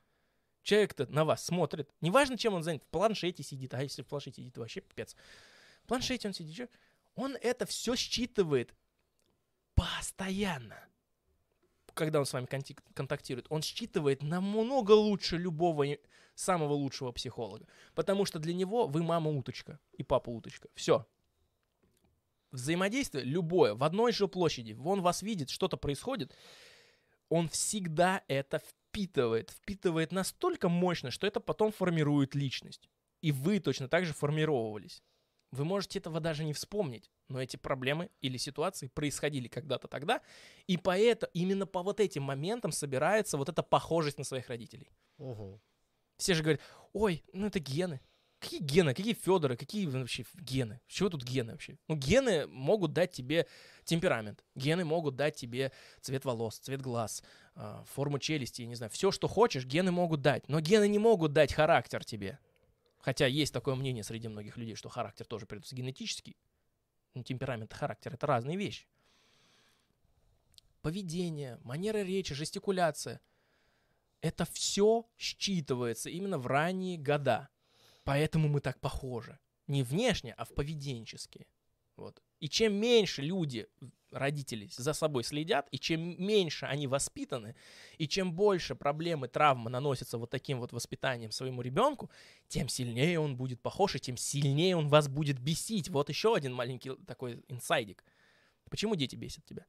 Человек-то на вас смотрит. Неважно, чем он занят. В планшете сидит. А если в планшете сидит, вообще пипец. В планшете он сидит. чё? Он это все считывает постоянно. Когда он с вами контактирует, он считывает намного лучше любого самого лучшего психолога. Потому что для него вы мама уточка и папа уточка. Все. Взаимодействие любое, в одной же площади, он вас видит, что-то происходит, он всегда это впитывает. Впитывает настолько мощно, что это потом формирует личность. И вы точно так же формировались. Вы можете этого даже не вспомнить, но эти проблемы или ситуации происходили когда-то тогда, и поэтому именно по вот этим моментам собирается вот эта похожесть на своих родителей. Мгм. Все же говорят, ой, ну это гены. Какие гены? Какие Федоры? Какие вообще гены? Чего тут гены вообще? Ну, гены могут дать тебе темперамент. Гены могут дать тебе цвет волос, цвет глаз, а, форму челюсти, я не знаю. Все, что хочешь, гены могут дать. Но гены не могут дать характер тебе. Хотя есть такое мнение среди многих людей, что характер тоже придется генетический. Ну, темперамент и характер — это разные вещи. Поведение, манера речи, жестикуляция — это все считывается именно в ранние года. Поэтому мы так похожи. Не внешне, а в поведенчески. Вот. И чем меньше люди, родители, за собой следят, и чем меньше они воспитаны, и чем больше проблемы, травмы наносятся вот таким вот воспитанием своему ребенку, тем сильнее он будет похож, и тем сильнее он вас будет бесить. Вот еще один маленький такой инсайдик. Почему дети бесят тебя?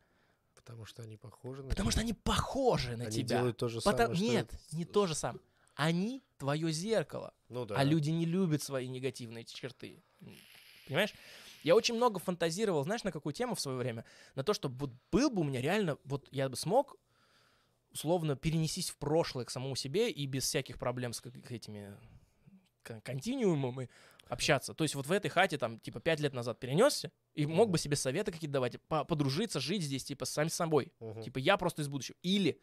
Потому что они похожи на Потому что они похожи на Они тебя. делают то же Потому- самое, что Нет, не то же самое. Они твое зеркало. Ну да. А люди не любят свои негативные черты. Понимаешь? Я очень много фантазировал, знаешь, на какую тему в свое время? На то, что вот был бы у меня реально, вот я бы смог условно перенесись в прошлое к самому себе и без всяких проблем с этими кон- континуумами общаться. То есть вот в этой хате там типа пять лет назад перенесся и мог бы себе советы какие-то давать, по- подружиться, жить здесь типа сам с собой. Мгм. Типа я просто из будущего. Или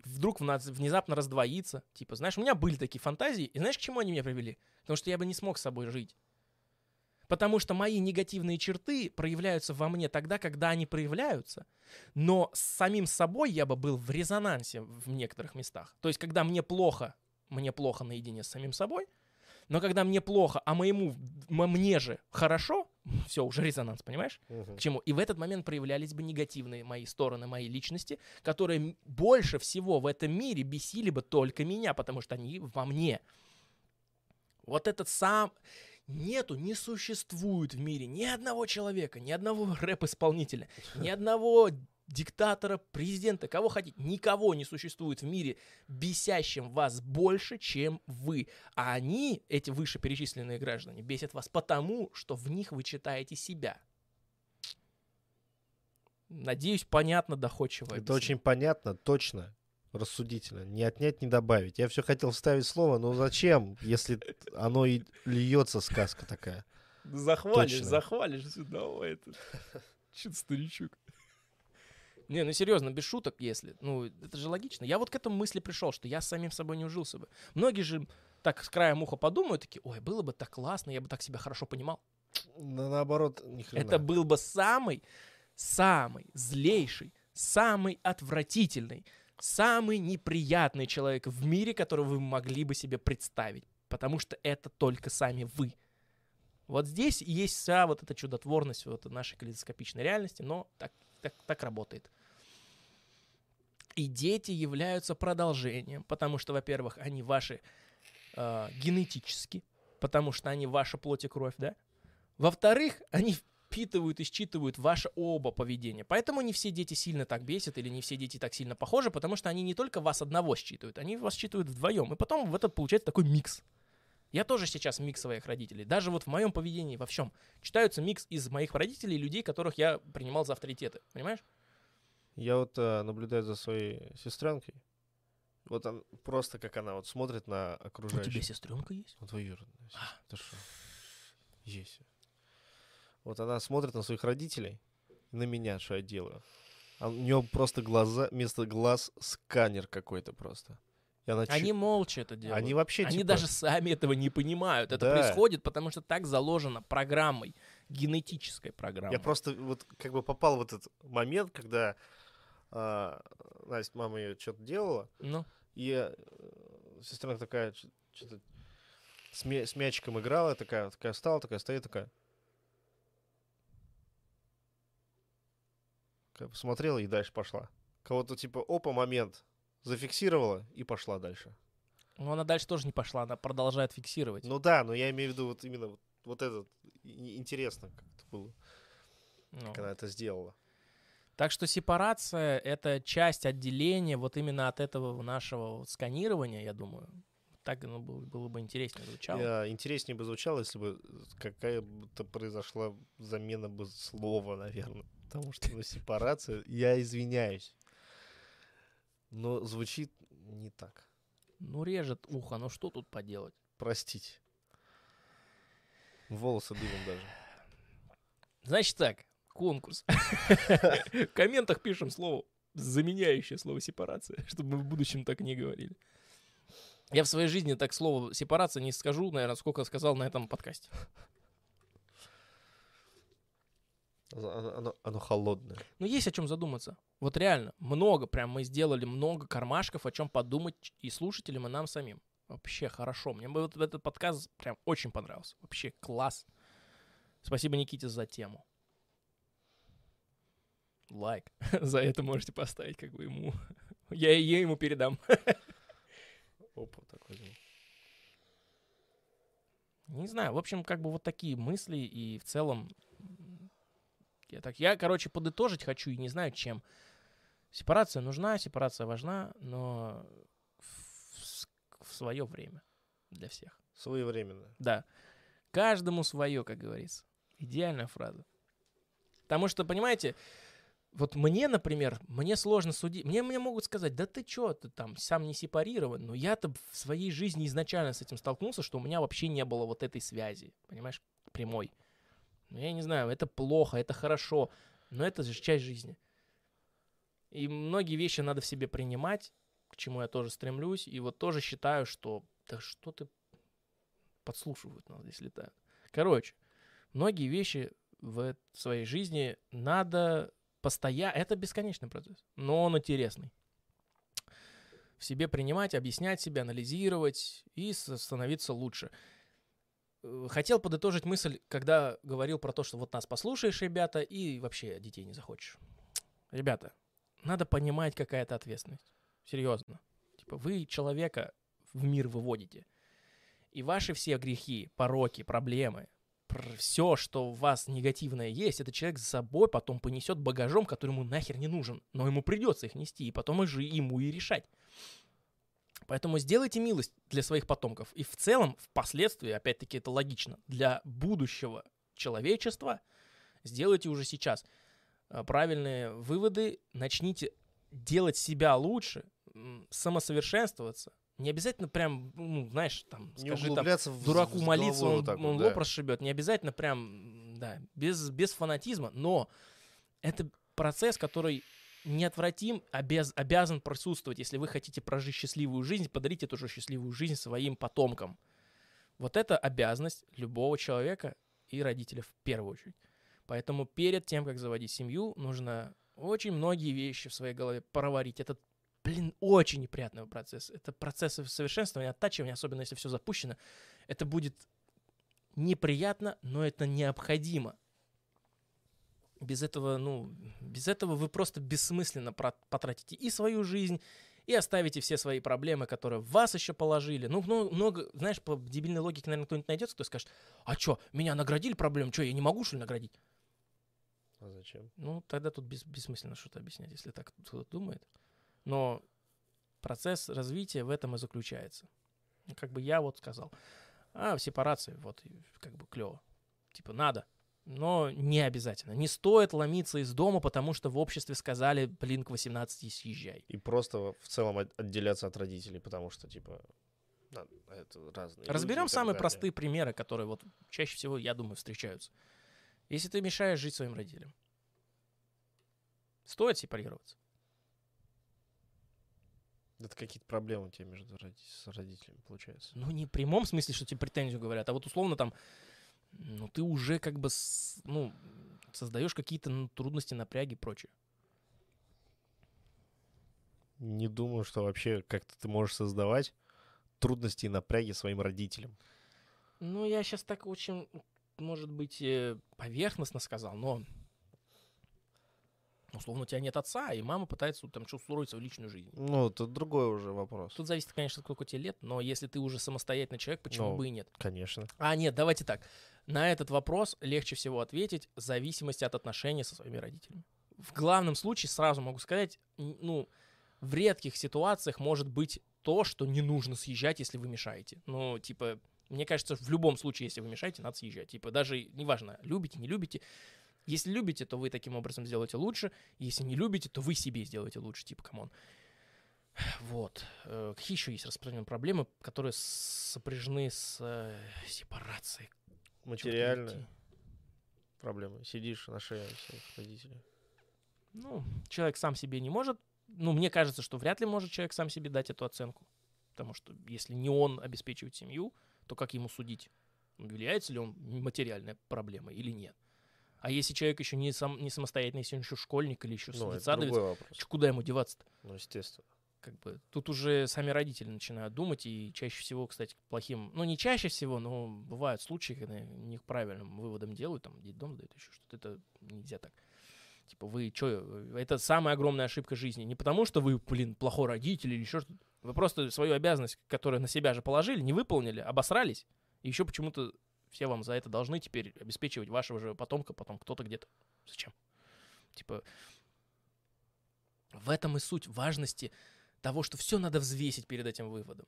вдруг внезапно раздвоиться. Типа, знаешь, у меня были такие фантазии, и знаешь, к чему они меня привели? Потому что я бы не смог с собой жить. Потому что мои негативные черты проявляются во мне тогда, когда они проявляются. Но с самим собой я бы был в резонансе в некоторых местах. То есть, когда мне плохо, мне плохо наедине с самим собой, но когда мне плохо, а моему, мне же хорошо, все, уже резонанс, понимаешь? Мгм. к чему. И в этот момент проявлялись бы негативные мои стороны, мои личности, которые больше всего в этом мире бесили бы только меня, потому что они во мне. Вот этот сам... Нету, не существует в мире ни одного человека, ни одного рэп-исполнителя, ни одного диктатора, президента, кого хотите. Никого не существует в мире, бесящим вас больше, чем вы. А они, эти вышеперечисленные граждане, бесят вас потому, что в них вы читаете себя. Надеюсь, понятно, доходчиво. Это объяснил. очень понятно, точно, рассудительно. Не отнять, не добавить. Я все хотел вставить слово, но зачем, если оно и льется сказка такая? Захвалишь, Точно. захвалишь сюда, это... Чё ты, старичок? Не, ну серьезно, без шуток, если. Ну, это же логично. Я вот к этому мысли пришел, что я с самим собой не ужился бы. Многие же так с краем уха подумают, такие, ой, было бы так классно, я бы так себя хорошо понимал. Да наоборот, ни хрена. Это был бы самый, самый злейший, самый отвратительный, самый неприятный человек в мире, которого вы могли бы себе представить. Потому что это только сами вы. Вот здесь есть вся вот эта чудотворность вот нашей калейдоскопичной реальности, но так, так, так работает. И дети являются продолжением, потому что, во-первых, они ваши э, генетически, потому что они ваша плоть и кровь, да? Во-вторых, они впитывают и считывают ваше оба поведения. Поэтому не все дети сильно так бесят или не все дети так сильно похожи, потому что они не только вас одного считывают, они вас считывают вдвоем. И потом в это получается такой микс. Я тоже сейчас микс своих родителей. Даже вот в моем поведении, во всем. Читаются микс из моих родителей людей, которых я принимал за авторитеты. Понимаешь? Я вот э, наблюдаю за своей сестренкой. Вот он просто как она вот смотрит на У тебя окружающих. сестренка есть? Вот двоюродная сестра. Ты что? Есть. Вот она смотрит на своих родителей на меня, что я делаю. А у него просто глаза, вместо глаз сканер какой-то просто. И она Они молча это делают. Они вообще Они типа, даже сами этого не понимают. Это Да. происходит, потому что так заложено программой, генетической программой. Я просто вот как бы попал в этот момент, когда а, Настя, мама ее что-то делала, Ну, и э, сестренка такая что-то с, мя- с мячиком играла, такая, такая встала, такая стоит, такая. Такая Посмотрела и дальше пошла. Кого-то типа, опа, момент, зафиксировала и пошла дальше. ну, она дальше тоже не пошла, она продолжает фиксировать. Ну да, но я имею в виду вот именно вот, вот этот, и- интересно как это было, Ну. как она это сделала. Так что сепарация — это часть отделения вот именно от этого нашего сканирования, я думаю. Так ну, было, бы интереснее звучало. Я- интереснее бы звучало, если бы какая будто произошла замена бы слова, наверное. Потому что ну, сепарация, я извиняюсь. Но звучит не так. Ну, режет ухо, ну что тут поделать? Простите. Волосы дымом даже. Значит так, конкурс. В комментах пишем слово, заменяющее слово сепарация, чтобы мы в будущем так не говорили. Я в своей жизни так слово сепарация не скажу, наверное, сколько сказал на этом подкасте. Оно, оно- холодное. Но есть о чем задуматься. Вот реально, много, прям мы сделали много кармашков, о чем подумать и слушателям, и нам самим. Вообще хорошо. Мне бы вот этот подкаст прям очень понравился. Вообще класс. Спасибо Никите за тему. Лайк. За это можете поставить, как бы ему. Я, я ему передам. Опа, такой. Не знаю, в общем, как бы вот такие мысли, и в целом... Я так, я, короче, подытожить хочу и не знаю, чем. Сепарация нужна, сепарация важна, но в, свое время для всех. Своевременно. Да. Каждому свое, как говорится. Идеальная фраза. Потому что, понимаете, вот мне, например, мне сложно судить. Мне, мне могут сказать, да ты чё, ты там сам не сепарирован. Но я-то в своей жизни изначально с этим столкнулся, что у меня вообще не было вот этой связи, понимаешь, прямой. Ну, я не знаю, это плохо, это хорошо, но это же часть жизни. И многие вещи надо в себе принимать, к чему я тоже стремлюсь. И вот тоже считаю, что да что ты подслушивают нас здесь летают. Короче, многие вещи в своей жизни надо постоянно... Это бесконечный процесс, но он интересный. В себе принимать, объяснять себя, анализировать и становиться лучше. Э, Хотел подытожить мысль, когда говорил про то, что вот нас послушаешь, ребята, и вообще детей не захочешь. Ребята, надо понимать, какая-то ответственность. Серьезно. Типа вы человека в мир выводите. И ваши все грехи, пороки, проблемы, все, что у вас негативное есть, этот человек за собой потом понесет багажом, который ему нахер не нужен. Но ему придется их нести, и потом и же ему и решать. Поэтому сделайте милость для своих потомков. И в целом, впоследствии, опять-таки это логично, для будущего человечества сделайте уже сейчас э, правильные выводы, начните делать себя лучше, самосовершенствоваться. Не обязательно прям, ну, знаешь, там, Не скажи там, в дураку в молиться, головой он, так он да. лоб расшибет. Не обязательно прям, да, без, без фанатизма, но это процесс, который неотвратим, обяз- обязан присутствовать. Если вы хотите прожить счастливую жизнь, подарите эту же счастливую жизнь своим потомкам. Вот это обязанность любого человека и родителя в первую очередь. Поэтому перед тем, как заводить семью, нужно очень многие вещи в своей голове проварить. Это, блин, очень неприятный процесс. Это процесс совершенствования, оттачивания, особенно если все запущено. Это будет неприятно, но это необходимо. Без этого, ну, без этого вы просто бессмысленно потратите и свою жизнь, и оставите все свои проблемы, которые вас еще положили. Ну, много, много знаешь, по дебильной логике, наверное, кто-нибудь найдется, кто скажет, а что, меня наградили проблем, что, я не могу, что ли, наградить? А зачем? Ну, тогда тут бес- бессмысленно что-то объяснять, если так кто-то думает. Но процесс развития в этом и заключается. Ну, Как бы я вот сказал. А, в сепарации, вот, как бы клево. Типа, надо. Но не обязательно. Не стоит ломиться из дома, потому что в обществе сказали, блин, к 18 съезжай. И просто в целом от- отделяться от родителей, потому что, типа, на- это разные. люди Разберем так самые далее. простые примеры, которые вот чаще всего, я думаю, встречаются. Если ты мешаешь жить своим родителям, Стоит сепарироваться. Это какие-то проблемы у тебя между роди- с родителями, получается. Ну, не в прямом смысле, что тебе претензию говорят, а вот условно там, ну, ты уже как бы, с- ну, создаешь какие-то ну, трудности, напряги и прочее. Не думаю, что вообще как-то ты можешь создавать трудности и напряги своим родителям. Ну, я сейчас так очень, может быть, э, поверхностно сказал, но условно у тебя нет отца, и мама пытается там что устроить свою личную жизнь. Ну, это другой уже вопрос. Тут зависит, конечно, сколько тебе лет, но если ты уже самостоятельный человек, почему Ну. бы и нет? Конечно. А, нет, давайте так. На этот вопрос легче всего ответить в зависимости от отношений со своими родителями. В главном случае, сразу могу сказать, ну, в редких ситуациях может быть то, что не нужно съезжать, если вы мешаете. Ну, типа, мне кажется, в любом случае, если вы мешаете, надо съезжать. Типа, даже неважно, любите, не любите. Если любите, то вы таким образом сделаете лучше. Если не любите, то вы себе сделаете лучше. Типа, come on. Вот. Э, Какие еще есть распространенные проблемы, которые сопряжены с э, сепарацией? Побери. проблема. Сидишь на шее своих родителей. Ну, человек сам себе не может. Ну, мне кажется, что вряд ли может человек сам себе дать эту оценку. Потому что если не он обеспечивает семью, то как ему судить? Является ли он материальной проблемой или нет? А если человек еще не, сам, не самостоятельный, если он еще школьник или еще Ну, чё, куда ему деваться-то? Ну, естественно. Как бы, тут уже сами родители начинают думать, и чаще всего, кстати, плохим, ну не чаще всего, но бывают случаи, когда не к правильным выводам делают, там, детдом сдают, еще что-то, это нельзя так. Типа, вы что, это самая огромная ошибка жизни. Не потому, что вы, блин, плохой родитель или еще что-то. Вы просто свою обязанность, которую на себя же положили, не выполнили, обосрались, и еще почему-то все вам за это должны теперь обеспечивать вашего же потомка, потом кто-то где-то. Зачем? Типа, в этом и суть важности того, что все надо взвесить перед этим выводом.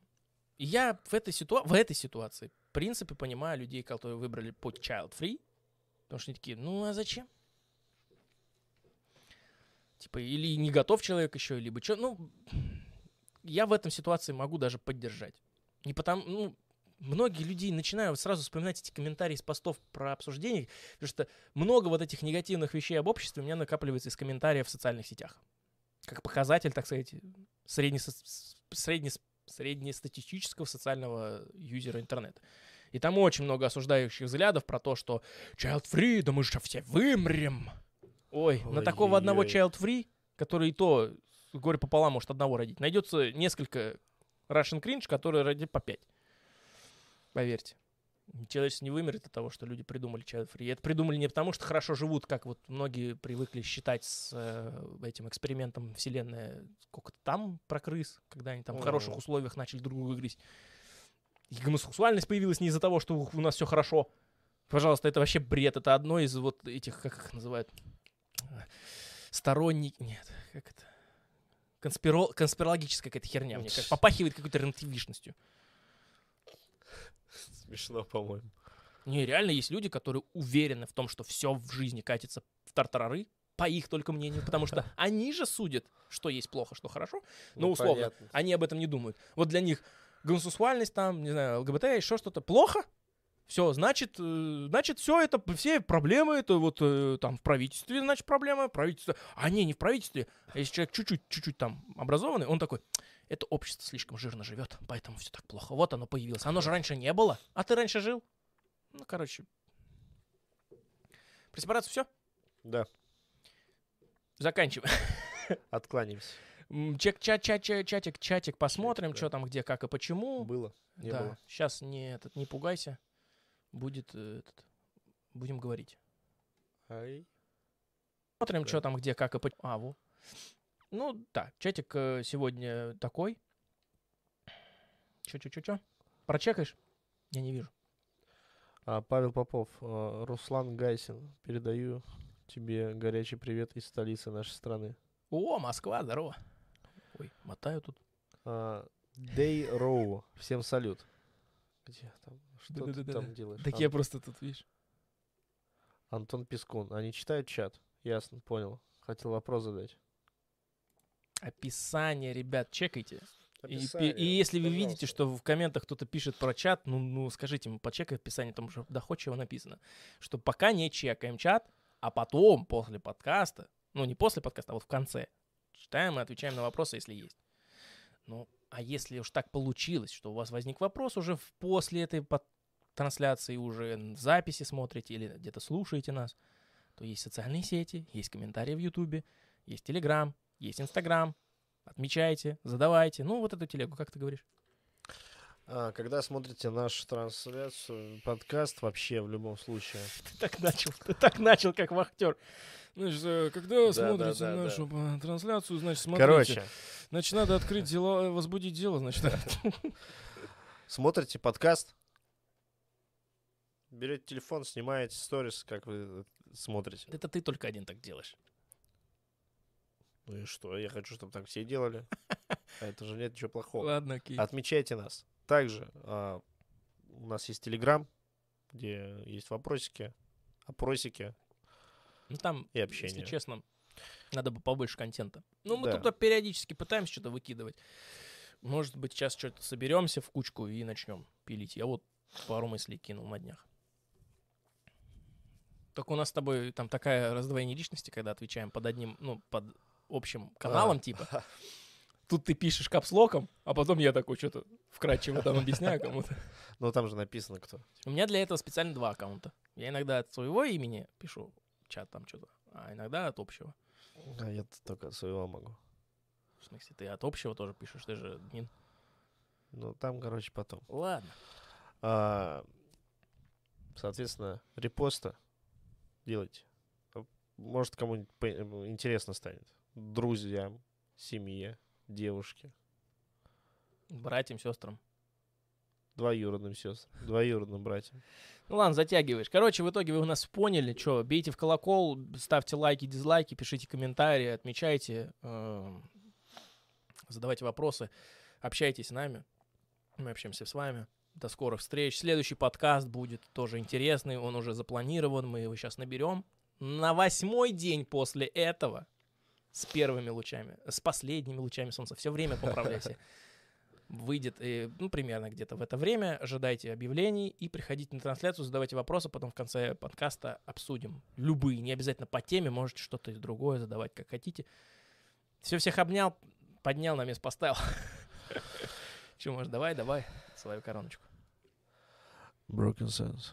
И я в этой, ситуа- в этой ситуации, в принципе, понимаю людей, которые выбрали путь child-free, потому что они такие, ну а зачем? Типа, или не готов человек еще, либо что. Ну, я в этом ситуации могу даже поддержать. Не потому, ну, многие люди начинают сразу вспоминать эти комментарии с постов про обсуждение, потому что много вот этих негативных вещей об обществе у меня накапливается из комментариев в социальных сетях. Как показатель, так сказать, среднесо- с- среднес- среднестатистического социального юзера интернета. И там очень много осуждающих взглядов про то, что child free, да мы же все вымрем. Ой, на такого одного Ой-ой-ой. child free, который и то горе пополам может одного родить, найдется несколько Russian cringe, которые родят по пять. Поверьте. Человечество не вымерет от того, что люди придумали child free. И это придумали не потому, что хорошо живут, как вот многие привыкли считать с э, этим экспериментом вселенная. Сколько-то там про крыс, когда они там в хороших условиях начали друг друга грызть. И гомосексуальность появилась не из-за того, что у нас все хорошо. Пожалуйста, это вообще бред. Это одно из вот этих, как их называют, сторонник... Нет, как это? Конспиро... Конспирологическая какая-то херня мне. Как попахивает какой-то рентивишностью. Смешно, по-моему. Не, реально есть люди, которые уверены в том, что все в жизни катится в тартарары, по их только мнению, потому что они же судят, что есть плохо, что хорошо. Ну, условно. понятно. Они об этом не думают. Вот для них гомосексуальность, там, не знаю, ЛГБТ, еще что-то плохо. Все, значит, э, значит, все это, все проблемы, это вот э, там в правительстве, значит, проблема, правительство. А не, не в правительстве. А если человек чуть-чуть, чуть-чуть там образованный, он такой, это общество слишком жирно живет, поэтому все так плохо. Вот оно появилось. Оно же раньше не было. А ты раньше жил? Ну, короче. Про сепарацию все? Да, Заканчиваем. откланяемся. М, Чек, чат, чат, чат, чатик, чатик, посмотрим, что там, где, как и почему. Было, не да, было. сейчас не, этот, не пугайся. Будет э, этот, будем говорить. Ай. Смотрим, Да. что там, где, как и почему. А, во. Ну, да, чатик э, сегодня такой. Чё? Прочекаешь? Я не вижу. А, Павел Попов, э, Руслан Гайсин, передаю тебе горячий привет из столицы нашей страны. О, Москва, здорово. Ой, мотаю тут. А, Дэй Роу, всем салют. Где там? Что ты Да-да-да-да. там делаешь? Так Ан- я просто тут, видишь. Антон Пескун. Они читают чат? Ясно, понял. Хотел вопрос задать. Описание, ребят, чекайте. И, пи- Описание, и если вы видите, что в комментах кто-то пишет про чат, ну, ну скажите ему, почекай описание, там уже доходчиво написано, что пока не чекаем чат, а потом, после подкаста, Ну, не после подкаста, а вот в конце. Читаем и отвечаем на вопросы, если есть. Ну, а если уж так получилось, что у вас возник вопрос уже в- после этой под- трансляции, уже в записи смотрите или где-то слушаете нас, то есть социальные сети, есть комментарии в Ютубе, есть Телеграм, есть Инстаграм. Отмечайте, задавайте. Ну, вот эту телегу, как ты говоришь? А, когда смотрите нашу трансляцию, подкаст вообще в любом случае. Ты так начал, ты так начал, как вахтер. Значит, э, когда Да, смотрите да, да, нашу э, трансляцию, значит, смотрите. Короче, Значит, надо открыть дело, возбудить дело, значит. смотрите подкаст, берете телефон, снимаете сторис, как вы смотрите. Это ты только один так делаешь. Ну и что? Я хочу, чтобы так все делали. А это же нет ничего плохого. Ладно, окей. Отмечайте нас. Также а, у нас есть Телеграм, где есть вопросики, опросики Ну, там, и если общение. честно, надо бы побольше контента. Ну, мы Да. тут периодически пытаемся что-то выкидывать. Может быть, сейчас что-то соберемся в кучку и начнем пилить. Я вот пару мыслей кинул на днях. Только у нас с тобой там такая раздвоение личности, когда отвечаем под одним, ну, под общим каналом, типа. Тут ты пишешь капслоком, а потом я такой что-то вкрадчиво там объясняю кому-то. Ну там же написано кто. У меня для этого специально два аккаунта. Я иногда от своего имени пишу чат там что-то, а иногда от общего. А я только от своего могу. В смысле, ты от общего тоже пишешь, ты же админ. Ну там, короче, потом. Ладно. А, соответственно, репоста делайте. А, Может, кому-нибудь э, интересно станет. Друзьям, семье, девушке, Братьям, сестрам. двоюродным сестрам, двоюродным братьям. Ну ладно, затягиваешь. Короче, в итоге вы нас поняли. Что, бейте в колокол, ставьте лайки, дизлайки, пишите комментарии, отмечайте, эм, задавайте вопросы, общайтесь с нами. Мы общаемся с вами. До скорых встреч. Следующий подкаст будет тоже интересный. Он уже запланирован. Мы его сейчас наберем. На восьмой день после этого с первыми лучами, с последними лучами солнца. Все время поправляйся. Выйдет, э, ну, примерно где-то в это время. Ожидайте объявлений и приходите на трансляцию, задавайте вопросы, потом в конце подкаста обсудим. Любые, не обязательно по теме, можете что-то другое задавать, как хотите. Все, всех обнял, поднял, на место поставил. Че, может, давай, давай свою короночку. Broken sense.